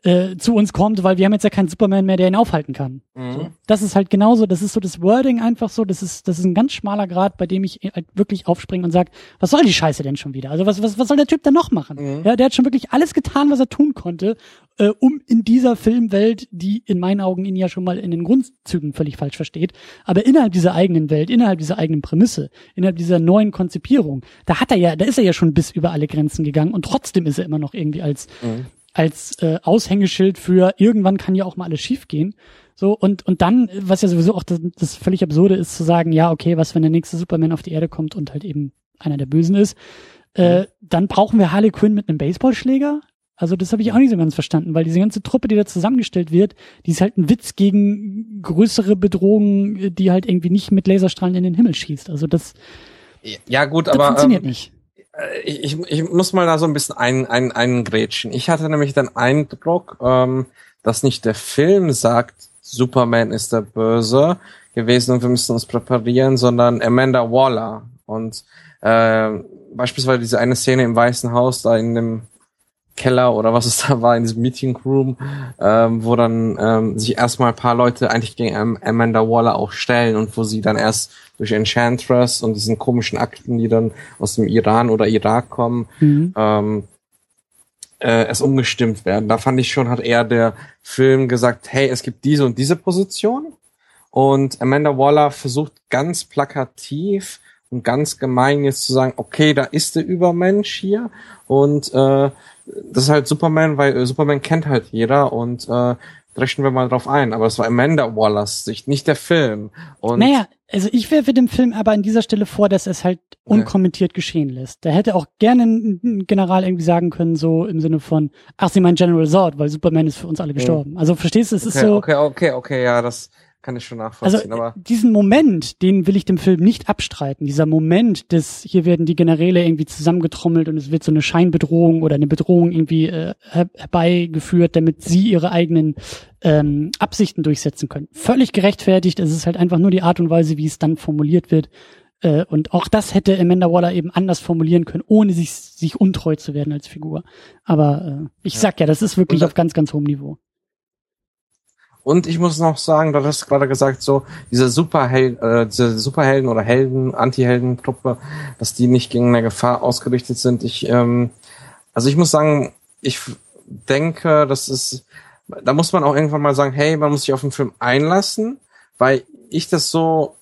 äh, zu uns kommt, weil wir haben jetzt ja keinen Superman mehr, der ihn aufhalten kann. Mhm. So, das ist halt genauso, das ist so das Wording einfach so, das ist, das ist ein ganz schmaler Grad, bei dem ich halt wirklich aufspringe und sage, was soll die Scheiße denn schon wieder? Also was, was, was soll der Typ denn noch machen? Mhm. Ja, der hat schon wirklich alles getan, was er tun konnte, äh, um in dieser Filmwelt, die in meinen Augen ihn ja schon mal in den Grundzügen völlig falsch versteht, aber innerhalb dieser eigenen Welt, innerhalb dieser eigenen Prämisse, innerhalb dieser neuen Konzipierung, da hat er ja, da ist er ja schon bis über alle Grenzen gegangen und trotzdem ist er immer noch irgendwie als mhm als äh, Aushängeschild für irgendwann kann ja auch mal alles schiefgehen. So, und, und dann, was ja sowieso auch das, das völlig Absurde ist, zu sagen, ja, okay, was, wenn der nächste Superman auf die Erde kommt und halt eben einer der Bösen ist, äh, dann brauchen wir Harley Quinn mit einem Baseballschläger. Also das habe ich auch nicht so ganz verstanden, weil diese ganze Truppe, die da zusammengestellt wird, die ist halt ein Witz gegen größere Bedrohungen, die halt irgendwie nicht mit Laserstrahlen in den Himmel schießt. Also das, ja gut, das aber funktioniert ähm, nicht. Äh, ich, ich muss mal da so ein bisschen ein, ein, eingrätschen. Ich hatte nämlich den Eindruck, ähm, dass nicht der Film sagt, Superman ist der Böse gewesen und wir müssen uns präparieren, sondern Amanda Waller. Und äh, beispielsweise diese eine Szene im Weißen Haus, da in dem Keller oder was es da war, in diesem Meeting Room, ähm, wo dann ähm, sich erstmal ein paar Leute eigentlich gegen Amanda Waller auch stellen und wo sie dann erst durch Enchantress und diesen komischen Akten, die dann aus dem Iran oder Irak kommen, mhm. ähm, äh, es umgestimmt werden. Da fand ich schon, hat eher der Film gesagt, hey, es gibt diese und diese Position. Und Amanda Waller versucht ganz plakativ und ganz gemein jetzt zu sagen, okay, da ist der Übermensch hier und äh, das ist halt Superman, weil äh, Superman kennt halt jeder und äh, rechnen wir mal drauf ein. Aber es war Amanda Wallers Sicht, nicht der Film. Und naja, also ich werfe dem Film aber an dieser Stelle vor, dass es halt unkommentiert ja. geschehen lässt. Da hätte auch gerne ein General irgendwie sagen können, so im Sinne von, ach, sie meinen General Zod, weil Superman ist für uns alle gestorben. Ja. Also verstehst du, es okay, ist so. Okay, okay, okay, ja, das, kann ich schon nachvollziehen. Also aber diesen Moment, den will ich dem Film nicht abstreiten. Dieser Moment des, hier werden die Generäle irgendwie zusammengetrommelt und es wird so eine Scheinbedrohung oder eine Bedrohung irgendwie äh, herbeigeführt, damit sie ihre eigenen ähm, Absichten durchsetzen können. Völlig gerechtfertigt. Es ist halt einfach nur die Art und Weise, wie es dann formuliert wird. Äh, und auch das hätte Amanda Waller eben anders formulieren können, ohne sich, sich untreu zu werden als Figur. Aber äh, ich ja. sag ja, das ist wirklich auf ganz, ganz hohem Niveau. Und ich muss noch sagen, du hast gerade gesagt, so diese Superhelden, äh, diese Superhelden oder Helden, Anti-Helden-Truppe, dass die nicht gegen eine Gefahr ausgerichtet sind. Ich, ähm, also ich muss sagen, ich denke, das ist, da muss man auch irgendwann mal sagen, hey, man muss sich auf den Film einlassen, weil ich das so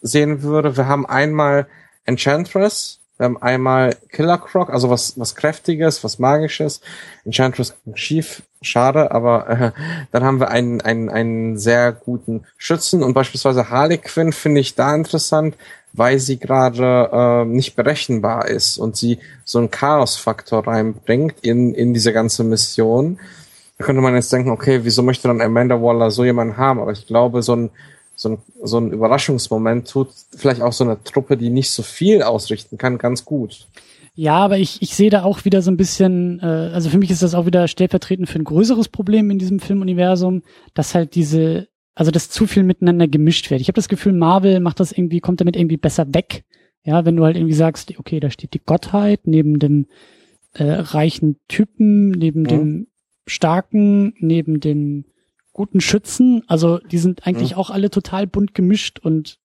sehen würde. Wir haben einmal Enchantress, wir haben einmal Killer Croc, also was, was Kräftiges, was Magisches. Enchantress schief, schade, aber äh, dann haben wir einen, einen, einen sehr guten Schützen und beispielsweise Harlequin finde ich da interessant, weil sie gerade äh, nicht berechenbar ist und sie so einen Chaos-Faktor reinbringt in, in diese ganze Mission. Da könnte man jetzt denken, okay, wieso möchte dann Amanda Waller so jemanden haben? Aber ich glaube, so ein so ein, so ein Überraschungsmoment tut vielleicht auch so eine Truppe, die nicht so viel ausrichten kann, ganz gut. Ja, aber ich, ich sehe da auch wieder so ein bisschen, äh, also für mich ist das auch wieder stellvertretend für ein größeres Problem in diesem Filmuniversum, dass halt diese, also dass zu viel miteinander gemischt wird. Ich habe das Gefühl, Marvel macht das irgendwie, kommt damit irgendwie besser weg. Ja, wenn du halt irgendwie sagst, okay, da steht die Gottheit neben dem äh, reichen Typen, neben mhm. dem starken, neben dem guten Schützen. Also die sind eigentlich mhm. auch alle total bunt gemischt und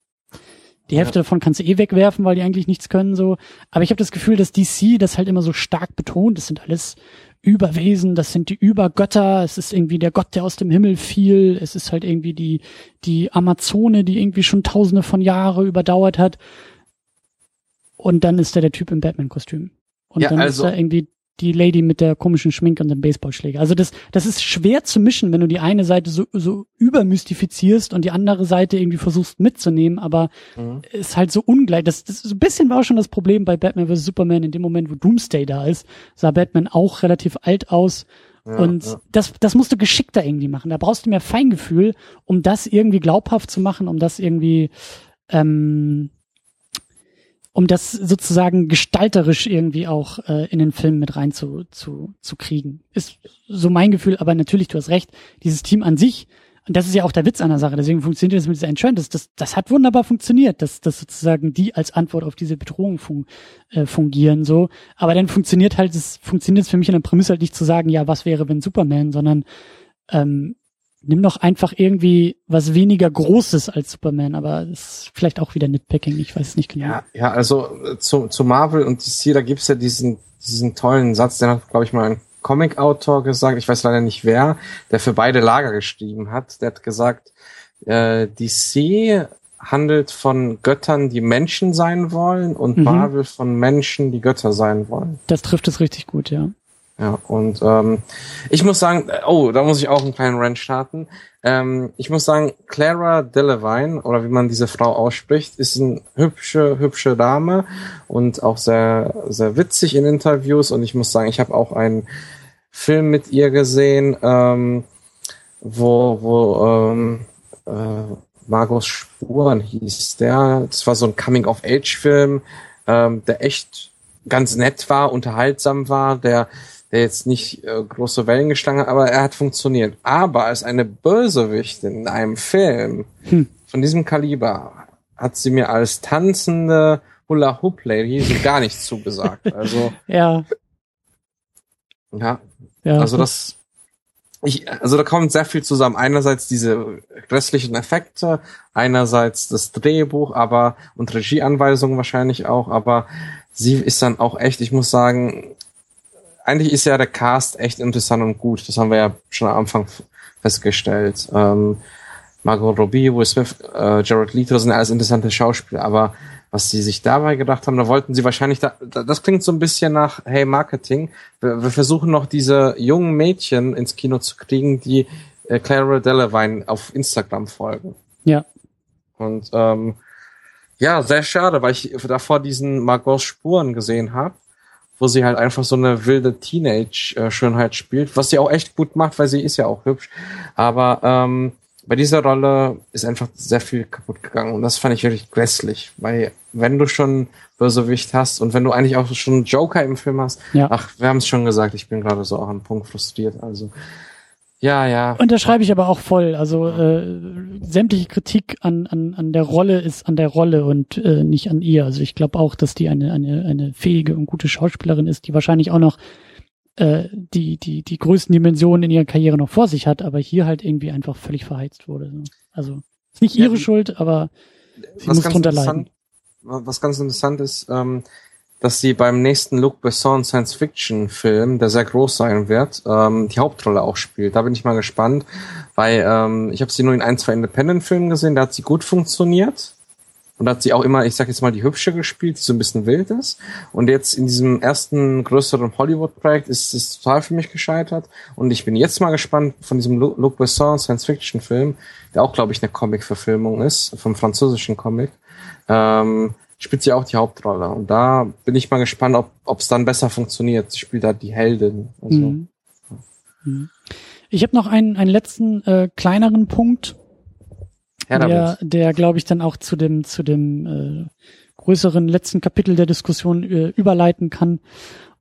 die Hälfte ja. davon kannst du eh wegwerfen, weil die eigentlich nichts können so. Aber ich habe das Gefühl, dass DC das halt immer so stark betont. Das sind alles Überwesen, das sind die Übergötter. Es ist irgendwie der Gott, der aus dem Himmel fiel. Es ist halt irgendwie die die Amazone, die irgendwie schon Tausende von Jahre überdauert hat. Und dann ist da der Typ im Batman-Kostüm. Und ja, dann also, ist da irgendwie die Lady mit der komischen Schminke und dem Baseballschläger. Also das, das ist schwer zu mischen, wenn du die eine Seite so, so übermystifizierst und die andere Seite irgendwie versuchst mitzunehmen, aber mhm. ist halt so ungleich. Das, das so ein bisschen war auch schon das Problem bei Batman vs. Superman. In dem Moment, wo Doomsday da ist, sah Batman auch relativ alt aus. Ja, und ja. das, das musst du geschickter irgendwie machen. Da brauchst du mehr Feingefühl, um das irgendwie glaubhaft zu machen, um das irgendwie ähm, um das sozusagen gestalterisch irgendwie auch äh, in den Film mit rein zu, zu, zu kriegen. Ist so mein Gefühl, aber natürlich, du hast recht, dieses Team an sich, und das ist ja auch der Witz an der Sache, deswegen funktioniert das mit dieser Entscheidung, das, das, das hat wunderbar funktioniert, dass, dass sozusagen die als Antwort auf diese Bedrohung fun äh, fungieren, so. Aber dann funktioniert halt, es funktioniert für mich in der Prämisse halt nicht zu sagen, ja, was wäre, wenn Superman, sondern ähm, nimm doch einfach irgendwie was weniger Großes als Superman, aber ist vielleicht auch wieder Nitpicking, ich weiß es nicht genau. Ja, ja also äh, zu, zu Marvel und DC, da gibt's ja diesen, diesen tollen Satz, den hat, glaube ich, mal ein Comic-Autor gesagt, ich weiß leider nicht wer, der für beide Lager geschrieben hat. Der hat gesagt, äh, DC handelt von Göttern, die Menschen sein wollen und mhm. Marvel von Menschen, die Götter sein wollen. Das trifft es richtig gut, ja. Ja, und ähm, ich muss sagen, oh, da muss ich auch einen kleinen Rant starten. Ähm, ich muss sagen, Clara Delevingne, oder wie man diese Frau ausspricht, ist eine hübsche, hübsche Dame und auch sehr, sehr witzig in Interviews. Und ich muss sagen, ich habe auch einen Film mit ihr gesehen, ähm, wo, wo ähm, äh, Margos Spuren hieß der. Das war so ein Coming-of-Age-Film, ähm, der echt ganz nett war, unterhaltsam war, der der jetzt nicht äh, große Wellen geschlagen hat, aber er hat funktioniert. Aber als eine Bösewichtin in einem Film hm. von diesem Kaliber hat sie mir als tanzende Hula Hoop Lady so gar nichts zugesagt. Also ja, ja, ja, also das ich, also da kommt sehr viel zusammen. Einerseits diese restlichen Effekte, einerseits das Drehbuch, aber und Regieanweisungen wahrscheinlich auch, aber sie ist dann auch echt, ich muss sagen, eigentlich ist ja der Cast echt interessant und gut. Das haben wir ja schon am Anfang festgestellt. Ähm, Margot Robbie, Will Smith, äh, Jared Leto sind alles interessante Schauspieler, aber was sie sich dabei gedacht haben, da wollten sie wahrscheinlich, da, das klingt so ein bisschen nach, hey, Marketing. Wir, wir versuchen noch diese jungen Mädchen ins Kino zu kriegen, die äh, Clara Delevingne auf Instagram folgen. Ja. Und ähm, ja, sehr schade, weil ich davor diesen Margot Spuren gesehen habe wo sie halt einfach so eine wilde Teenage-Schönheit spielt, was sie auch echt gut macht, weil sie ist ja auch hübsch. Aber ähm, bei dieser Rolle ist einfach sehr viel kaputt gegangen und das fand ich wirklich grässlich, weil wenn du schon Bösewicht hast und wenn du eigentlich auch schon Joker im Film hast, ja. ach, wir haben es schon gesagt, ich bin gerade so auch an Punkt frustriert, also ja, ja. Und da schreibe ich aber auch voll. Also äh, sämtliche Kritik an, an, an der Rolle ist an der Rolle und äh, nicht an ihr. Also ich glaube auch, dass die eine, eine, eine fähige und gute Schauspielerin ist, die wahrscheinlich auch noch äh, die, die, die größten Dimensionen in ihrer Karriere noch vor sich hat, aber hier halt irgendwie einfach völlig verheizt wurde. Also ist nicht ihre ja, Schuld, aber sie muss drunter leiden. Was ganz interessant ist, ähm, dass sie beim nächsten Luc Besson Science-Fiction-Film, der sehr groß sein wird, ähm, die Hauptrolle auch spielt. Da bin ich mal gespannt, weil ähm, ich habe sie nur in ein, zwei Independent-Filmen gesehen, da hat sie gut funktioniert. Und da hat sie auch immer, ich sag jetzt mal, die hübsche gespielt, die so ein bisschen wild ist. Und jetzt in diesem ersten größeren Hollywood-Projekt ist es total für mich gescheitert. Und ich bin jetzt mal gespannt von diesem Luc Besson Science-Fiction-Film, der auch, glaube ich, eine Comic-Verfilmung ist, vom französischen Comic. Ähm, spielt sie auch die Hauptrolle. Und da bin ich mal gespannt, ob es dann besser funktioniert. Sie spielt da die Heldin. Also, mhm. mhm. Ich habe noch einen, einen letzten äh, kleineren Punkt, Herr der, der glaube ich dann auch zu dem zu dem äh, größeren letzten Kapitel der Diskussion äh, überleiten kann.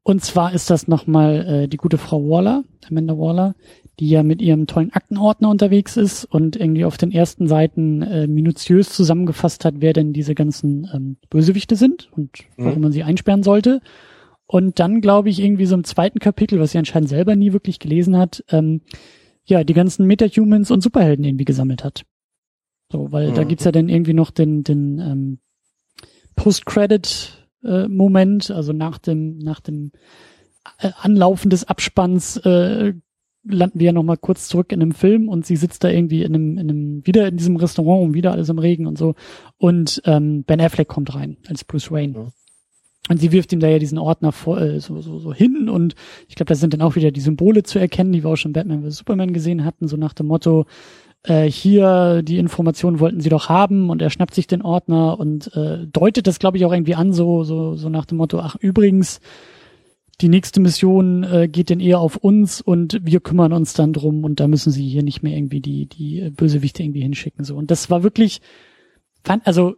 Und zwar ist das nochmal äh, die gute Frau Waller, Amanda Waller, die ja mit ihrem tollen Aktenordner unterwegs ist und irgendwie auf den ersten Seiten äh, minutiös zusammengefasst hat, wer denn diese ganzen ähm, Bösewichte sind und mhm. warum man sie einsperren sollte. Und dann, glaube ich, irgendwie so im zweiten Kapitel, was sie anscheinend selber nie wirklich gelesen hat, ähm, ja, die ganzen Metahumans und Superhelden irgendwie gesammelt hat. So, weil mhm. da gibt's ja dann irgendwie noch den, den ähm, Post-Credit-Moment, äh, also nach dem, nach dem äh, Anlaufen des Abspanns äh, landen wir ja nochmal kurz zurück in einem Film und sie sitzt da irgendwie in einem, in einem, wieder in diesem Restaurant und wieder alles im Regen und so. Und ähm, Ben Affleck kommt rein als Bruce Wayne. Ja. Und sie wirft ihm da ja diesen Ordner vor, äh, so, so, so hin und ich glaube, da sind dann auch wieder die Symbole zu erkennen, die wir auch schon Batman vs. Superman gesehen hatten, so nach dem Motto, äh, hier die Informationen wollten sie doch haben und er schnappt sich den Ordner und äh, deutet das, glaube ich, auch irgendwie an, so, so, so nach dem Motto, ach übrigens, die nächste Mission äh, geht denn eher auf uns und wir kümmern uns dann drum und da müssen sie hier nicht mehr irgendwie die, die Bösewichte irgendwie hinschicken. So. Und das war wirklich, fand, also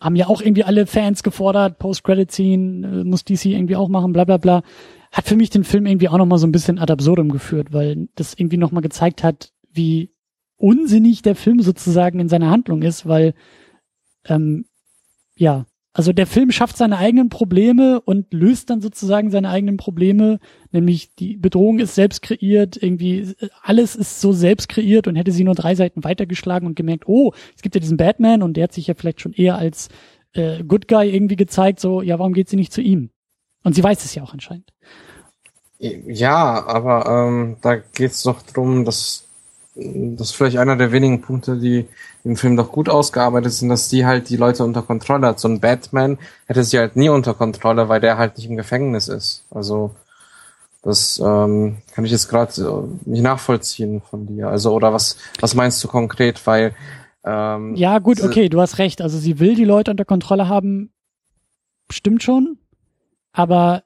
haben ja auch irgendwie alle Fans gefordert, Post-Credit-Scene, äh, muss DC irgendwie auch machen, bla bla bla. Hat für mich den Film irgendwie auch nochmal so ein bisschen ad absurdum geführt, weil das irgendwie nochmal gezeigt hat, wie unsinnig der Film sozusagen in seiner Handlung ist, weil ähm, ja, also der Film schafft seine eigenen Probleme und löst dann sozusagen seine eigenen Probleme, nämlich die Bedrohung ist selbst kreiert, irgendwie alles ist so selbst kreiert und hätte sie nur drei Seiten weitergeschlagen und gemerkt, oh, es gibt ja diesen Batman und der hat sich ja vielleicht schon eher als äh, Good Guy irgendwie gezeigt, so, ja, warum geht sie nicht zu ihm? Und sie weiß es ja auch anscheinend. Ja, aber ähm, da geht's doch drum, dass das ist vielleicht einer der wenigen Punkte, die im Film doch gut ausgearbeitet sind, dass die halt die Leute unter Kontrolle hat. So ein Batman hätte sie halt nie unter Kontrolle, weil der halt nicht im Gefängnis ist. Also das ähm, kann ich jetzt gerade äh, nicht nachvollziehen von dir. Also oder was was meinst du konkret? Weil ähm, ja gut, okay, du hast recht. Also sie will die Leute unter Kontrolle haben, stimmt schon, aber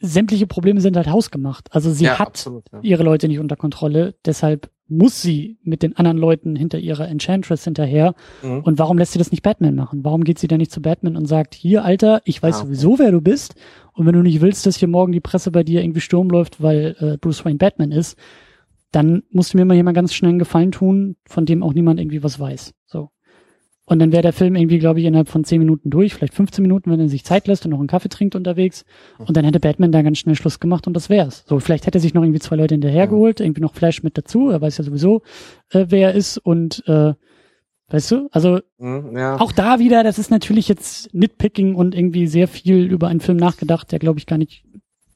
sämtliche Probleme sind halt hausgemacht. Also sie ja, hat absolut, ja. ihre Leute nicht unter Kontrolle, deshalb muss sie mit den anderen Leuten hinter ihrer Enchantress hinterher. Mhm. Und warum lässt sie das nicht Batman machen? Warum geht sie dann nicht zu Batman und sagt, hier, Alter, ich weiß ah, okay. sowieso, wer du bist. Und wenn du nicht willst, dass hier morgen die Presse bei dir irgendwie Sturm läuft, weil äh, Bruce Wayne Batman ist, dann musst du mir mal hier mal ganz schnell einen Gefallen tun, von dem auch niemand irgendwie was weiß. So. Und dann wäre der Film irgendwie, glaube ich, innerhalb von 10 Minuten durch, vielleicht 15 Minuten, wenn er sich Zeit lässt und noch einen Kaffee trinkt unterwegs. Und dann hätte Batman da ganz schnell Schluss gemacht und das wär's. So, vielleicht hätte er sich noch irgendwie zwei Leute hinterhergeholt, irgendwie noch Flash mit dazu. Er weiß ja sowieso, äh, wer er ist und äh, Weißt du? Also mhm, ja. auch da wieder, das ist natürlich jetzt Nitpicking und irgendwie sehr viel über einen Film nachgedacht, der glaube ich gar nicht.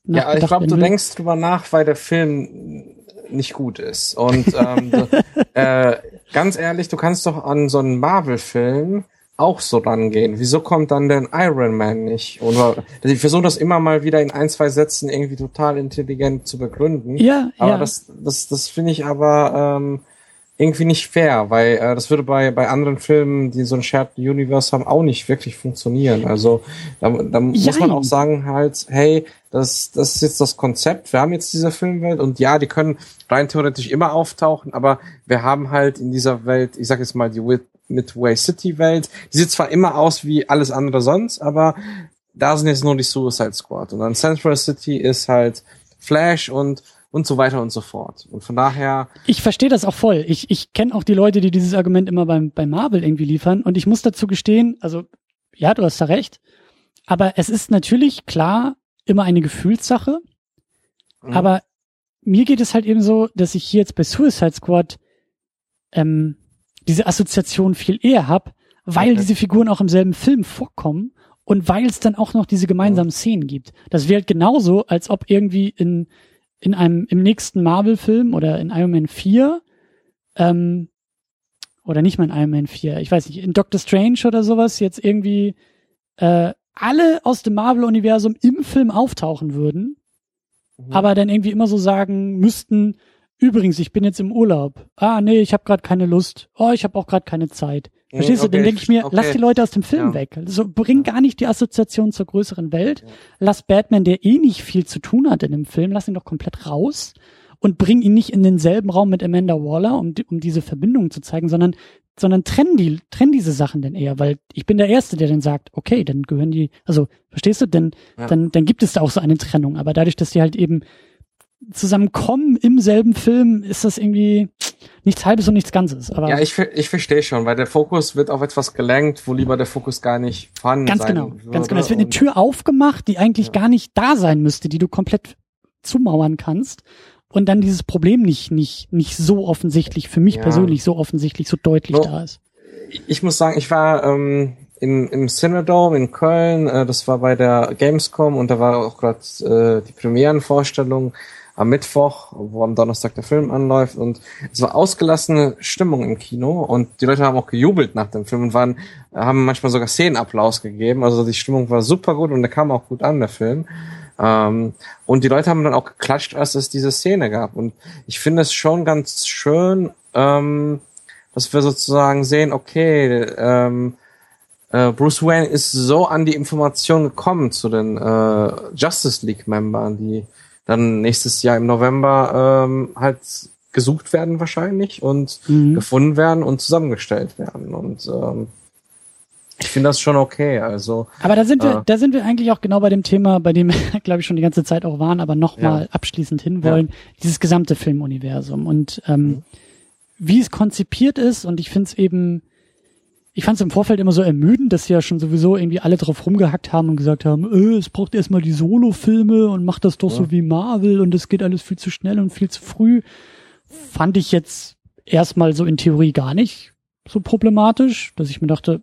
Ja, ich glaube, du denkst drüber nach, weil der Film nicht gut ist. Und ähm, äh, ganz ehrlich, du kannst doch an so einen Marvel-Film auch so rangehen. Wieso kommt dann denn Iron Man nicht? Oder ich versuche das immer mal wieder in ein, zwei Sätzen irgendwie total intelligent zu begründen. Ja, aber ja. das, das, das finde ich aber ähm, irgendwie nicht fair, weil äh, das würde bei, bei anderen Filmen, die so ein Shared Universe haben, auch nicht wirklich funktionieren. Also da, da muss man auch sagen halt, hey, das, das ist jetzt das Konzept, wir haben jetzt diese Filmwelt und ja, die können rein theoretisch immer auftauchen, aber wir haben halt in dieser Welt, ich sag jetzt mal die Midway City Welt, die sieht zwar immer aus wie alles andere sonst, aber da sind jetzt nur die Suicide Squad. Und dann Central City ist halt Flash und und so weiter und so fort. Und von daher. Ich verstehe das auch voll. Ich, ich kenne auch die Leute, die dieses Argument immer beim, bei Marvel irgendwie liefern. Und ich muss dazu gestehen, also, ja, du hast da recht. Aber es ist natürlich klar immer eine Gefühlssache. Mhm. Aber mir geht es halt eben so, dass ich hier jetzt bei Suicide Squad ähm, diese Assoziation viel eher hab, weil okay. diese Figuren auch im selben Film vorkommen und weil es dann auch noch diese gemeinsamen Szenen gibt. Das wäre halt genauso, als ob irgendwie in in einem, im nächsten Marvel-Film oder in Iron Man 4, ähm, oder nicht mal in Iron Man 4, ich weiß nicht, in Doctor Strange oder sowas jetzt irgendwie äh, alle aus dem Marvel-Universum im Film auftauchen würden, mhm. aber dann irgendwie immer so sagen müssten, übrigens, ich bin jetzt im Urlaub. Ah, nee, ich habe gerade keine Lust. Oh, ich habe auch gerade keine Zeit. Verstehst okay, du? Dann denke ich mir, okay. lass die Leute aus dem Film ja. weg. Also bring gar nicht die Assoziation zur größeren Welt. Ja. Lass Batman, der eh nicht viel zu tun hat in dem Film, lass ihn doch komplett raus und bring ihn nicht in denselben Raum mit Amanda Waller, um, um diese Verbindung zu zeigen, sondern sondern trenn die, trenn diese Sachen denn eher, weil ich bin der Erste, der dann sagt, okay, dann gehören die, also verstehst du, denn ja. dann, dann gibt es da auch so eine Trennung. Aber dadurch, dass die halt eben zusammenkommen im selben Film, ist das irgendwie nichts Halbes und nichts Ganzes. Aber ja, ich, ich verstehe schon, weil der Fokus wird auf etwas gelenkt, wo lieber der Fokus gar nicht vorhanden ganz sein genau, würde. Ganz genau. Es wird eine Tür aufgemacht, die eigentlich ja. gar nicht da sein müsste, die du komplett zumauern kannst. Und dann dieses Problem nicht, nicht, nicht so offensichtlich, für mich ja. persönlich so offensichtlich, so deutlich so, da ist. Ich muss sagen, ich war ähm, im, im Cinedome in Köln, äh, das war bei der Gamescom und da war auch gerade äh, die Premierenvorstellung am Mittwoch, wo am Donnerstag der Film anläuft und es war ausgelassene Stimmung im Kino und die Leute haben auch gejubelt nach dem Film und waren, haben manchmal sogar Szenenapplaus gegeben. Also die Stimmung war super gut und der kam auch gut an, der Film. Ähm, und die Leute haben dann auch geklatscht, als es diese Szene gab. Und ich finde es schon ganz schön, ähm, dass wir sozusagen sehen, okay, ähm, äh, Bruce Wayne ist so an die Information gekommen zu den äh, Justice League-Membern, die dann nächstes Jahr im November ähm, halt gesucht werden wahrscheinlich und mhm. gefunden werden und zusammengestellt werden. Und ähm, ich finde das schon okay. Also, aber da sind wir, äh, da sind wir eigentlich auch genau bei dem Thema, bei dem wir, glaube ich, schon die ganze Zeit auch waren, aber nochmal ja. abschließend hinwollen. Ja. Dieses gesamte Filmuniversum und ähm, mhm. wie es konzipiert ist. Und ich finde es eben ich fand es im Vorfeld immer so ermüdend, dass sie ja schon sowieso irgendwie alle drauf rumgehackt haben und gesagt haben, äh, es braucht erstmal die Solo-Filme und macht das doch ja. so wie Marvel und es geht alles viel zu schnell und viel zu früh. Fand ich jetzt erstmal so in Theorie gar nicht so problematisch, dass ich mir dachte,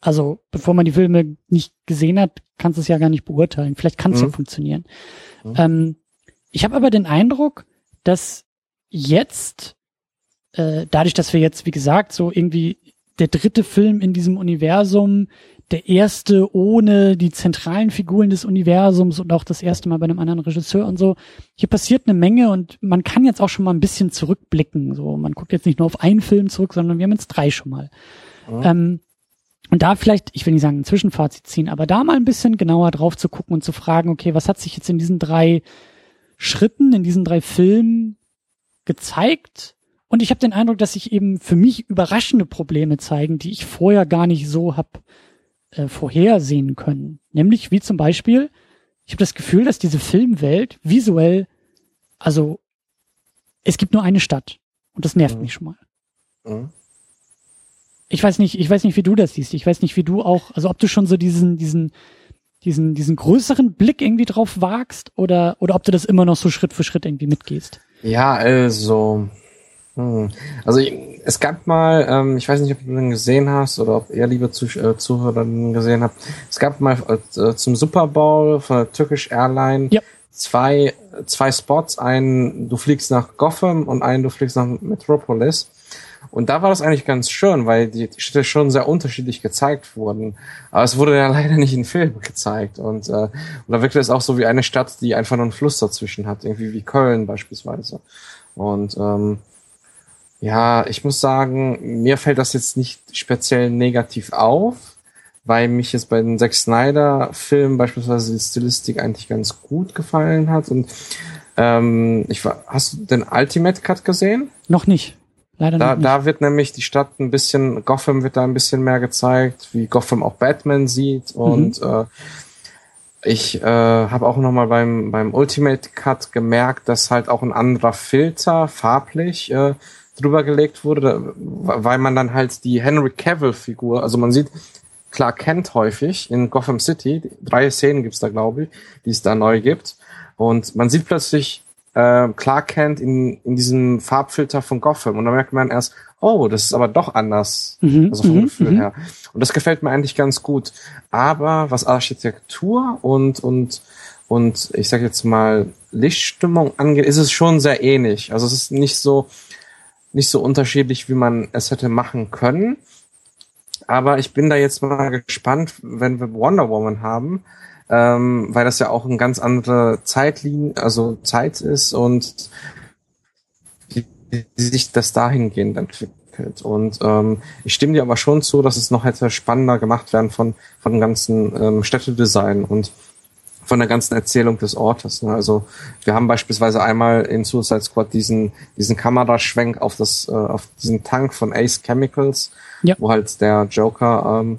also bevor man die Filme nicht gesehen hat, kannst du es ja gar nicht beurteilen. Vielleicht kann es mhm. ja funktionieren. Mhm. Ähm, ich habe aber den Eindruck, dass jetzt, äh, dadurch, dass wir jetzt, wie gesagt, so irgendwie der dritte Film in diesem Universum, der erste ohne die zentralen Figuren des Universums und auch das erste Mal bei einem anderen Regisseur und so. Hier passiert eine Menge und man kann jetzt auch schon mal ein bisschen zurückblicken. So, man guckt jetzt nicht nur auf einen Film zurück, sondern wir haben jetzt drei schon mal. Mhm. Ähm, und da vielleicht, ich will nicht sagen ein Zwischenfazit ziehen, aber da mal ein bisschen genauer drauf zu gucken und zu fragen, okay, was hat sich jetzt in diesen drei Schritten, in diesen drei Filmen gezeigt? Und ich habe den Eindruck, dass sich eben für mich überraschende Probleme zeigen, die ich vorher gar nicht so hab äh, vorhersehen können. Nämlich wie zum Beispiel, ich habe das Gefühl, dass diese Filmwelt visuell, also es gibt nur eine Stadt und das nervt mhm. mich schon mal. Mhm. Ich weiß nicht, ich weiß nicht, wie du das siehst. Ich weiß nicht, wie du auch, also ob du schon so diesen, diesen, diesen, diesen größeren Blick irgendwie drauf wagst oder, oder ob du das immer noch so Schritt für Schritt irgendwie mitgehst. Ja, also hm. Also es gab mal, ähm, ich weiß nicht, ob du den gesehen hast oder ob ihr, liebe Zuh äh, Zuhörer, den gesehen habt, es gab mal äh, zum Super Bowl von der Turkish Airline ja. zwei, zwei Spots, einen du fliegst nach Gotham und einen du fliegst nach Metropolis. Und da war das eigentlich ganz schön, weil die Städte schon sehr unterschiedlich gezeigt wurden. Aber es wurde ja leider nicht in Film gezeigt. Und, äh, und da wirkte es auch so wie eine Stadt, die einfach nur einen Fluss dazwischen hat, irgendwie wie Köln beispielsweise. Und ähm, Ja, ich muss sagen, mir fällt das jetzt nicht speziell negativ auf, weil mich jetzt bei den Zack Snyder Filmen beispielsweise die Stilistik eigentlich ganz gut gefallen hat und ähm, ich war, hast du den Ultimate Cut gesehen? Noch nicht. Leider Da, nicht. da wird nämlich die Stadt ein bisschen, Gotham wird da ein bisschen mehr gezeigt, wie Gotham auch Batman sieht Mhm. und äh, ich äh, habe auch nochmal beim, beim Ultimate Cut gemerkt, dass halt auch ein anderer Filter farblich äh, drüber gelegt wurde, weil man dann halt die Henry Cavill-Figur, also man sieht Clark Kent häufig in Gotham City, drei Szenen gibt's da, glaube ich, die es da neu gibt. Und man sieht plötzlich äh, Clark Kent in, in diesem Farbfilter von Gotham und dann merkt man erst, oh, das ist aber doch anders, Mhm, also vom mhm, Gefühl mhm. her. Und das gefällt mir eigentlich ganz gut. Aber was Architektur und und und ich sage jetzt mal Lichtstimmung angeht, ist es schon sehr ähnlich. Also es ist nicht so nicht so unterschiedlich, wie man es hätte machen können. Aber ich bin da jetzt mal gespannt, wenn wir Wonder Woman haben, ähm, weil das ja auch eine ganz andere Zeitlinie, also Zeit ist und wie, sich das dahingehend entwickelt. Und ähm, ich stimme dir aber schon zu, dass es noch hätte spannender gemacht werden von, von dem ganzen ähm, Städtedesign und von der ganzen Erzählung des Ortes. Ne? Also wir haben beispielsweise einmal in Suicide Squad diesen diesen Kameraschwenk auf das äh, auf diesen Tank von Ace Chemicals, Ja. wo halt der Joker ähm,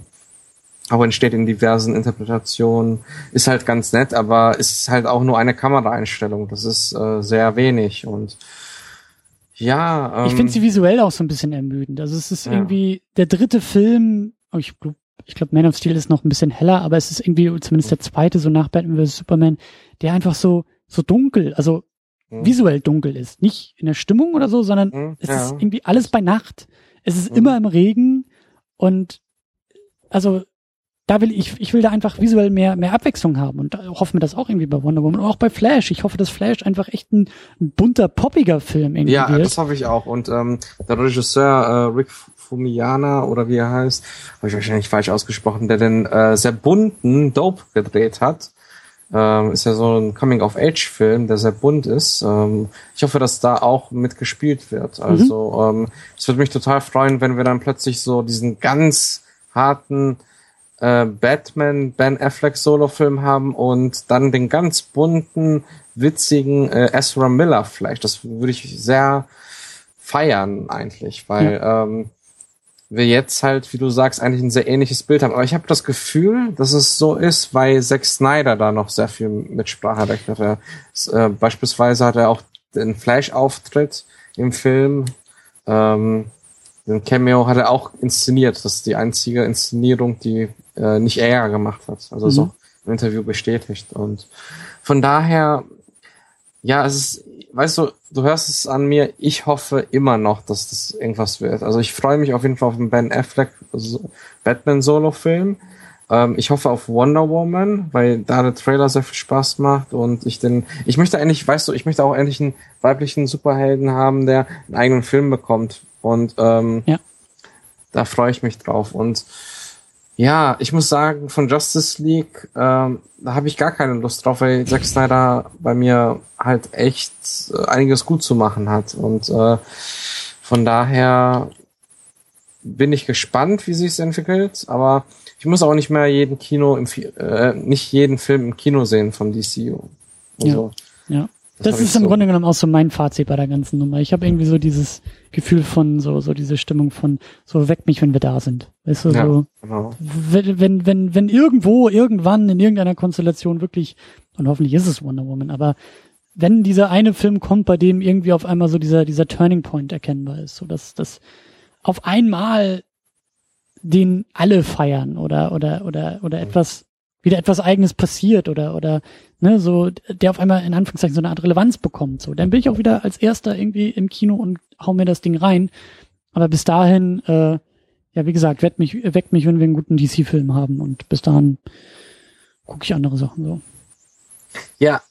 auch entsteht in diversen Interpretationen. Ist halt ganz nett, aber ist halt auch nur eine Kameraeinstellung. Das ist äh, sehr wenig und ja. Ähm, Ich finde sie visuell auch so ein bisschen ermüdend. Also es ist Ja. irgendwie der dritte Film, oh, ich glaube, ich glaub, Man of Steel ist noch ein bisschen heller, aber es ist irgendwie zumindest der zweite, so nach Batman vs. Superman, der einfach so, so dunkel, also Mhm. visuell dunkel ist. Nicht in der Stimmung oder so, sondern Mhm, es ja. ist irgendwie alles bei Nacht. Es ist Mhm. immer im Regen und also da will ich, ich will da einfach visuell mehr, mehr Abwechslung haben und da hoffen wir das auch irgendwie bei Wonder Woman und auch bei Flash. Ich hoffe, dass Flash einfach echt ein, ein bunter, poppiger Film irgendwie Ja, wird. das hoffe ich auch. Und ähm, der Regisseur äh, Rick Fumiana oder wie er heißt, habe ich wahrscheinlich falsch ausgesprochen, der den äh, sehr bunten Dope gedreht hat. Ähm, ist ja so ein Coming-of-Age-Film, der sehr bunt ist. Ähm, ich hoffe, dass da auch mitgespielt wird. Also ähm, es würde mich total freuen, wenn wir dann plötzlich so diesen ganz harten äh, Batman Ben Affleck Solo-Film haben und dann den ganz bunten, witzigen äh, Ezra Miller vielleicht. Das würde ich sehr feiern eigentlich, weil ähm, wir jetzt halt, wie du sagst, eigentlich ein sehr ähnliches Bild haben. Aber ich habe das Gefühl, dass es so ist, weil Zack Snyder da noch sehr viel Mitspracherecht hat. Äh, beispielsweise hat er auch den Flash-Auftritt im Film. Ähm, den Cameo hat er auch inszeniert. Das ist die einzige Inszenierung, die äh, nicht er gemacht hat. Also Mhm. auch im Interview bestätigt. Und von daher, ja, es ist, weißt du, du hörst es an mir, ich hoffe immer noch, dass das irgendwas wird. Also ich freue mich auf jeden Fall auf den Ben Affleck so- Batman-Solo-Film. Ähm, ich hoffe auf Wonder Woman, weil da der Trailer sehr viel Spaß macht und ich den, ich möchte endlich, weißt du, ich möchte auch endlich einen weiblichen Superhelden haben, der einen eigenen Film bekommt. Und ähm, Ja. da freue ich mich drauf. Und ja, ich muss sagen, von Justice League, ähm, da habe ich gar keine Lust drauf, weil Zack Snyder bei mir halt echt äh, einiges gut zu machen hat. Und äh, von daher bin ich gespannt, wie sich es entwickelt, aber ich muss auch nicht mehr jeden Kino im äh, nicht jeden Film im Kino sehen von DCU. Also, Ja. Das Das, ist im so. Grunde genommen auch so mein Fazit bei der ganzen Nummer. Ich habe irgendwie so dieses Gefühl von so so diese Stimmung von so weckt mich, wenn wir da sind. Weißt du, Ja. so genau. wenn, wenn wenn wenn irgendwo irgendwann in irgendeiner Konstellation wirklich und hoffentlich ist es Wonder Woman, aber wenn dieser eine Film kommt, bei dem irgendwie auf einmal so dieser dieser Turning Point erkennbar ist, so dass das auf einmal den alle feiern oder oder oder oder etwas wieder etwas eigenes passiert oder oder ne so der auf einmal in Anführungszeichen so eine Art Relevanz bekommt so. Dann bin ich auch wieder als erster irgendwie im Kino und hau mir das Ding rein. Aber bis dahin äh, ja wie gesagt weckt mich weckt mich wenn wir einen guten DC Film haben und bis dahin gucke ich andere Sachen so. Ja,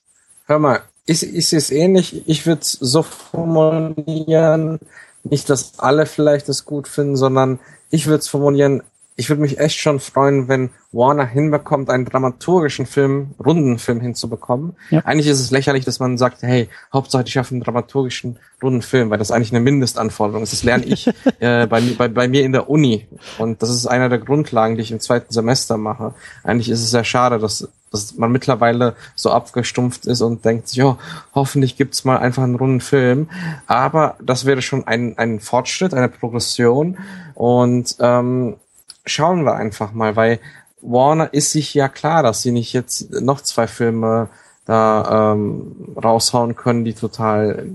hör mal, ich sehe es ähnlich. Ich würde es so formulieren, nicht, dass alle vielleicht das gut finden, sondern ich würde es formulieren, ich würde mich echt schon freuen, wenn Warner hinbekommt, einen dramaturgischen Film, Rundenfilm hinzubekommen. Ja. Eigentlich ist es lächerlich, dass man sagt, hey, Hauptsache die schaffen einen dramaturgischen Rundenfilm, weil das eigentlich eine Mindestanforderung ist. Das lerne ich äh, bei, bei, bei mir in der Uni. Und das ist einer der Grundlagen, die ich im zweiten Semester mache. Eigentlich ist es sehr schade, dass, dass man mittlerweile so abgestumpft ist und denkt, ja, hoffentlich gibt's mal einfach einen runden Film. Aber das wäre schon ein, ein Fortschritt, eine Progression. Und ähm, schauen wir einfach mal, weil Warner ist sich ja klar, dass sie nicht jetzt noch zwei Filme da ähm, raushauen können, die total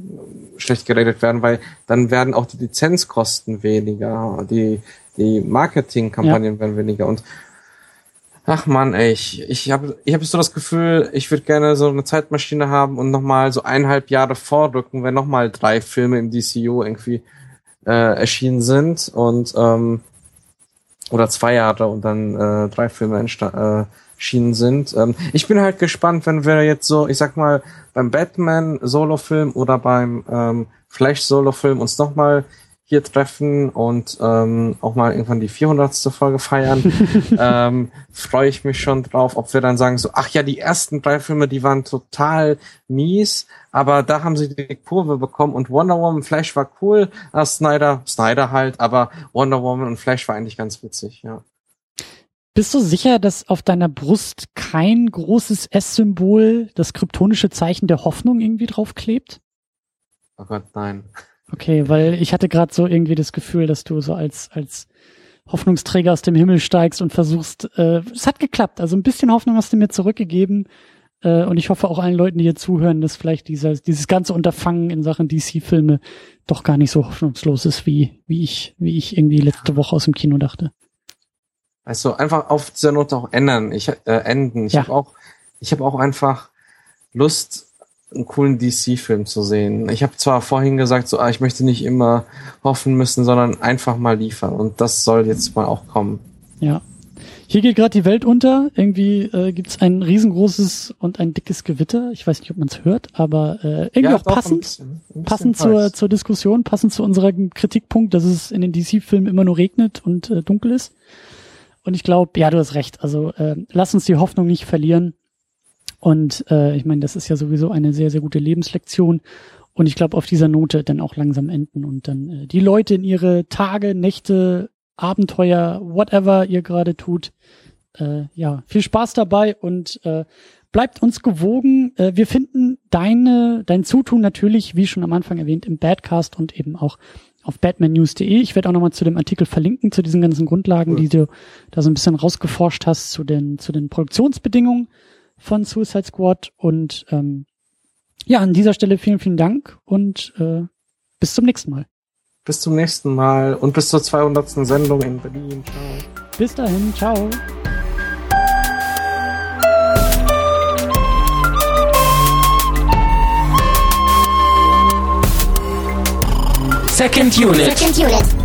schlecht geredet werden, weil dann werden auch die Lizenzkosten weniger, die die Marketingkampagnen ja. werden weniger und ach man, ey, ich ich habe ich habe so das Gefühl, ich würde gerne so eine Zeitmaschine haben und nochmal so eineinhalb Jahre vorrücken, wenn nochmal drei Filme im DCU irgendwie äh, erschienen sind und ähm, oder zwei Jahre und dann äh, drei Filme erschienen sind. Ähm, ich bin halt gespannt, wenn wir jetzt so, ich sag mal, beim Batman Solo-Film oder beim ähm, Flash Solo-Film uns nochmal hier treffen und ähm, auch mal irgendwann die 400. Folge feiern, ähm, freue ich mich schon drauf, ob wir dann sagen so, ach ja, die ersten drei Filme, die waren total mies, aber da haben sie die Kurve bekommen und Wonder Woman Flash war cool, äh, Snyder, Snyder halt, aber Wonder Woman und Flash war eigentlich ganz witzig, ja. Bist du sicher, dass auf deiner Brust kein großes S-Symbol, das kryptonische Zeichen der Hoffnung irgendwie draufklebt? Oh Gott, nein. Okay, weil ich hatte gerade so irgendwie das Gefühl, dass du so als als Hoffnungsträger aus dem Himmel steigst und versuchst, äh, es hat geklappt. Also ein bisschen Hoffnung hast du mir zurückgegeben. Äh, und ich hoffe auch allen Leuten, die hier zuhören, dass vielleicht dieser, dieses ganze Unterfangen in Sachen DC-Filme doch gar nicht so hoffnungslos ist, wie, wie ich, wie ich irgendwie letzte Woche aus dem Kino dachte. Also einfach auf dieser Note auch ändern, ich, äh, enden. Ich ja. habe auch, ich habe auch einfach Lust, einen coolen DC-Film zu sehen. Ich habe zwar vorhin gesagt, so, ah, ich möchte nicht immer hoffen müssen, sondern einfach mal liefern. Und das soll jetzt mal auch kommen. Ja. Hier geht gerade die Welt unter. Irgendwie äh, gibt es ein riesengroßes und ein dickes Gewitter. Ich weiß nicht, ob man es hört, aber äh, irgendwie ja, auch passend, ein bisschen, ein bisschen passend zur, zur Diskussion, passend zu unserem Kritikpunkt, dass es in den DC-Filmen immer nur regnet und äh, dunkel ist. Und ich glaube, ja, du hast recht. Also äh, lass uns die Hoffnung nicht verlieren. Und äh, ich meine, das ist ja sowieso eine sehr, sehr gute Lebenslektion. Und ich glaube, auf dieser Note dann auch langsam enden und dann äh, die Leute in ihre Tage, Nächte, Abenteuer, whatever ihr gerade tut, äh, ja, viel Spaß dabei und äh, bleibt uns gewogen. Äh, wir finden deine, dein Zutun natürlich, wie schon am Anfang erwähnt, im Badcast und eben auch auf batmannews.de. Ich werde auch nochmal zu dem Artikel verlinken, zu diesen ganzen Grundlagen, cool. die du da so ein bisschen rausgeforscht hast, zu den, zu den Produktionsbedingungen von Suicide Squad. Und ähm, ja, an dieser Stelle vielen, vielen Dank und äh, bis zum nächsten Mal. Bis zum nächsten Mal und bis zur 200. Sendung in Berlin. Ciao. Bis dahin, ciao. Second Unit. Second Unit.